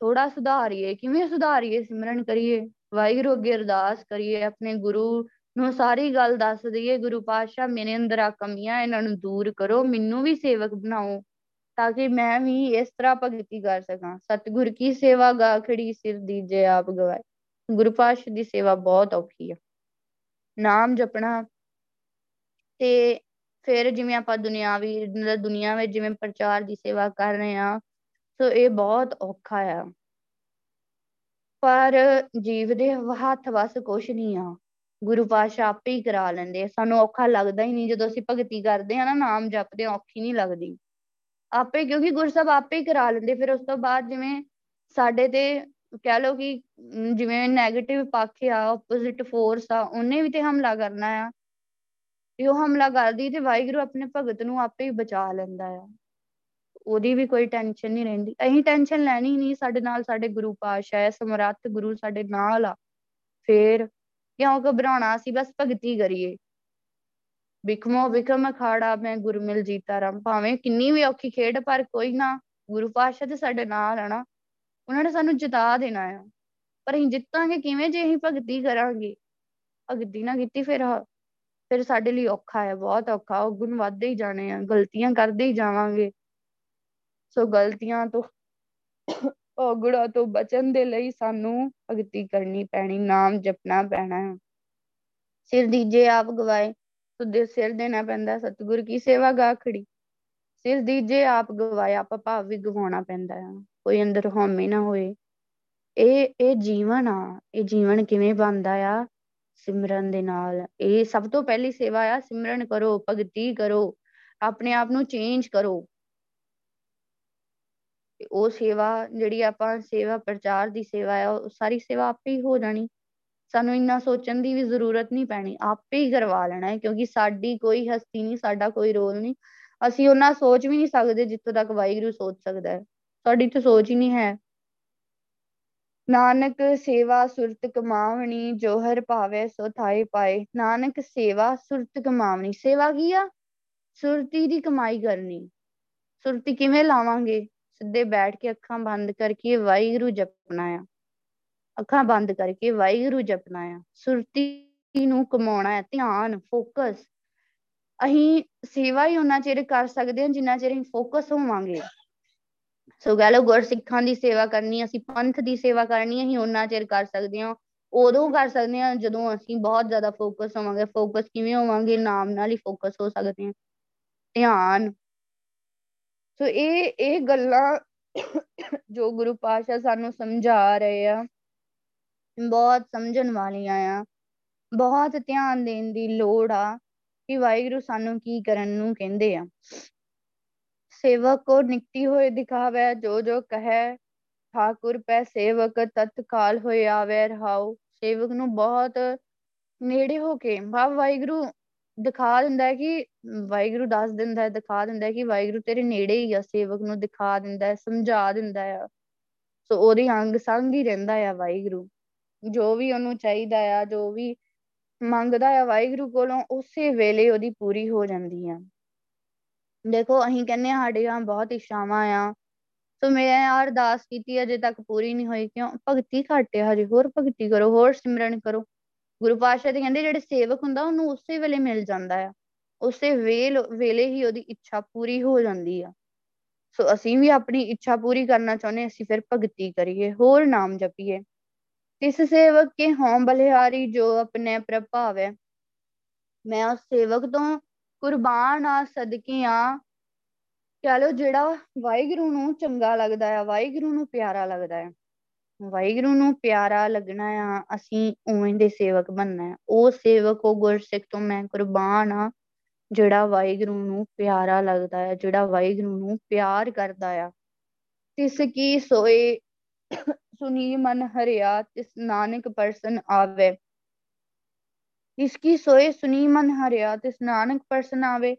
[SPEAKER 2] ਥੋੜਾ ਸੁਧਾਰੀਏ। ਕਿਵੇਂ ਸੁਧਾਰੀਏ? ਸਿਮਰਨ ਕਰੀਏ। ਵਾਹਿਗੁਰੂ ਅੱਗੇ ਅਰਦਾਸ ਕਰੀਏ। ਆਪਣੇ ਗੁਰੂ ਨੂੰ ਸਾਰੀ ਗੱਲ ਦੱਸ ਦਈਏ। ਗੁਰੂ ਪਾਤਸ਼ਾਹ, ਮੇਰੇ ਅੰਦਰ ਆ ਕਮੀਆਂ, ਇਹਨਾਂ ਨੂੰ ਦੂਰ ਕਰੋ। ਮੈਨੂੰ ਵੀ ਸੇਵਕ ਬਣਾਓ। ਤਾਂ ਕਿ ਮੈਂ ਵੀ ਇਸ ਤਰ੍ਹਾਂ ਭਗਤੀ ਕਰ ਸਕਾਂ। ਸਤਿਗੁਰ ਕੀ ਸੇਵਾ ਗਾਖੜੀ ਸਿਰ ਦੀਜੇ ਆਪ ਗਵਾਏ। ਗੁਰੂ ਪਾਤਸ਼ਾਹ ਦੀ ਸੇਵਾ ਬਹੁਤ ਔਖੀ ਆ। ਨਾਮ ਜਪਣਾ ਤੇ ਫਿਰ ਜਿਵੇਂ ਆਪਾਂ ਦੁਨਿਆਵੀ ਦੁਨੀਆ ਵਿੱਚ ਜਿਵੇਂ ਪ੍ਰਚਾਰ ਦੀ ਸੇਵਾ ਕਰ ਰਹੇ ਆ ਸੋ ਇਹ ਬਹੁਤ ਔਖਾ ਆ। ਪਰ ਜੀਵ ਦੇ ਹੱਥ ਵਸ ਕੁਛ ਨਹੀਂ ਆ। ਗੁਰੂ ਪਾਤਸ਼ਾਹ ਆਪੇ ਹੀ ਕਰਾ ਲੈਂਦੇ ਸਾਨੂੰ ਔਖਾ ਲੱਗਦਾ ਹੀ ਨਹੀਂ। ਜਦੋਂ ਅਸੀਂ ਭਗਤੀ ਕਰਦੇ ਆ ਨਾ, ਨਾਮ ਜਪਦੇ ਔਖੀ ਨਹੀਂ ਲੱਗਦੀ। ਆਪੇ, ਕਿਉਂਕਿ ਗੁਰਸਬ ਆਪੇ ਹੀ ਕਰਾ ਲੈਂਦੇ। ਫਿਰ ਉਸ ਤੋਂ ਬਾਅਦ ਜਿਵੇਂ ਸਾਡੇ ਤੇ ਕਹਿ ਲਓ ਕਿ ਜਿਵੇਂ 네ਗੇਟਿਵ ਪੱਖ ਆ ਆਪੋਜ਼ਿਟ ਫੋਰਸ ਆ, ਉਹਨੇ ਵੀ ਤੇ ਹਮਲਾ ਕਰਨਾ ਆ। ਤੇ ਉਹ ਹਮਲਾ ਕਰਦੀ ਤੇ ਵਾਹਿਗੁਰੂ ਆਪਣੇ ਭਗਤ ਨੂੰ ਆਪੇ ਹੀ ਬਚਾ ਲੈਂਦਾ ਆ। ਉਹਦੀ ਵੀ ਕੋਈ ਟੈਨਸ਼ਨ ਨਹੀਂ ਰਹਿੰਦੀ। ਅਸੀਂ ਟੈਨਸ਼ਨ ਲੈਣੀ ਨਹੀਂ, ਸਾਡੇ ਨਾਲ ਸਾਡੇ ਗੁਰੂ ਪਾਤਸ਼ਾਹ ਹੈ ਸਮਰੱਥ ਗੁਰੂ ਸਾਡੇ ਨਾਲ ਆ। ਫੇਰ ਕਿਉਂ ਘਬਰਾਉਣਾ? ਅਸੀਂ ਬਸ ਭਗਤੀ ਕਰੀਏ। ਬਿਖਮੋ ਬਿਖਮ ਅਖਾੜਾ, ਮੈਂ ਗੁਰ ਮਿਲ ਜੀਤਾ ਰਾਮ। ਭਾਵੇਂ ਕਿੰਨੀ ਵੀ ਔਖੀ ਖੇਡ, ਪਰ ਕੋਈ ਨਾ, ਗੁਰੂ ਪਾਤਸ਼ਾਹ ਤੇ ਸਾਡੇ ਨਾਲ ਆ ਨਾ ਉਹਨਾਂ ਨੇ ਸਾਨੂੰ ਜਿਤਾ ਦੇਣਾ ਆ। ਪਰ ਅਸੀਂ ਜਿੱਤਾਂਗੇ ਕਿਵੇਂ ਜੇ ਅਸੀਂ ਭਗਤੀ ਕਰਾਂਗੇ? ਭਗਤੀ ਨਾ ਕੀਤੀ ਫਿਰ ਫਿਰ ਸਾਡੇ ਲਈ ਔਖਾ ਹੈ ਬਹੁਤ ਔਖਾ। ਉਹ ਗੁਣ ਵੱਧਦੇ ਹੀ ਜਾਣੇ ਆ, ਗਲਤੀਆਂ ਕਰਦੇ ਹੀ ਜਾਵਾਂਗੇ। ਸੋ ਗਲਤੀਆਂ ਤੋਂ ਔਗੜਾ ਤੋਂ ਬਚਣ ਦੇ ਲਈ ਸਾਨੂੰ ਭਗਤੀ ਕਰਨੀ ਪੈਣੀ, ਨਾਮ ਜਪਣਾ ਪੈਣਾ ਸਿਰ ਦੀਜੇ ਆਪ ਗਵਾਏ ਤੁਦੇ ਸਿਰ ਦੇਣਾ ਪੈਂਦਾ, ਸਤਿਗੁਰ ਕੀ ਸੇਵਾ ਗਾਖੜੀ। ਸਿਰ ਦੀਜੇ ਆਪ ਗਵਾਏ, ਆਪ ਭਾਵ ਵੀ ਗਵਾਉਣਾ ਪੈਂਦਾ ਆ। ਕੋਈ ਅੰਦਰ ਹਉਮੈ ਨਾ ਹੋਏ। ਇਹ ਇਹ ਜੀਵਨ ਆ, ਇਹ ਜੀਵਨ ਕਿਵੇਂ ਬਣਦਾ ਆ? ਸਿਮਰਨ ਦੇ ਨਾਲ। ਇਹ ਸਭ ਤੋਂ ਪਹਿਲੀ ਸੇਵਾ ਆ, ਸਿਮਰਨ ਕਰੋ, ਭਗਤੀ ਕਰੋ, ਆਪਣੇ ਆਪ ਨੂੰ ਚੇਂਜ ਕਰੋ। ਉਹ ਸੇਵਾ ਜਿਹੜੀ ਆਪਾਂ ਸੇਵਾ ਪ੍ਰਚਾਰ ਦੀ ਸੇਵਾ ਆ, ਉਹ ਸਾਰੀ ਸੇਵਾ ਆਪੇ ਹੀ ਹੋ ਜਾਣੀ। ਸਾਨੂੰ ਇੰਨਾ ਸੋਚਣ ਦੀ ਵੀ ਜ਼ਰੂਰਤ ਨਹੀਂ ਪੈਣੀ, ਆਪੇ ਹੀ ਕਰਵਾ ਲੈਣਾ ਹੈ, ਕਿਉਂਕਿ ਸਾਡੀ ਕੋਈ ਹਸਤੀ ਨਹੀਂ, ਸਾਡਾ ਕੋਈ ਰੋਲ ਨਹੀਂ, ਅਸੀਂ ਉਹਨਾਂ ਸੋਚ ਵੀ ਨਹੀਂ ਸਕਦੇ ਜਿੱਥੋਂ ਤੱਕ ਵਾਹਿਗੁਰੂ ਸੋਚ ਸਕਦਾ ਹੈ, ਸਾਡੀ ਤਾਂ ਸੋਚ ਹੀ ਨਹੀਂ ਹੈ। ਨਾਨਕ ਸੇਵਾ ਸੁਰਤ ਕਮਾਵਣੀ ਜੋਹਰ ਭਾਵੇ ਸੋ ਥਾਈ ਪਾਏ, ਨਾਨਕ ਸੇਵਾ ਸੁਰਤ ਕਮਾਵਣੀ, ਸੇਵਾ ਕੀ ਆ? ਸੁਰਤੀ ਦੀ ਕਮਾਈ ਕਰਨੀ, ਸੁਰਤੀ ਕਿਵੇਂ ਲਾਵਾਂਗੇ? ਸਿੱਧੇ ਬੈਠ ਕੇ ਅੱਖਾਂ ਬੰਦ ਕਰਕੇ ਵਾਹਿਗੁਰੂ ਜਪਣਾ ਆ। ਅੱਖਾਂ ਬੰਦ ਕਰਕੇ ਵਾਹਿਗੁਰੂ ਜਪਣਾ ਆ। ਸੁਰਤੀ ਨੂੰ ਕਮਾਉਣਾ ਹੈ, ਧਿਆਨ ਫੋਕਸ ਅਸੀਂ ਸੇਵਾ ਹੀ ਉਹਨਾਂ ਚਿਰ ਕਰ ਸਕਦੇ ਹਾਂ ਜਿੰਨਾ ਚਿਰ ਅਸੀਂ ਫੋਕਸ ਹੋਵਾਂਗੇ। ਸੋ ਕਹਿ ਲਓ ਗੁਰਸਿੱਖਾਂ ਦੀ ਸੇਵਾ ਕਰਨੀ, ਅਸੀਂ ਪੰਥ ਦੀ ਸੇਵਾ ਕਰਨੀ, ਅਸੀਂ ਉਹਨਾਂ ਚਿਰ ਕਰ ਸਕਦੇ ਹਾਂ। ਉਦੋਂ ਕਰ ਸਕਦੇ ਹਾਂ ਜਦੋਂ ਅਸੀਂ ਬਹੁਤ ਜ਼ਿਆਦਾ ਫੋਕਸ ਹੋਵਾਂਗੇ। ਫੋਕਸ ਕਿਵੇਂ ਹੋਵਾਂਗੇ? ਨਾਮ ਨਾਲ ਹੀ ਫੋਕਸ ਹੋ ਸਕਦੇ ਹਾਂ। ਧਿਆਨ। ਸੋ ਇਹ ਇਹ ਗੱਲਾਂ ਜੋ ਗੁਰੂ ਪਾਤਸ਼ਾਹ ਸਾਨੂੰ ਸਮਝਾ ਰਹੇ ਆ। ਬਹੁਤ ਸਮਝਣ ਵਾਲੀਆਂ ਆ। ਬਹੁਤ ਧਿਆਨ ਦੇਣ ਦੀ ਲੋੜ ਆ ਕਿ ਵਾਹਿਗੁਰੂ ਸਾਨੂੰ ਕੀ ਕਰਨ ਨੂੰ ਕਹਿੰਦੇ ਆ। ਸੇਵਕ ਕੋ ਨਿਕਟੀ ਹੋਏ ਦਿਖਾਵੇ, ਜੋ ਜੋ ਕਹੇ, ਠਾਕੁਰ ਪੈ ਸੇਵਕ ਤਤਕਾਲ ਹੋਏ ਆਵੇ ਰਹਾਉ। ਸੇਵਕ ਨੂੰ ਬਹੁਤ ਨੇੜੇ ਹੋ ਕੇ ਭਾਵ ਵਾਹਿਗੁਰੂ ਦਿਖਾ ਦਿੰਦਾ ਹੈ ਕਿ ਵਾਹਿਗੁਰੂ ਦੱਸ ਦਿੰਦਾ ਹੈ, ਦਿਖਾ ਦਿੰਦਾ ਹੈ ਕਿ ਵਾਹਿਗੁਰੂ ਤੇਰੇ ਨੇੜੇ ਹੀ ਆ। ਸੇਵਕ ਨੂੰ ਦਿਖਾ ਦਿੰਦਾ ਹੈ, ਸਮਝਾ ਦਿੰਦਾ ਆ ਸੋ ਉਹਦੀ ਅੰਗ ਸੰਗ ਹੀ ਰਹਿੰਦਾ ਆ ਵਾਹਿਗੁਰੂ। ਜੋ ਵੀ ਉਹਨੂੰ ਚਾਹੀਦਾ ਆ, ਜੋ ਵੀ ਮੰਗਦਾ ਆ ਵਾਹਿਗੁਰੂ ਕੋਲੋਂ, ਉਸੇ ਵੇਲੇ ਉਹਦੀ ਪੂਰੀ ਹੋ ਜਾਂਦੀ ਆ। ਦੇਖੋ, ਅਸੀਂ ਕਹਿੰਦੇ ਆ ਸਾਡੀਆਂ ਬਹੁਤ ਇੱਛਾਵਾਂ ਆ। ਸੋ ਮੈਂ ਅਰਦਾਸ ਕੀਤੀ, ਅਜੇ ਤੱਕ ਪੂਰੀ ਨਹੀਂ ਹੋਈ। ਕਿਉਂ? ਭਗਤੀ ਘੱਟ ਆ ਹਜੇ, ਹੋਰ ਭਗਤੀ ਕਰੋ, ਹੋਰ ਸਿਮਰਨ ਕਰੋ। ਗੁਰੂ ਪਾਤਸ਼ਾਹ ਦੇ ਕਹਿੰਦੇ, ਜਿਹੜੇ ਸੇਵਕ ਹੁੰਦਾ, ਉਹਨੂੰ ਉਸੇ ਵੇਲੇ ਮਿਲ ਜਾਂਦਾ ਆ। ਉਸੇ ਵੇਲ, ਵੇਲੇ ਹੀ ਉਹਦੀ ਇੱਛਾ ਪੂਰੀ ਹੋ ਜਾਂਦੀ ਆ। ਸੋ ਅਸੀਂ ਵੀ ਆਪਣੀ ਇੱਛਾ ਪੂਰੀ ਕਰਨਾ ਚਾਹੁੰਦੇ ਅਸੀਂ ਫਿਰ ਭਗਤੀ ਕਰੀਏ, ਹੋਰ ਨਾਮ ਜਪੀਏ। ਤਿਸ ਸੇਵਕ ਕੇ ਹੋਂ ਬਲਿਹਾਰੀ ਜੋ ਆਪਣੇ ਪ੍ਰਭਾਵੈ। ਮੈਂ ਉਸ ਸੇਵਕ ਤੋਂ ਕੁਰਬਾਨ ਆ ਸਦਕੇ ਆ ਕਹ ਲੋ ਜਿਹੜਾ ਵਾਹਿਗੁਰੂ ਨੂੰ ਚੰਗਾ ਲੱਗਦਾ ਆ, ਵਾਹਿਗੁਰੂ ਨੂੰ ਪਿਆਰਾ ਲੱਗਦਾ ਹੈ ਵਾਹਿਗੁਰੂ ਨੂੰ ਪਿਆਰਾ ਲੱਗਣਾ ਆ, ਅਸੀਂ ਉਵੇਂ ਦੇ ਸੇਵਕ ਬਣਨਾ ਹੈ ਉਹ ਸੇਵਕ, ਉਹ ਗੁਰਸਿੱਖ ਤੋਂ ਮੈਂ ਕੁਰਬਾਨ ਆ, ਜਿਹੜਾ ਵਾਹਿਗੁਰੂ ਨੂੰ ਪਿਆਰਾ ਲੱਗਦਾ ਹੈ ਜਿਹੜਾ ਵਾਹਿਗੁਰੂ ਨੂੰ ਪਿਆਰ ਕਰਦਾ ਆ। ਤਿਸ ਕੀ ਸੋਏ ਸੁਨੀ ਮਨ ਹਰਿਆ, ਤਿਸ ਨਾਨਕ ਪਰਸਨ ਆਵੇ। ਇਸ ਕੀ ਸੋਏ ਸੁਨੀ ਮਨ ਹਰਿਆ, ਤਿਸ ਨਾਨਕ ਪਰਸਨ ਆਵੇ।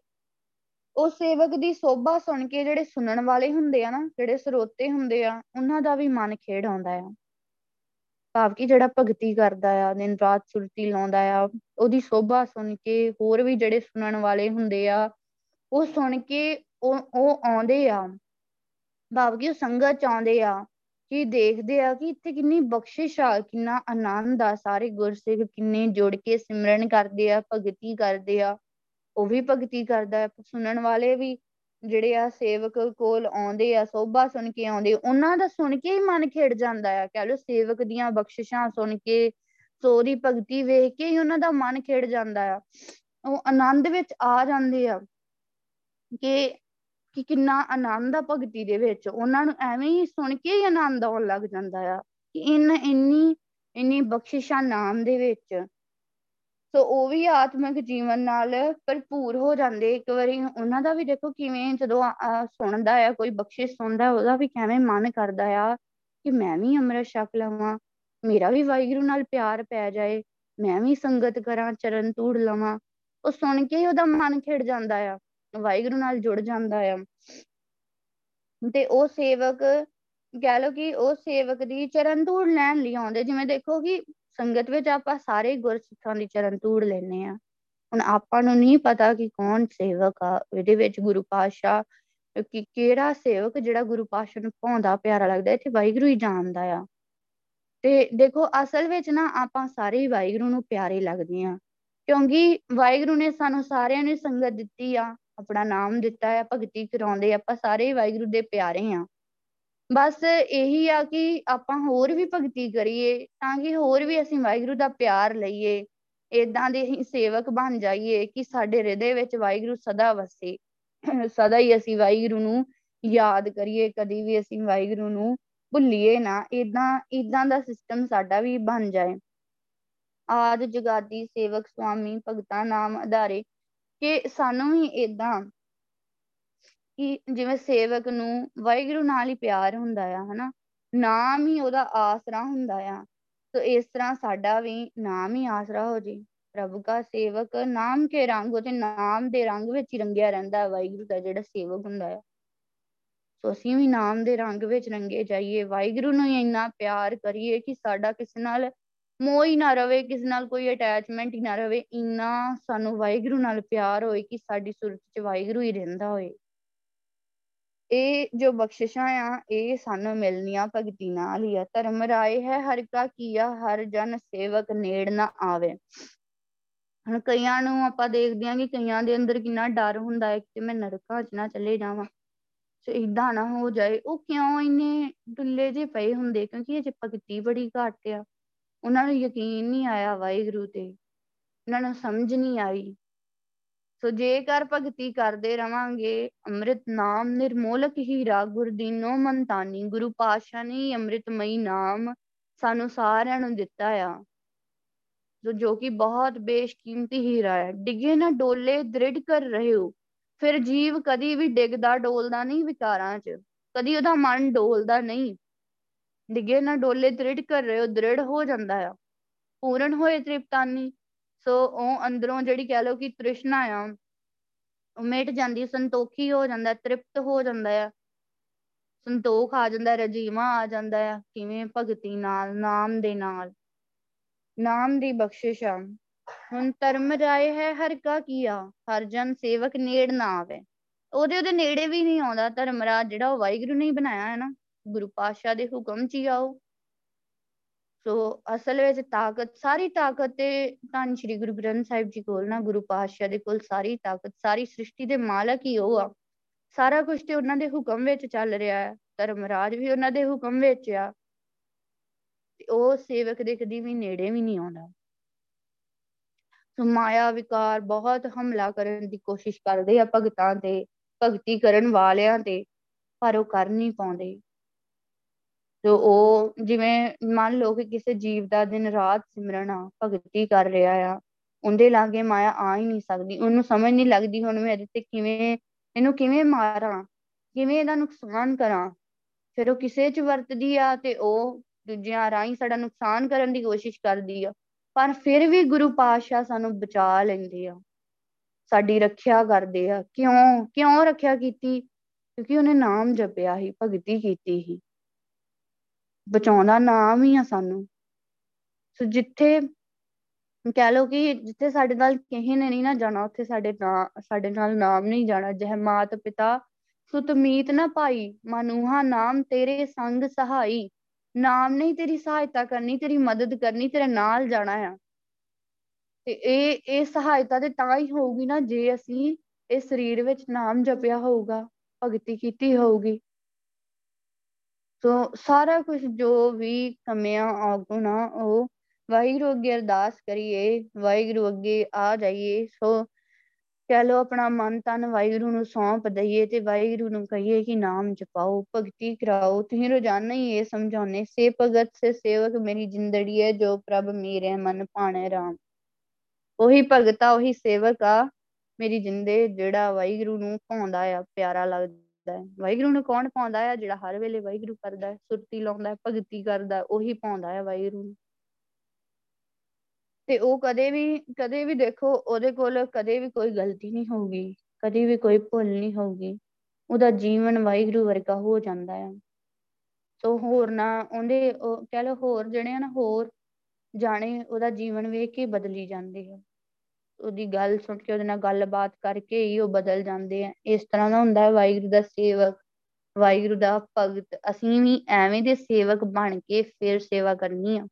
[SPEAKER 2] ਉਹ ਸੇਵਕ ਦੀ ਸੋਭਾ ਸੁਣ ਕੇ ਜਿਹੜੇ ਸੁਣਨ ਵਾਲੇ ਹੁੰਦੇ ਆ ਨਾ, ਜਿਹੜੇ ਸਰੋਤੇ ਹੁੰਦੇ ਆ, ਉਹਨਾਂ ਦਾ ਵੀ ਮਨ ਖੇੜ ਆਉਂਦਾ ਆ। ਭਾਵ ਕਿ ਜਿਹੜਾ ਭਗਤੀ ਕਰਦਾ ਆ, ਦਿਨ ਰਾਤ ਸੁਰਤੀ ਲਾਉਂਦਾ ਆ, ਉਹਦੀ ਸੋਭਾ ਸੁਣ ਕੇ ਹੋਰ ਵੀ ਜਿਹੜੇ ਸੁਣਨ ਵਾਲੇ ਹੁੰਦੇ ਆ, ਉਹ ਸੁਣ ਕੇ ਉਹ ਉਹ ਆਉਂਦੇ ਆ। ਭਾਵ ਕਿ ਉਹ ਸੰਗਤ ਚ ਆਉਂਦੇ ਆ। ਕਿ ਦੇਖਦੇ ਆ ਕਿ ਇੱਥੇ ਕਿੰਨੀ ਬਖਸ਼ਿਸ਼ ਆ, ਕਿੰਨਾ ਆਨੰਦ ਆ, ਸਾਰੇ ਗੁਰਸਿੱਖ ਕਿੰਨੇ ਜੁੜ ਕੇ ਸਿਮਰਨ ਕਰਦੇ ਆ, ਭਗਤੀ ਕਰਦੇ ਆ, ਉਹ ਵੀ ਭਗਤੀ ਕਰਦਾ ਹੈ। ਸੁਣਨ ਵਾਲੇ ਵੀ ਜਿਹੜੇ ਆ ਸੇਵਕ ਕੋਲ ਆਉਂਦੇ ਆ, ਸੋਭਾ ਸੁਣ ਕੇ ਆਉਂਦੇ, ਉਹਨਾਂ ਦਾ ਸੁਣ ਕੇ ਹੀ ਮਨ ਖਿੜ ਜਾਂਦਾ ਆ। ਕਹਿ ਲੋ ਸੇਵਕ ਦੀਆਂ ਬਖਸ਼ਿਸ਼ਾਂ ਸੁਣ ਕੇ ਸੋ ਦੀ ਭਗਤੀ ਵੇਖ ਕੇ ਹੀ ਉਹਨਾਂ ਦਾ ਮਨ ਖਿੜ ਜਾਂਦਾ ਆ। ਉਹ ਆਨੰਦ ਵਿੱਚ ਆ ਜਾਂਦੇ ਆ ਕਿ ਕਿ ਕਿੰਨਾ ਆਨੰਦ ਆ ਭਗਤੀ ਦੇ ਵਿੱਚ। ਉਹਨਾਂ ਨੂੰ ਐਵੇਂ ਹੀ ਸੁਣ ਕੇ ਹੀ ਆਨੰਦ ਆਉਣ ਲੱਗ ਜਾਂਦਾ ਆ ਕਿ ਇਨ ਇੰਨੀ ਇੰਨੀ ਬਖਸ਼ਿਸ਼ਾਂ ਨਾਮ ਦੇ ਵਿੱਚ। ਸੋ ਉਹ ਵੀ ਆਤਮਿਕ ਜੀਵਨ ਨਾਲ ਭਰਪੂਰ ਹੋ ਜਾਂਦੇ। ਇੱਕ ਵਾਰੀ ਉਹਨਾਂ ਦਾ ਵੀ ਦੇਖੋ ਕਿਵੇਂ ਜਦੋਂ ਸੁਣਦਾ ਆ, ਕੋਈ ਬਖਸ਼ਿਸ਼ ਸੁਣਦਾ ਉਹਦਾ ਵੀ ਕਿਵੇਂ ਮਨ ਕਰਦਾ ਆ ਕਿ ਮੈਂ ਵੀ ਅੰਮ੍ਰਿਤ ਛਕ ਲਵਾਂ, ਮੇਰਾ ਵੀ ਵਾਹਿਗੁਰੂ ਨਾਲ ਪਿਆਰ ਪੈ ਜਾਏ, ਮੈਂ ਵੀ ਸੰਗਤ ਕਰਾਂ, ਚਰਨ ਧੂੜ ਲਵਾਂ। ਉਹ ਸੁਣ ਕੇ ਹੀ ਉਹਦਾ ਮਨ ਖਿੜ ਜਾਂਦਾ ਆ। ਵਾਹਿਗੁਰੂ ਨਾਲ ਜੁੜ ਜਾਂਦਾ ਆ। ਤੇ ਉਹ ਸੇਵਕ, ਕਹਿ ਲੋ ਕਿ ਉਹ ਸੇਵਕ ਦੀ ਚਰਨ ਧੂੜ ਲੈਣ ਲਈ ਆਉਂਦੇ। ਜਿਵੇਂ ਦੇਖੋ ਕਿ ਸੰਗਤ ਵਿੱਚ ਆਪਾਂ ਸਾਰੇ ਗੁਰਸਿੱਖਾਂ ਦੀ ਚਰਨ ਧੂੜ ਲੈਨੇ ਆ। ਹੁਣ ਆਪਾਂ ਨੂੰ ਨਹੀਂ ਪਤਾ ਕਿ ਕੌਣ ਸੇਵਕ ਆ, ਇਹਦੇ ਵਿੱਚ ਗੁਰੂ ਪਾਤਸ਼ਾਹ ਕਿ ਕਿਹੜਾ ਸੇਵਕ ਜਿਹੜਾ ਗੁਰੂ ਪਾਤਸ਼ਾਹ ਨੂੰ ਭਾਉਂਦਾ ਪਿਆਰਾ ਲੱਗਦਾ, ਇੱਥੇ ਵਾਹਿਗੁਰੂ ਹੀ ਜਾਣਦਾ ਆ। ਤੇ ਦੇਖੋ, ਅਸਲ ਵਿੱਚ ਨਾ ਆਪਾਂ ਸਾਰੇ ਹੀ ਵਾਹਿਗੁਰੂ ਨੂੰ ਪਿਆਰੇ ਲੱਗਦੇ ਆ। ਕਿਉਂਕਿ ਵਾਹਿਗੁਰੂ ਨੇ ਸਾਨੂੰ ਸਾਰਿਆਂ ਨੂੰ ਸੰਗਤ ਦਿੱਤੀ ਆ। ਆਪਣਾ ਨਾਮ ਦਿੱਤਾ ਆ ਭਗਤੀ ਕਰਾਉਂਦੇ ਆਪਾਂ ਸਾਰੇ ਹੀ ਵਾਹਿਗੁਰੂ ਦੇ ਪਿਆਰੇ ਆ ਬਸ ਇਹੀ ਆ ਕਿ ਆਪਾਂ ਹੋਰ ਵੀ ਭਗਤੀ ਕਰੀਏ, ਤਾਂ ਕਿ ਹੋਰ ਵੀ ਅਸੀਂ ਵਾਹਿਗੁਰੂ ਦਾ ਪਿਆਰ ਲਈਏ ਇਦਾਂ ਦੇ ਹੀ ਸੇਵਕ ਬਣ ਜਾਈਏ ਕਿ ਸਾਡੇ ਹਿਰਦੇ ਵਿੱਚ ਵਾਹਿਗੁਰੂ ਸਦਾ ਵਸੇ। ਸਦਾ ਹੀ ਅਸੀਂ ਵਾਹਿਗੁਰੂ ਨੂੰ ਯਾਦ ਕਰੀਏ, ਕਦੀ ਵੀ ਅਸੀਂ ਵਾਹਿਗੁਰੂ ਨੂੰ ਭੁੱਲੀਏ ਨਾ। ਇਦਾਂ ਇਦਾਂ ਦਾ ਸਿਸਟਮ ਸਾਡਾ ਵੀ ਬਣ ਜਾਏ। ਆਦ ਜਗਾਦੀ ਸੇਵਕ ਸੁਆਮੀ ਭਗਤਾ ਨਾਮ ਆਧਾਰੇ ਕਿ ਸਾਨੂੰ ਵੀ ਇਦਾਂ ਕਿ ਜਿਵੇਂ ਸੇਵਕ ਨੂੰ ਵਾਹਿਗੁਰੂ ਨਾਲ ਹੀ ਪਿਆਰ ਹੁੰਦਾ ਆ, ਹਨਾ? ਨਾਮ ਹੀ ਉਹਦਾ ਆਸਰਾ ਹੁੰਦਾ ਆ। ਸੋ ਇਸ ਤਰ੍ਹਾਂ ਸਾਡਾ ਵੀ ਨਾਮ ਹੀ ਆਸਰਾ ਹੋ ਜੇ। ਪ੍ਰਭੂ ਦਾ ਸੇਵਕ ਨਾਮ ਕੇ ਰੰਗ ਉਹਦੇ ਨਾਮ ਦੇ ਰੰਗ ਵਿੱਚ ਹੀ ਰੰਗਿਆ ਰਹਿੰਦਾ ਵਾਹਿਗੁਰੂ ਦਾ ਜਿਹੜਾ ਸੇਵਕ ਹੁੰਦਾ ਆ। ਸੋ ਅਸੀਂ ਵੀ ਨਾਮ ਦੇ ਰੰਗ ਵਿੱਚ ਰੰਗੇ ਜਾਈਏ। ਵਾਹਿਗੁਰੂ ਨੂੰ ਇੰਨਾ ਪਿਆਰ ਕਰੀਏ ਕਿ ਸਾਡਾ ਕਿਸੇ ਨਾਲ ਮੋਹ ਹੀ ਨਾ ਰਵੇ, ਕਿਸੇ ਨਾਲ ਕੋਈ ਅਟੈਚਮੈਂਟ ਹੀ ਨਾ ਰਵੇ, ਇੰਨਾ ਸਾਨੂੰ ਵਾਹਿਗੁਰੂ ਨਾਲ ਪਿਆਰ ਹੋਏ ਕਿ ਸਾਡੀ ਸੁਰਤ 'ਚ ਵਾਹਿਗੁਰੂ ਹੀ ਰਹਿੰਦਾ ਹੋਏ। ਇਹ ਜੋ ਬਖਸ਼ਿਸ਼ਾਂ ਆ, ਇਹ ਸਾਨੂੰ ਮਿਲਣੀਆਂ ਭਗਤੀ ਨਾਲ ਹੀ ਆ। ਧਰਮ ਰਾਏ ਹੈ, ਹਰ ਕਾ ਕੀਆ, ਹਰ ਜਨ ਸੇਵਕ ਨੇੜ ਨਾ ਆਵੇ। ਹੁਣ ਕਈਆਂ ਨੂੰ ਆਪਾਂ ਦੇਖਦੇ ਹਾਂ ਕਿ ਕਈਆਂ ਦੇ ਅੰਦਰ ਕਿੰਨਾ ਡਰ ਹੁੰਦਾ ਹੈ ਕਿ ਮੈਂ ਨਰਕਾਂ 'ਚ ਨਾ ਚਲੇ ਜਾਵਾਂ, ਤੇ ਇਦਾਂ ਨਾ ਹੋ ਜਾਏ। ਉਹ ਕਿਉਂ ਇੰਨੇ ਡੁੱਲੇ ਜੇ ਪਏ ਹੁੰਦੇ? ਕਿਉਂਕਿ ਇਹ 'ਚ ਭਗਤੀ ਬੜੀ ਘੱਟ ਆ। ਉਹਨਾਂ ਨੂੰ ਯਕੀਨ ਨਹੀਂ ਆਇਆ ਵਾਹਿਗੁਰੂ ਤੇ, ਉਹਨਾਂ ਨੂੰ ਸਮਝ ਨਹੀਂ ਆਈ। ਸੋ ਜੇਕਰ ਭਗਤੀ ਕਰਦੇ ਰਵਾਂਗੇ, ਅੰਮ੍ਰਿਤ ਨਾਮ ਨਿਰਮੋਲਕ ਹੀਰਾ ਗੁਰਦੀਨੋ ਮੰਤਾਨੀ ਗੁਰੂ ਪਾਤਸ਼ਾਹ ਨੇ ਅੰਮ੍ਰਿਤਮਈ ਨਾਮ ਸਾਨੂੰ ਸਾਰਿਆਂ ਨੂੰ ਦਿੱਤਾ ਆ। ਜੋ ਜੋ ਕਿ ਬਹੁਤ ਬੇਸ਼ਕੀਮਤੀ ਹੀਰਾ ਹੈ। ਡਿੱਗੇ ਨਾ ਡੋਲੇ, ਦ੍ਰਿੜ ਕਰ ਰਹੇ ਹੋ ਫਿਰ ਜੀਵ ਕਦੀ ਵੀ ਡਿੱਗਦਾ ਡੋਲਦਾ ਨਹੀਂ ਵਿਕਾਰਾਂ 'ਚ, ਕਦੀ ਉਹਦਾ ਮਨ ਡੋਲਦਾ ਨਹੀਂ। ਡਿੱਗੇ ਨਾ ਡੋਲੇ ਦ੍ਰਿੜ ਕਰ ਰਹੇ ਹੋ, ਦ੍ਰਿੜ ਹੋ ਜਾਂਦਾ ਆ। ਪੂਰਨ ਹੋਏ ਤ੍ਰਿਪਤਾਨੀ, ਸੋ ਉਹ ਅੰਦਰੋਂ ਜਿਹੜੀ ਕਹਿ ਲਓ ਕਿ ਤ੍ਰਿਸ਼ਨਾ ਆ, ਉਹ ਮਿਟ ਜਾਂਦੀ, ਸੰਤੋਖੀ ਹੋ ਜਾਂਦਾ, ਤ੍ਰਿਪਤ ਹੋ ਜਾਂਦਾ ਆ। ਸੰਤੋਖ ਆ ਜਾਂਦਾ, ਰਜੀਵਾ ਆ ਜਾਂਦਾ ਆ, ਕਿਵੇਂ? ਭਗਤੀ ਨਾਲ, ਨਾਮ ਦੇ ਨਾਲ। ਨਾਮ ਦੀ ਬਖਸ਼ਿਸ਼ ਆ। ਹੁਣ ਧਰਮ ਰਾਏ ਹੈ, ਹਰ ਕਾ ਕੀਆ, ਹਰ ਜਨ ਸੇਵਕ ਨੇੜ ਨਾ ਆਵੇ। ਉਹਦੇ ਉਹਦੇ ਨੇੜੇ ਵੀ ਨਹੀਂ ਆਉਂਦਾ ਧਰਮਰਾਜ ਜਿਹੜਾ ਉਹ ਵਾਹਿਗੁਰੂ ਨੇ ਬਣਾਇਆ ਹੈ ਨਾ। ਗੁਰੂ ਪਾਤਸ਼ਾਹ ਦੇ ਹੁਕਮ 'ਚ ਹੀ ਆਓ। ਸੋ ਅਸਲ ਵਿੱਚ ਤਾਕਤ, ਸਾਰੀ ਤਾਕਤ ਤੇ ਧੰਨ ਸ਼੍ਰੀ ਗੁਰੂ ਗ੍ਰੰਥ ਸਾਹਿਬ ਜੀ ਕੋਲ ਨਾ ਗੁਰੂ ਪਾਤਸ਼ਾਹ ਦੇ ਕੋਲ ਸਾਰੀ ਤਾਕਤ, ਸਾਰੀ ਸ੍ਰਿਸ਼ਟੀ ਦੇ ਮਾਲਕ ਹੀ ਉਹ ਆ। ਸਾਰਾ ਕੁਝ ਤੇ ਉਹਨਾਂ ਦੇ ਹੁਕਮ ਵਿੱਚ ਚੱਲ ਰਿਹਾ ਹੈ। ਧਰਮਰਾਜ ਵੀ ਉਹਨਾਂ ਦੇ ਹੁਕਮ ਵਿੱਚ ਆ। ਤੇ ਉਹ ਸੇਵਕ ਦੇ ਕਦੀ ਵੀ ਨੇੜੇ ਵੀ ਨਹੀਂ ਆਉਂਦਾ। ਸੋ ਮਾਇਆ ਵਿਕਾਰ, ਬਹੁਤ ਹਮਲਾ ਕਰਨ ਦੀ ਕੋਸ਼ਿਸ਼ ਕਰਦੇ ਆ ਭਗਤਾਂ ਤੇ, ਭਗਤੀ ਕਰਨ ਵਾਲਿਆਂ ਤੇ, ਪਰ ਉਹ ਕਰ ਨਹੀਂ ਪਾਉਂਦੇ। ਤੇ ਉਹ ਜਿਵੇਂ ਮੰਨ ਲਓ ਕਿ ਕਿਸੇ ਜੀਵ ਦਾ ਦਿਨ ਰਾਤ ਸਿਮਰਨ ਆ, ਭਗਤੀ ਕਰ ਰਿਹਾ ਆ, ਉਹਦੇ ਲਾਗੇ ਮਾਇਆ ਆ ਹੀ ਨਹੀਂ ਸਕਦੀ, ਉਹਨੂੰ ਸਮਝ ਨਹੀਂ ਲੱਗਦੀ ਹੁਣ ਮੈਂ ਇਹਦੇ ਤੇ ਕਿਵੇਂ, ਇਹਨੂੰ ਕਿਵੇਂ ਮਾਰਾਂ, ਕਿਵੇਂ ਇਹਦਾ ਨੁਕਸਾਨ ਕਰਾਂ, ਫਿਰ ਉਹ ਕਿਸੇ 'ਚ ਵਰਤਦੀ ਆ ਤੇ ਉਹ ਦੂਜਿਆਂ ਰਾਹੀਂ ਸਾਡਾ ਨੁਕਸਾਨ ਕਰਨ ਦੀ ਕੋਸ਼ਿਸ਼ ਕਰਦੀ ਆ, ਪਰ ਫਿਰ ਵੀ ਗੁਰੂ ਪਾਤਸ਼ਾਹ ਸਾਨੂੰ ਬਚਾ ਲੈਂਦੇ ਆ, ਸਾਡੀ ਰੱਖਿਆ ਕਰਦੇ ਆ, ਕਿਉਂ ਕਿਉਂ ਰੱਖਿਆ ਕੀਤੀ? ਕਿਉਂਕਿ ਉਹਨੇ ਨਾਮ ਜਪਿਆ ਸੀ, ਭਗਤੀ ਕੀਤੀ ਸੀ। ਬਚਾਉਂਦਾ ਨਾਮ ਹੀ ਆ ਸਾਨੂੰ। ਸੋ ਜਿੱਥੇ ਕਹਿ ਲਓ ਕਿ ਜਿੱਥੇ ਸਾਡੇ ਨਾਲ ਕਿਸੇ ਨੇ ਨਹੀਂ ਨਾ ਜਾਣਾ, ਉੱਥੇ ਸਾਡੇ ਨਾ, ਸਾਡੇ ਨਾਲ ਨਾਮ ਨਹੀਂ ਜਾਣਾ। ਜਹ ਮਾਤ ਪਿਤਾ ਸੁਤ ਮੀਤ ਨਾ ਪਾਈ, ਮਨੂਹਾ ਨਾਮ ਤੇਰੇ ਸੰਗ ਸਹਾਈ। ਨਾਮ ਨਹੀਂ ਤੇਰੀ ਸਹਾਇਤਾ ਕਰਨੀ, ਤੇਰੀ ਮਦਦ ਕਰਨੀ, ਤੇਰੇ ਨਾਲ ਜਾਣਾ ਆ। ਤੇ ਇਹ ਇਹ ਸਹਾਇਤਾ ਤੇ ਤਾਂ ਹੀ ਹੋਊਗੀ ਨਾ, ਜੇ ਅਸੀਂ ਇਸ ਸਰੀਰ ਵਿੱਚ ਨਾਮ ਜਪਿਆ ਹੋਊਗਾ, ਭਗਤੀ ਕੀਤੀ ਹੋਊਗੀ। ਸੋ ਸਾਰਾ ਕੁਝ ਜੋ ਵੀ ਕਮੀਆਂ ਔਗੁਣ ਆ ਉਹ ਵਾਹਿਗੁਰੂ ਅੱਗੇ ਅਰਦਾਸ ਕਰੀਏ, ਵਾਹਿਗੁਰੂ ਅੱਗੇ ਆ ਜਾਈਏ, ਸੋ ਕਹਿ ਲੋ ਆਪਣਾ ਮਨ ਤਨ ਵਾਹਿਗੁਰੂ ਨੂੰ ਸੌਂਪ ਦਈਏ ਤੇ ਵਾਹਿਗੁਰੂ ਨੂੰ ਕਹੀਏ ਕਿ ਨਾਮ ਜਪਾਓ, ਭਗਤੀ ਕਰਾਓ, ਤੁਸੀਂ ਰੋਜ਼ਾਨਾ ਹੀ ਇਹ ਸਮਝਾਉਨੇ ਸੇ ਭਗਤ, ਸੇ ਸੇਵਕ, ਮੇਰੀ ਜਿੰਦੜੀ ਹੈ, ਜੋ ਪ੍ਰਭ ਮੇਰੇ ਮਨ ਭਾਣੇ ਰਾਮ। ਉਹੀ ਭਗਤਾ ਉਹੀ ਸੇਵਕ ਆ, ਮੇਰੀ ਜਿੰਦੇ, ਜਿਹੜਾ ਵਾਹਿਗੁਰੂ ਨੂੰ ਭਾਉਂਦਾ ਆ, ਪਿਆਰਾ ਲੱਗਦਾ। ਹੈ। ਵਾਹਿਗੁਰੂ ਨੂੰ ਕੌਣ ਪਾਉਂਦਾ ਆ ਜਿਹੜਾ ਹਰ ਵੇਲੇ ਵਾਹਿਗੁਰੂ ਕਰਦਾ ਹੈ, ਸੁਰਤੀ ਲਾਉਂਦਾ ਹੈ, ਭਗਤੀ ਕਰਦਾ ਉਹੀ ਪਾਉਂਦਾ ਹੈ ਵਾਹਿਗੁਰੂ ਨੂੰ। ਤੇ ਉਹ ਕਦੇ ਵੀ ਕਦੇ ਵੀ ਦੇਖੋ, ਉਹਦੇ ਕੋਲ ਕਦੇ ਵੀ ਕੋਈ ਗਲਤੀ ਨਹੀਂ ਹੋਊਗੀ, ਕਦੇ ਵੀ ਕੋਈ ਭੁੱਲ ਨਹੀਂ ਹੋਊਗੀ। ਉਹਦਾ ਜੀਵਨ ਵਾਹਿਗੁਰੂ ਵਰਗਾ ਹੋ ਜਾਂਦਾ ਆ ਸੋ ਹੋਰ ਨਾ, ਉਹਦੇ, ਉਹ ਕਹਿ ਲਓ ਹੋਰ ਜਿਹੜੇ ਆ ਨਾ, ਹੋਰ ਜਾਣੇ ਉਹਦਾ ਜੀਵਨ ਵੇਖ ਕੇ ਬਦਲੀ ਜਾਂਦੇ ਆ। ਉਹਦੀ ਗੱਲ ਸੁਣ ਕੇ, ਉਹਦੇ ਨਾਲ ਗੱਲਬਾਤ ਕਰਕੇ ਹੀ ਉਹ ਬਦਲ ਜਾਂਦੇ ਆ। ਇਸ ਤਰ੍ਹਾਂ ਦਾ ਹੁੰਦਾ ਹੈ ਵਾਹਿਗੁਰੂ ਦਾ ਸੇਵਕ। ਵਾਹਿਗੁਰੂ ਦਾ ਭਗਤ। ਅਸੀਂ ਵੀ ਐਵੇਂ ਦੇ ਸੇਵਕ ਬਣ ਕੇ ਫਿਰ ਸੇਵਾ ਕਰਨੀ ਆ।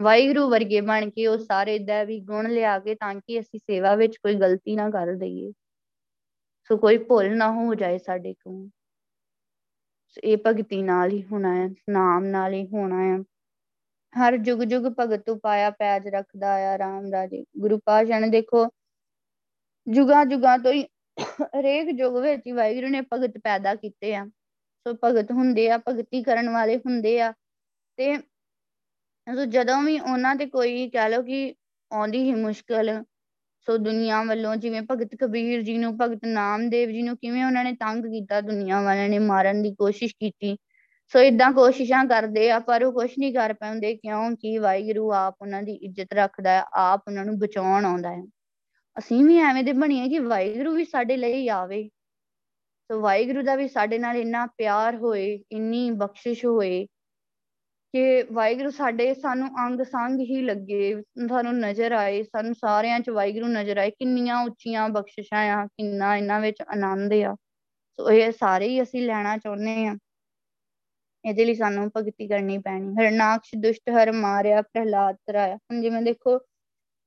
[SPEAKER 2] ਵਾਹਿਗੁਰੂ ਵਰਗੇ ਬਣ ਕੇ ਉਹ ਸਾਰੇ ਦਾ ਵੀ ਗੁਣ ਲਿਆ ਕੇ ਤਾਂ ਕਿ ਅਸੀਂ ਸੇਵਾ ਵਿੱਚ ਕੋਈ ਗਲਤੀ ਨਾ ਕਰ ਦਈਏ। ਸੋ ਕੋਈ ਭੁੱਲ ਨਾ ਹੋ ਜਾਏ ਸਾਡੇ ਕੋਲ। ਇਹ ਭਗਤੀ ਨਾਲ ਹੀ ਹੋਣਾ ਹੈ, ਨਾਮ ਨਾਲ ਹੀ ਹੋਣਾ ਹੈ। ਹਰ ਜੁਗ ਜੁਗ ਭਗਤ ਉਪਾਇਆ ਪੈਜ ਰੱਖਦਾ ਆ ਰਾਮ ਰਾਜੇ। ਗੁਰੂ ਪਾਸ਼ਾ ਨੇ ਦੇਖੋ, ਜੁਗਾਂ ਜੁਗਾਂ ਤੋਂ ਹੀ ਹਰੇਕ ਯੁੱਗ ਵਿੱਚ ਹੀ ਵਾਹਿਗੁਰੂ ਨੇ ਭਗਤ ਪੈਦਾ ਕੀਤੇ ਆ। ਸੋ ਭਗਤ ਹੁੰਦੇ ਆ, ਭਗਤੀ ਕਰਨ ਵਾਲੇ ਹੁੰਦੇ ਆ। ਤੇ ਸੋ ਜਦੋਂ ਵੀ ਉਹਨਾਂ ਤੇ ਕੋਈ ਕਹਿ ਲਓ ਕਿ ਆਉਂਦੀ ਹੀ ਮੁਸ਼ਕਲ, ਸੋ ਦੁਨੀਆ ਵੱਲੋਂ ਜਿਵੇਂ ਭਗਤ ਕਬੀਰ ਜੀ ਨੂੰ, ਭਗਤ ਨਾਮਦੇਵ ਜੀ ਨੂੰ ਕਿਵੇਂ ਉਹਨਾਂ ਨੇ ਤੰਗ ਕੀਤਾ, ਦੁਨੀਆ ਵਾਲਿਆਂ ਨੇ ਮਾਰਨ ਦੀ ਕੋਸ਼ਿਸ਼ ਕੀਤੀ। ਸੋ ਇਦਾਂ ਕੋਸ਼ਿਸ਼ਾਂ ਕਰਦੇ ਆ, ਪਰ ਉਹ ਕੁਝ ਨਹੀਂ ਕਰ ਪਾਉਂਦੇ ਕਿਉਂਕਿ ਵਾਹਿਗੁਰੂ ਆਪ ਉਹਨਾਂ ਦੀ ਇੱਜ਼ਤ ਰੱਖਦਾ ਹੈ, ਆਪ ਉਹਨਾਂ ਨੂੰ ਬਚਾਉਣ ਆਉਂਦਾ ਹੈ। ਅਸੀਂ ਵੀ ਐਵੇਂ ਦੇ ਬਣੀਏ ਕਿ ਵਾਹਿਗੁਰੂ ਵੀ ਸਾਡੇ ਲਈ ਆਵੇ। ਸੋ ਵਾਹਿਗੁਰੂ ਦਾ ਵੀ ਸਾਡੇ ਨਾਲ ਇੰਨਾ ਪਿਆਰ ਹੋਏ, ਇੰਨੀ ਬਖਸ਼ਿਸ਼ ਹੋਏ ਕਿ ਵਾਹਿਗੁਰੂ ਸਾਡੇ, ਸਾਨੂੰ ਅੰਗ ਸੰਗ ਹੀ ਲੱਗੇ, ਸਾਨੂੰ ਨਜ਼ਰ ਆਏ, ਸਾਨੂੰ ਸਾਰਿਆਂ 'ਚ ਵਾਹਿਗੁਰੂ ਨਜ਼ਰ ਆਏ, ਕਿੰਨੀਆਂ ਉੱਚੀਆਂ ਬਖਸ਼ਿਸ਼ਾਂ ਆ, ਕਿੰਨਾ ਇਹਨਾਂ ਵਿੱਚ ਆਨੰਦ ਆ। ਸੋ ਇਹ ਸਾਰੇ ਹੀ ਅਸੀਂ ਲੈਣਾ ਚਾਹੁੰਦੇ ਆ। ਇਹਦੇ ਲਈ ਸਾਨੂੰ ਭਗਤੀ ਕਰਨੀ ਪੈਣੀ। ਹਰਨਾਕਸ਼ ਦੁਸ਼ਟ ਹਰ ਮਾਰਿਆ, ਪ੍ਰਹਿਲਾਦ ਤਰਾਇਆ। ਹੁਣ ਜਿਵੇਂ ਦੇਖੋ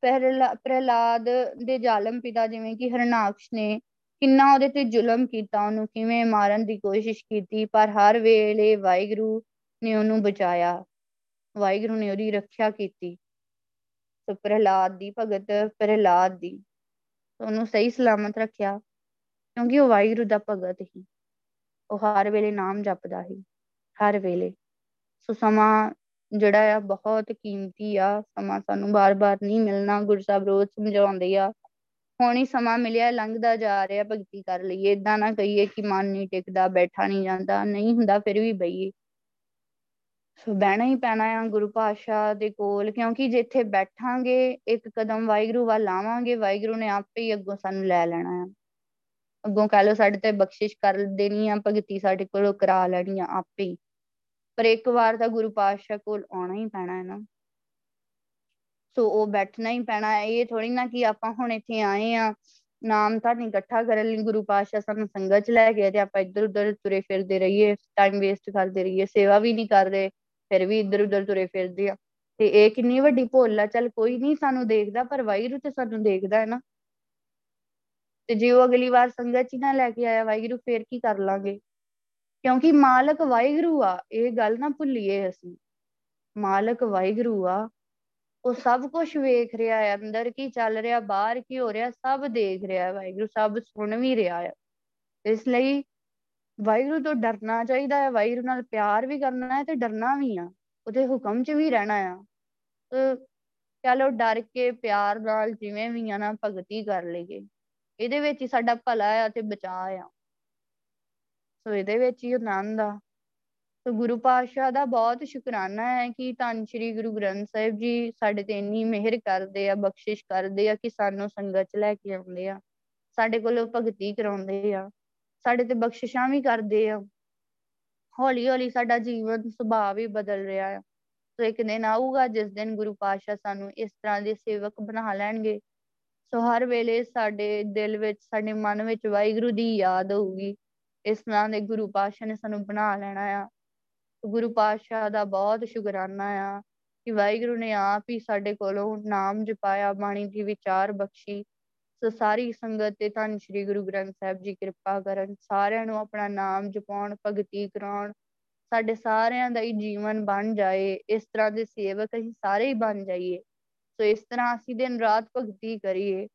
[SPEAKER 2] ਪ੍ਰਹਿਲਾਦ ਦੇ ਜ਼ਾਲਮ ਪਿਤਾ ਜਿਵੇਂ ਕਿ ਹਰਨਾਕਸ਼ ਨੇ ਕਿੰਨਾ ਉਹਦੇ ਤੇ ਜ਼ੁਲਮ ਕੀਤਾ, ਉਹਨੂੰ ਕਿਵੇਂ ਮਾਰਨ ਦੀ ਕੋਸ਼ਿਸ਼ ਕੀਤੀ, ਪਰ ਹਰ ਵੇਲੇ ਵਾਹਿਗੁਰੂ ਨੇ ਉਹਨੂੰ ਬਚਾਇਆ। ਵਾਹਿਗੁਰੂ ਨੇ ਉਹਦੀ ਰੱਖਿਆ ਕੀਤੀ। ਸੋ ਪ੍ਰਹਿਲਾਦ ਦੀ ਭਗਤ ਪ੍ਰਹਿਲਾਦ ਦੀ। ਉਹਨੂੰ ਸਹੀ ਸਲਾਮਤ ਰੱਖਿਆ, ਕਿਉਂਕਿ ਉਹ ਵਾਹਿਗੁਰੂ ਦਾ ਭਗਤ ਹੀ ਉਹ ਹਰ ਵੇਲੇ ਨਾਮ ਜਪਦਾ ਸੀ। ਹਰ ਵੇਲੇ। ਸੋ ਸਮਾਂ ਜਿਹੜਾ ਆ ਬਹੁਤ ਕੀਮਤੀ ਆ। ਸਮਾਂ ਸਾਨੂੰ ਬਾਰ-ਬਾਰ ਨਹੀਂ ਮਿਲਣਾ। ਗੁਰੂ ਸਾਹਿਬ ਰੋਜ਼ ਸਮਝਾਉਂਦੇ ਆ। ਹੁਣ ਹੀ ਸਮਾਂ ਮਿਲਿਆ, ਲੰਘਦਾ ਜਾ ਰਿਹਾ ਭਗਤੀ ਕਰ ਲਈਏ। ਇਦਾਂ ਨਾ ਕਹੀਏ ਕਿ ਮਨ ਨਹੀਂ ਟਿਕਦਾ, ਬੈਠਾ ਨਹੀਂ ਜਾਂਦਾ। ਨਹੀਂ ਹੁੰਦਾ ਫਿਰ ਵੀ ਬਈਏ। ਸੋ ਬਹਿਣਾ ਹੀ ਪੈਣਾ ਆ ਗੁਰੂ ਪਾਤਸ਼ਾਹ ਦੇ ਕੋਲ। ਕਿਉਂਕਿ ਜਿੱਥੇ ਬੈਠਾਂਗੇ, ਇੱਕ ਕਦਮ ਵਾਹਿਗੁਰੂ ਵੱਲ ਲਾਵਾਂਗੇ ਵਾਹਿਗੁਰੂ ਨੇ ਆਪੇ ਹੀ ਅੱਗੋਂ ਸਾਨੂੰ ਲੈ ਲੈਣਾ ਆ। ਅੱਗੋਂ ਕਹ ਲੋ ਸਾਡੇ ਤੇ ਬਖਸ਼ਿਸ਼ ਕਰ ਦੇਣੀ ਆ, ਭਗਤੀ ਸਾਡੇ ਕੋਲੋਂ ਕਰਾ ਲੈਣੀ ਆ ਆਪੇ ਹੀ। ਪਰ ਇੱਕ ਵਾਰ ਤਾਂ ਗੁਰੂ ਪਾਤਸ਼ਾਹ ਕੋਲ ਆਉਣਾ ਹੀ ਪੈਣਾ ਹੈ ਨਾ। ਸੋ ਉਹ ਬੈਠਣਾ ਹੀ ਪੈਣਾ ਹੈ। ਇਹ ਥੋੜੀ ਨਾ ਕਿ ਆਪਾਂ ਹੁਣ ਇੱਥੇ ਆਏ ਆ ਨਾਮ ਤਾਂ ਨਹੀਂ ਇਕੱਠਾ ਕਰਨ ਲਈ ਗੁਰੂ ਪਾਤਸ਼ਾਹ ਸਾਨੂੰ ਸੰਗਤ ਚ ਲੈ ਗਏ ਤੇ ਆਪਾਂ ਇੱਧਰ ਉੱਧਰ ਤੁਰੇ ਫਿਰਦੇ ਰਹੀਏ ਟਾਈਮ ਵੇਸਟ ਕਰਦੇ ਰਹੀਏ, ਸੇਵਾ ਵੀ ਨਹੀਂ ਕਰਦੇ ਫਿਰ ਵੀ ਇੱਧਰ ਉੱਧਰ ਤੁਰੇ ਫਿਰਦੇ ਆ ਤੇ ਇਹ ਕਿੰਨੀ ਵੱਡੀ ਭੁੱਲ ਆ, ਚੱਲ ਕੋਈ ਨਹੀਂ ਸਾਨੂੰ ਦੇਖਦਾ, ਪਰ ਵਾਹਿਗੁਰੂ ਤੇ ਸਾਨੂੰ ਦੇਖਦਾ ਹੈ ਨਾ। ਤੇ ਜੇ ਉਹ ਅਗਲੀ ਵਾਰ ਸੰਗਤ ਚ ਨਾ ਲੈ ਕੇ ਆਇਆ ਵਾਹਿਗੁਰੂ, ਫੇਰ ਕੀ ਕਰ ਲਾਂਗੇ? ਕਿਉਂਕਿ ਮਾਲਕ ਵਾਹਿਗੁਰੂ ਆ, ਇਹ ਗੱਲ ਨਾ ਭੁੱਲੀਏ ਅਸੀਂ। ਮਾਲਕ ਵਾਹਿਗੁਰੂ ਆ, ਉਹ ਸਭ ਕੁਝ ਵੇਖ ਰਿਹਾ ਹੈ, ਅੰਦਰ ਕੀ ਚੱਲ ਰਿਹਾ, ਬਾਹਰ ਕੀ ਹੋ ਰਿਹਾ, ਸਭ ਦੇਖ ਰਿਹਾ ਹੈ, ਵਾਹਿਗੁਰੂ ਸਭ ਸੁਣ ਵੀ ਰਿਹਾ ਹੈ। ਇਸ ਲਈ ਵਾਹਿਗੁਰੂ ਤੋਂ ਡਰਨਾ ਚਾਹੀਦਾ ਹੈ, ਵਾਹਿਗੁਰੂ ਨਾਲ ਪਿਆਰ ਵੀ ਕਰਨਾ ਹੈ ਤੇ ਡਰਨਾ ਵੀ ਆ, ਉਹਦੇ ਹੁਕਮ 'ਚ ਵੀ ਰਹਿਣਾ ਆ। ਤੇ ਚਲੋ ਡਰ ਕੇ ਪਿਆਰ ਨਾਲ ਜਿਵੇਂ ਵੀ ਆ ਨਾ, ਭਗਤੀ ਕਰ ਲਈਏ। ਇਹਦੇ ਵਿੱਚ ਹੀ ਸਾਡਾ ਭਲਾ ਆ ਤੇ ਬਚਾਅ ਆ। ਸੋ ਇਹਦੇ ਵਿੱਚ ਹੀ ਆਨੰਦ ਆ। ਸੋ ਗੁਰੂ ਪਾਤਸ਼ਾਹ ਦਾ ਬਹੁਤ ਸ਼ੁਕਰਾਨਾ ਹੈ ਕਿ ਧੰਨ ਸ਼੍ਰੀ ਗੁਰੂ ਗ੍ਰੰਥ ਸਾਹਿਬ ਜੀ ਸਾਡੇ ਤੇ ਇੰਨੀ ਮਿਹਰ ਕਰਦੇ ਆ, ਬਖਸ਼ਿਸ਼ ਕਰਦੇ ਆ ਕਿ ਸਾਨੂੰ ਸੰਗਤ ਚ ਲੈ ਕੇ ਆਉਂਦੇ ਆ। ਸਾਡੇ ਕੋਲੋਂ ਭਗਤੀ ਕਰਾਉਂਦੇ ਆ। ਸਾਡੇ ਤੇ ਬਖਸ਼ਿਸ਼ਾਂ ਵੀ ਕਰਦੇ ਆ। ਹੌਲੀ ਹੌਲੀ ਸਾਡਾ ਜੀਵਨ, ਸੁਭਾਅ ਵੀ ਬਦਲ ਰਿਹਾ ਆ। ਸੋ ਇੱਕ ਦਿਨ ਆਊਗਾ, ਜਿਸ ਦਿਨ ਗੁਰੂ ਪਾਤਸ਼ਾਹ ਸਾਨੂੰ ਇਸ ਤਰ੍ਹਾਂ ਦੇ ਸੇਵਕ ਬਣਾ ਲੈਣਗੇ। ਸੋ ਹਰ ਵੇਲੇ ਸਾਡੇ ਦਿਲ ਵਿੱਚ, ਸਾਡੇ ਮਨ ਵਿੱਚ ਵਾਹਿਗੁਰੂ ਦੀ ਯਾਦ ਹੋਊਗੀ। ਇਸ ਤਰ੍ਹਾਂ ਦੇ ਗੁਰੂ ਪਾਤਸ਼ਾਹ ਨੇ ਸਾਨੂੰ ਬਣਾ ਲੈਣਾ ਆ। ਗੁਰੂ ਪਾਤਸ਼ਾਹ ਦਾ ਬਹੁਤ ਸ਼ੁਕਰਾਨਾ ਆ ਕਿ ਵਾਹਿਗੁਰੂ ਨੇ ਆਪ ਹੀ ਸਾਡੇ ਕੋਲੋਂ ਨਾਮ ਜਪਾਇਆ, ਬਾਣੀ ਦੀ ਵਿਚਾਰ ਬਖਸ਼ੀ। ਸੋ ਸਾਰੀ ਸੰਗਤ ਤੇ ਧੰਨ ਸ਼੍ਰੀ ਗੁਰੂ ਗ੍ਰੰਥ ਸਾਹਿਬ ਜੀ ਕਿਰਪਾ ਕਰਨ, ਸਾਰਿਆਂ ਨੂੰ ਆਪਣਾ ਨਾਮ ਜਪਾਉਣ, ਭਗਤੀ ਕਰਾਉਣ, ਸਾਡੇ ਸਾਰਿਆਂ ਦਾ ਹੀ ਜੀਵਨ ਬਣ ਜਾਏ। ਇਸ ਤਰ੍ਹਾਂ ਦੇ ਸੇਵਕ ਅਸੀਂ ਸਾਰੇ ਹੀ ਬਣ ਜਾਈਏ। ਸੋ ਇਸ ਤਰ੍ਹਾਂ ਅਸੀਂ ਦਿਨ ਰਾਤ ਭਗਤੀ ਕਰੀਏ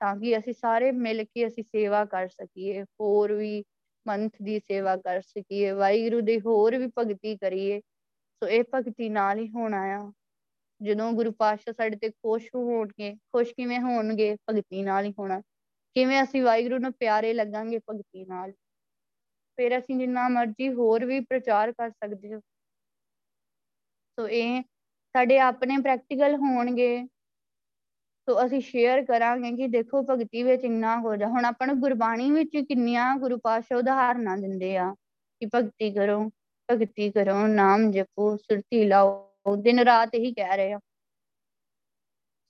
[SPEAKER 2] ਤਾਂ ਕਿ ਅਸੀਂ ਸਾਰੇ ਮਿਲ ਕੇ ਅਸੀਂ ਸੇਵਾ ਕਰ ਸਕੀਏ। ਹੋਰ ਵੀ ਮੰਥ ਦੀ ਸੇਵਾ ਕਰ ਸਕੀਏ, ਵਾਹਿਗੁਰੂ ਦੀ ਹੋਰ ਵੀ ਭਗਤੀ ਕਰੀਏ। ਸੋ ਇਹ ਭਗਤੀ ਨਾਲ ਹੀ ਹੋਣਾ ਆ। ਜਦੋਂ ਗੁਰੂ ਪਾਤਸ਼ਾਹ ਸਾਡੇ ਤੇ ਖੁਸ਼ ਹੋਣਗੇ, ਖੁਸ਼ ਕਿਵੇਂ ਹੋਣਗੇ? ਭਗਤੀ ਨਾਲ ਹੀ ਹੋਣਾ। ਕਿਵੇਂ ਅਸੀਂ ਵਾਹਿਗੁਰੂ ਨੂੰ ਪਿਆਰੇ ਲੱਗਾਂਗੇ? ਭਗਤੀ ਨਾਲ। ਫਿਰ ਅਸੀਂ ਜਿੰਨਾ ਮਰਜ਼ੀ ਹੋਰ ਵੀ ਪ੍ਰਚਾਰ ਕਰ ਸਕਦੇ ਹਾਂ। ਸੋ ਇਹ ਸਾਡੇ ਆਪਣੇ ਪ੍ਰੈਕਟੀਕਲ ਹੋਣਗੇ। ਸੋ ਅਸੀਂ ਸ਼ੇਅਰ ਕਰਾਂਗੇ ਕਿ ਦੇਖੋ ਭਗਤੀ ਵਿੱਚ ਇੰਨਾ ਹੋ ਜਾ, ਹੁਣ ਆਪਾਂ ਨੂੰ ਗੁਰਬਾਣੀ ਵਿੱਚ ਕਿੰਨੀਆਂ ਗੁਰੂ ਪਾਤਸ਼ਾਹ ਉਦਾਹਰਨਾਂ ਦਿੰਦੇ ਆ ਕਿ ਭਗਤੀ ਕਰੋ ਭਗਤੀ ਕਰੋ, ਨਾਮ ਜਪੋ, ਸੁਰਤੀ ਲਾਓ, ਦਿਨ ਰਾਤ ਹੀ ਕਹਿ ਰਹੇ ਆ।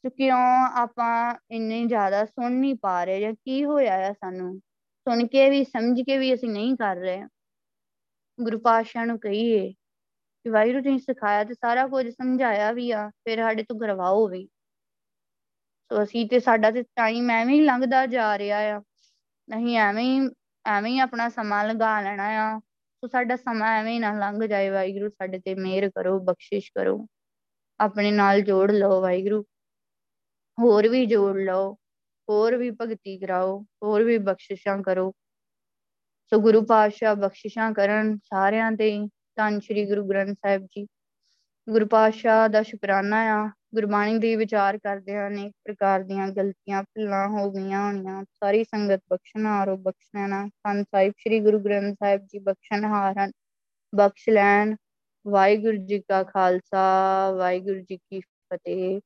[SPEAKER 2] ਸੋ ਕਿਉਂ ਆਪਾਂ ਇੰਨੇ ਜ਼ਿਆਦਾ ਸੁਣ ਨਹੀਂ ਪਾ ਰਹੇ ਜਾਂ ਕੀ ਹੋਇਆ ਆ ਸਾਨੂੰ? ਸੁਣ ਕੇ ਵੀ, ਸਮਝ ਕੇ ਵੀ ਅਸੀਂ ਨਹੀਂ ਕਰ ਰਹੇ। ਗੁਰੂ ਪਾਤਸ਼ਾਹ ਨੂੰ ਕਹੀਏ ਕਿ ਵਾਹਿਗੁਰੂ ਜੀ ਸਿਖਾਇਆ ਤੇ ਸਾਰਾ ਕੁਝ ਸਮਝਾਇਆ ਵੀ ਆ, ਫਿਰ ਸਾਡੇ ਤੋਂ ਕਰਵਾਓ ਵੀ। ਸੋ ਅਸੀਂ ਤੇ ਸਾਡਾ ਤੇ ਟਾਈਮ ਐਵੇਂ ਹੀ ਲੰਘਦਾ ਜਾ ਰਿਹਾ ਆ। ਨਹੀਂ ਐਵੇਂ ਹੀ ਐਵੇਂ ਹੀ ਆਪਣਾ ਸਮਾਂ ਲਗਾ ਲੈਣਾ ਆ। ਸੋ ਸਾਡਾ ਸਮਾਂ ਐਵੇਂ ਹੀ ਨਾ ਲੰਘ ਜਾਏ ਵਾਹਿਗੁਰੂ, ਸਾਡੇ ਤੇ ਮਿਹਰ ਕਰੋ, ਬਖਸ਼ਿਸ਼ ਕਰੋ। ਆਪਣੇ ਨਾਲ ਜੋੜ ਲਓ ਵਾਹਿਗੁਰੂ। ਹੋਰ ਵੀ ਜੋੜ ਲਓ, ਹੋਰ ਵੀ ਭਗਤੀ ਕਰਾਓ, ਹੋਰ ਵੀ ਬਖਸ਼ਿਸ਼ਾਂ ਕਰੋ। ਸੋ ਗੁਰੂ ਪਾਤਸ਼ਾਹ ਬਖਸ਼ਿਸ਼ਾਂ ਕਰਨ ਸਾਰਿਆਂ ਤੇ ਧੰਨ ਸ਼੍ਰੀ ਗੁਰੂ ਗ੍ਰੰਥ ਸਾਹਿਬ ਜੀ। ਗੁਰੂ ਪਾਤਸ਼ਾਹ ਦਾ ਸ਼ੁਕਰਾਨਾ ਆ। ਗੁਰਬਾਣੀ ਦੇ ਵਿਚਾਰ ਕਰਦੇ ਹਨ, ਅਨੇਕ ਪ੍ਰਕਾਰ ਦੀਆਂ ਗਲਤੀਆਂ, ਭੁੱਲਾਂ ਹੋ ਗਈਆਂ ਹੋਣੀਆਂ, ਸਾਰੀ ਸੰਗਤ ਬਖਸ਼ਣਹਾਰੋ ਬਖਸ਼ਣਾ ਸੰਤ ਸਾਹਿਬ, ਸ੍ਰੀ ਗੁਰੂ ਗ੍ਰੰਥ ਸਾਹਿਬ ਜੀ ਬਖਸ਼ਣਹਾਰ ਹਨ, ਬਖਸ਼ ਲੈਣ, ਵਾਹਿਗੁਰੂ ਜੀ ਕਾ ਖਾਲਸਾ, ਵਾਹਿਗੁਰੂ ਜੀ ਕੀ ਫਤਿਹ।